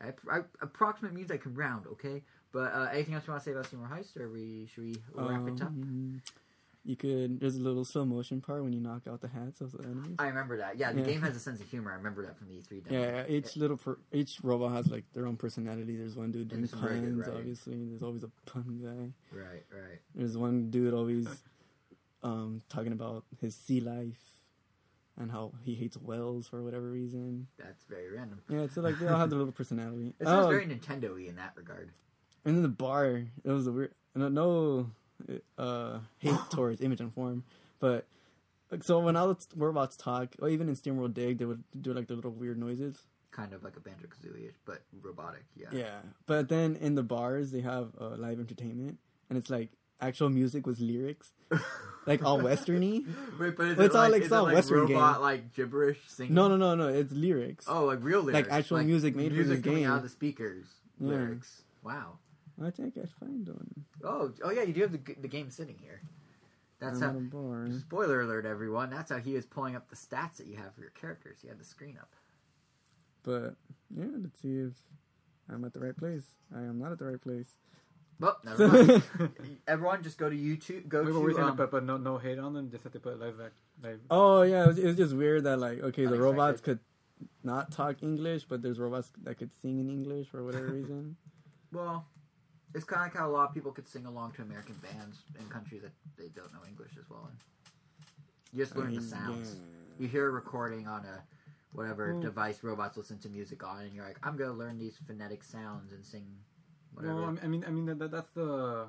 I, I, approximate means I can round, okay? But uh, anything else you want to say about SteamWorld Heist, or we should we wrap it up? You could. There's a little slow motion part when you knock out the hats of the enemies. I remember that. Yeah, the Yeah. game has a sense of humor. I remember that from the E3 demo. Yeah, each little per, each robot has like their own personality. There's one dude doing puns. writing. Obviously, there's always a pun guy. Right, right. There's one dude always um, talking about his sea life and how he hates whales for whatever reason. That's very random. Yeah, so like they all have their little personality. It sounds Oh, very Nintendo-y in that regard. And then the bar, it was a weird, no, no uh, hate towards Image & Form, But like, so when all was robots talk, or even in SteamWorld Dig, they would do like the little weird noises. Kind of like a Banjo Kazooie, but robotic. Yeah. Yeah. But then in the bars, they have uh, live entertainment, and it's like actual music with lyrics, like all westerny. Wait, but But it it's all, like, like, is it all like Western robot game. like gibberish singing? No, no, no, no. It's lyrics. Oh, like real lyrics, like actual music made for music this coming game. out of the speakers. Yeah. Lyrics. Wow. I think I find one. Oh, oh yeah, you do have the, the game sitting here. That's I'm how. a bar. Spoiler alert, everyone. That's how he was pulling up the stats that you have for your characters. He had the screen up. But yeah, let's see if I'm at the right place. I am not at the right place. Well, never mind. everyone, just go to YouTube. Go Wait, to. what were we saying? um, but, but no, no hate on them. Just that they put live back, live. oh yeah, it was, it was just weird that like okay, the Unexpected. robots could not talk English, but there's robots that could sing in English for whatever reason. Well, it's kind of like how a lot of people could sing along to American bands in countries that they don't know English as well in. You just I learn the sounds. yeah. You hear a recording on a whatever Well- device robots listen to music on, and you're like, I'm gonna learn these phonetic sounds and sing whatever. Well, I mean, I mean, that, that, that's the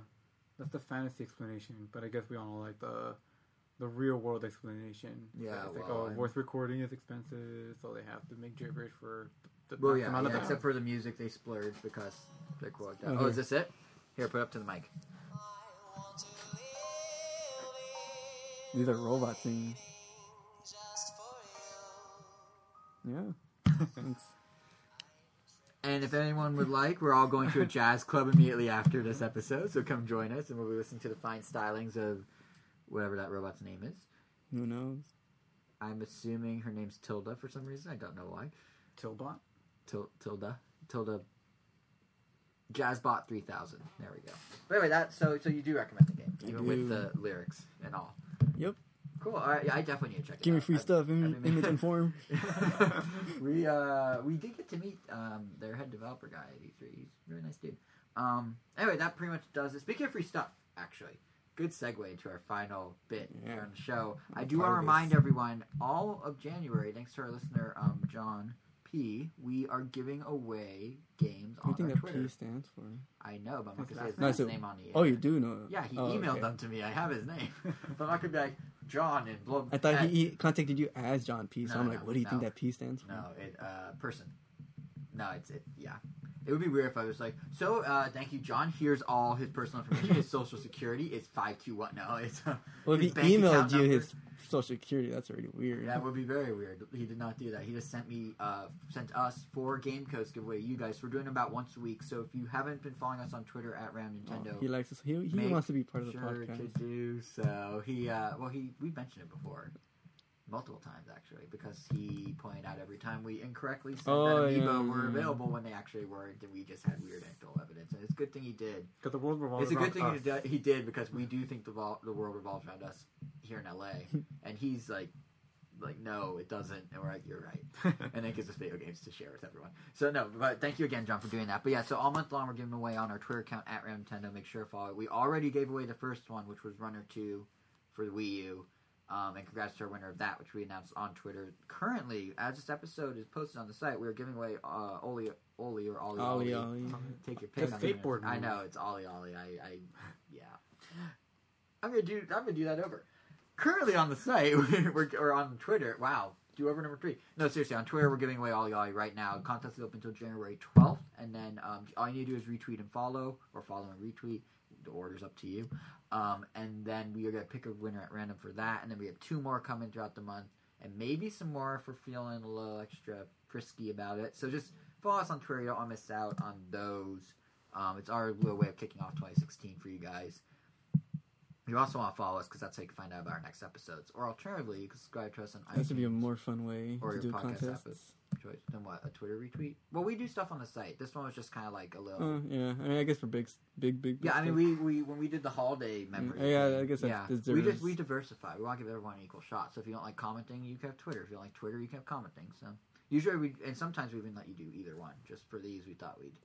that's the fantasy explanation. But I guess we all know like the the real world explanation. Yeah, it's like well, oh, I'm- voice recording is expensive, so they have to make gibberish for the well, max yeah, amount of yeah, time. except for the music, they splurge because they're cool like that. Oh, Oh, here. is this it? Here, put up to the mic. These are robots singing. Yeah. Thanks. And if anyone would like, we're all going to a jazz club immediately after this episode, so come join us, and we'll be listening to the fine stylings of whatever that robot's name is. Who knows? I'm assuming her name's Tilda for some reason. I don't know why. Tilbot. Til- Tilda. Tilda. Jazzbot 3000. There we go. But anyway, that so so you do recommend the game, I even with the lyrics and all. Yep. Cool. All right, yeah, I definitely need to check it Give me out. free I- stuff, I Im- mean- image and form. we uh we did get to meet um their head developer guy at E3. He's a really nice dude. Um anyway, that pretty much does it. Speaking of free stuff, actually, good segue into our final bit Yeah. here on the show. I do want to remind everyone, all of January, thanks to our listener um John P, we are giving away games What on you our think that Twitter. P stands for? I know, but I'm not gonna say his last name. last No, so- name on the Oh, you do know. Yeah, he Oh, emailed okay. them to me. I have his name, but I'm not gonna be like John and blow. I thought he, he contacted you as John P. So No, I'm no, like, what do you think no. that P stands for? No, it uh person. No, it's it. Yeah, it would be weird if I was like, so uh thank you, John. Here's all his personal information. his social security is five two one. No, it's uh, Well, if his he bank emailed you number- his social security, that's already weird. That would be very weird. He did not do that. He just sent me, uh, sent us four game codes giveaway. You guys, we're doing about once a week. So if you haven't been following us on Twitter at Round Oh, Nintendo, he likes us. He, he wants to be part of the sure podcast. to do so. He, uh, well, he we mentioned it before, multiple times actually, because he pointed out every time we incorrectly said Oh, that Amiibo yeah, were yeah. available when they actually weren't, and we just had weird anecdotal evidence. And it's a good thing he did. Because the world revolves It's a good thing us. did, he did because we do think the vol- the world revolves around us here in LA, and he's like, like no, it doesn't, and we're like, you're right and then gives us video games to share with everyone. So no, but thank you again, John, for doing that. But yeah, so all month long we're giving away on our Twitter account at Round Nintendo. Make sure to follow it. We already gave away the first one, which was Runner Two for the Wii U. Um, and congrats to our winner of that, which we announced on Twitter. Currently, as this episode is posted on the site, we are giving away uh, Oli Oli or Ollie Ollie, Ollie. Take your pick. The skateboard I know it's Ollie Ollie. I, I yeah. I'm gonna do. I'm gonna do that over. Currently on the site, we're, we're or on Twitter. Wow, do over number three. No, seriously, on Twitter we're giving away Ollie Ollie right now. Contest is open until January 12th, and then um, all you need to do is retweet and follow, or follow and retweet. The order's up to you. Um, and then we are gonna pick a winner at random for that, and then we have two more coming throughout the month, and maybe some more if we're feeling a little extra frisky about it. So just follow us on Twitter. You don't want to miss out on those. Um, it's our little way of kicking off 2016 for you guys. You also want to follow us because that's how you can find out about our next episodes. Or alternatively, you can subscribe to us on iTunes. That should be a more fun way Or to do podcast contests. Choice. Then what? A Twitter retweet? Well, we do stuff on the site. This one was just kind of like a little. Uh, yeah, I mean, I guess for big, big, big. yeah, I mean, we, we when we did the holiday memory. yeah, I guess yeah, we just we diversify. We want to give everyone an equal shot. So if you don't like commenting, you can have Twitter. If you don't like Twitter, you can have commenting. So usually we and sometimes we even let you do either one. Just for these, we thought we'd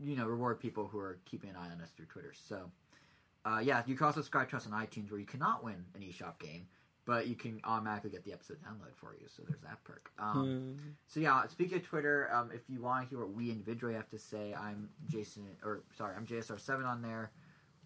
you know reward people who are keeping an eye on us through Twitter. So uh, yeah, you can also subscribe to us on iTunes, where you cannot win an eShop game, but you can automatically get the episode download for you. So there's that perk. Um, Uh, so yeah, speaking of Twitter, um, if you want to hear what we individually have to say, I'm Jason, or sorry, I'm JSR7 on there.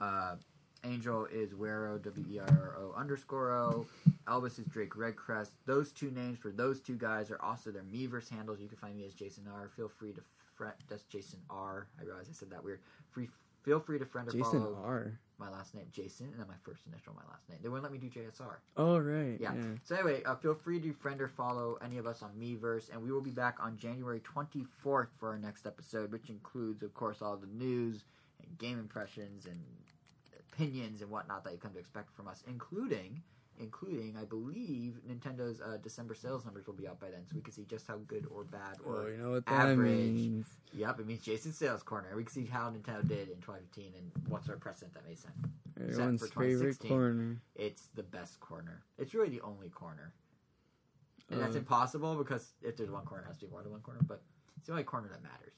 Uh, Angel is Wero, W E R O underscore O. Elvis is Drake Redcrest. Those two names for those two guys are also their Miiverse handles. You can find me as Jason R. Feel free to friend. That's Jason R. I realize I said that weird. Free. Feel free to friend or Jason follow R. my last name, Jason, and then my first initial, my last name. They wouldn't let me do JSR. Oh right. Yeah. Yeah. So anyway, uh, feel free to friend or follow any of us on Miiverse, and we will be back on January 24th for our next episode, which includes, of course, all the news and game impressions and opinions and whatnot that you come to expect from us, including, including, I believe, Nintendo's uh, December sales numbers will be out by then, so we can see just how good or bad or Oh, you know what that average. means. Yep, it means Jason's sales corner. We can see how Nintendo did in 2015 and what's our precedent that may set. Everyone's for favorite corner. It's the best corner. It's really the only corner. And that's Uh, impossible because if there's one corner, it has to be more than one corner, but it's the only corner that matters.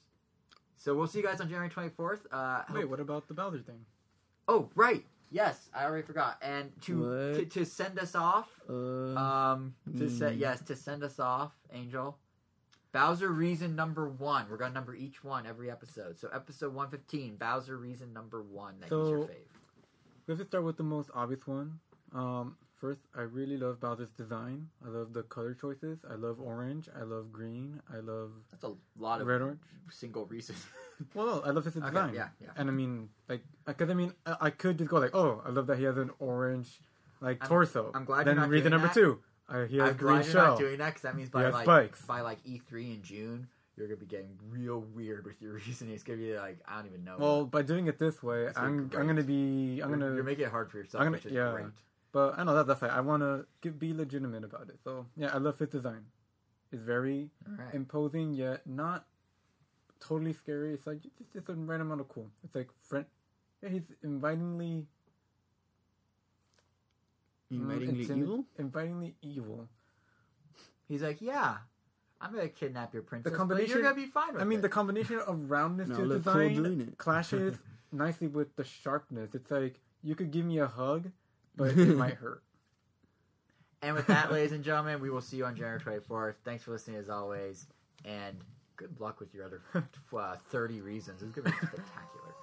So we'll see you guys on January 24th. Uh, Wait, hope- what about the Bowser thing? Oh, right. Yes, I already forgot. And to to, to send us off, Uh, um, to se- hmm. yes, to send us off, Angel. Bowser reason number one. We're gonna number each one every episode. So episode one fifteen, Bowser reason number one. That he's your So- fave. Let's just start with the most obvious one. Um, first, I really love Bowser's design. I love the color choices. I love orange. I love green. I love That's a lot of red orange. single reason. Well, no, I love his Okay, design. yeah, yeah. And I mean, like, because I mean, I, I could just go like, oh, I love that he has an orange, like I'm- torso. I'm glad Then you're not reason number that. two, uh, he has I'm green glad you're not doing that because that means by like spikes. by like E3 in June, you're gonna be getting real weird with your reasoning. It's gonna be like I don't even know. Well, by doing it this way, It's I'm I'm gonna be I'm you're, gonna you're making it hard for yourself, I'm gonna- yeah. great. But I know that that's fine. I want to be legitimate about it. So yeah, I love his design. It's very right. imposing yet not totally scary. It's like it's just a right amount of cool. It's like friend. Yeah, he's invitingly mm, Invitingly intimi- evil. Invitingly evil. He's like, yeah, I'm gonna kidnap your princess, The combination- you're gonna be fine I mean, it. the combination of roundness No, to his look cool design clashes nicely with the sharpness. It's like you could give me a hug, but it might hurt. and with that, ladies and gentlemen, we will see you on January 24th. Thanks for listening as always, and good luck with your other uh, 30 reasons. It's gonna be spectacular.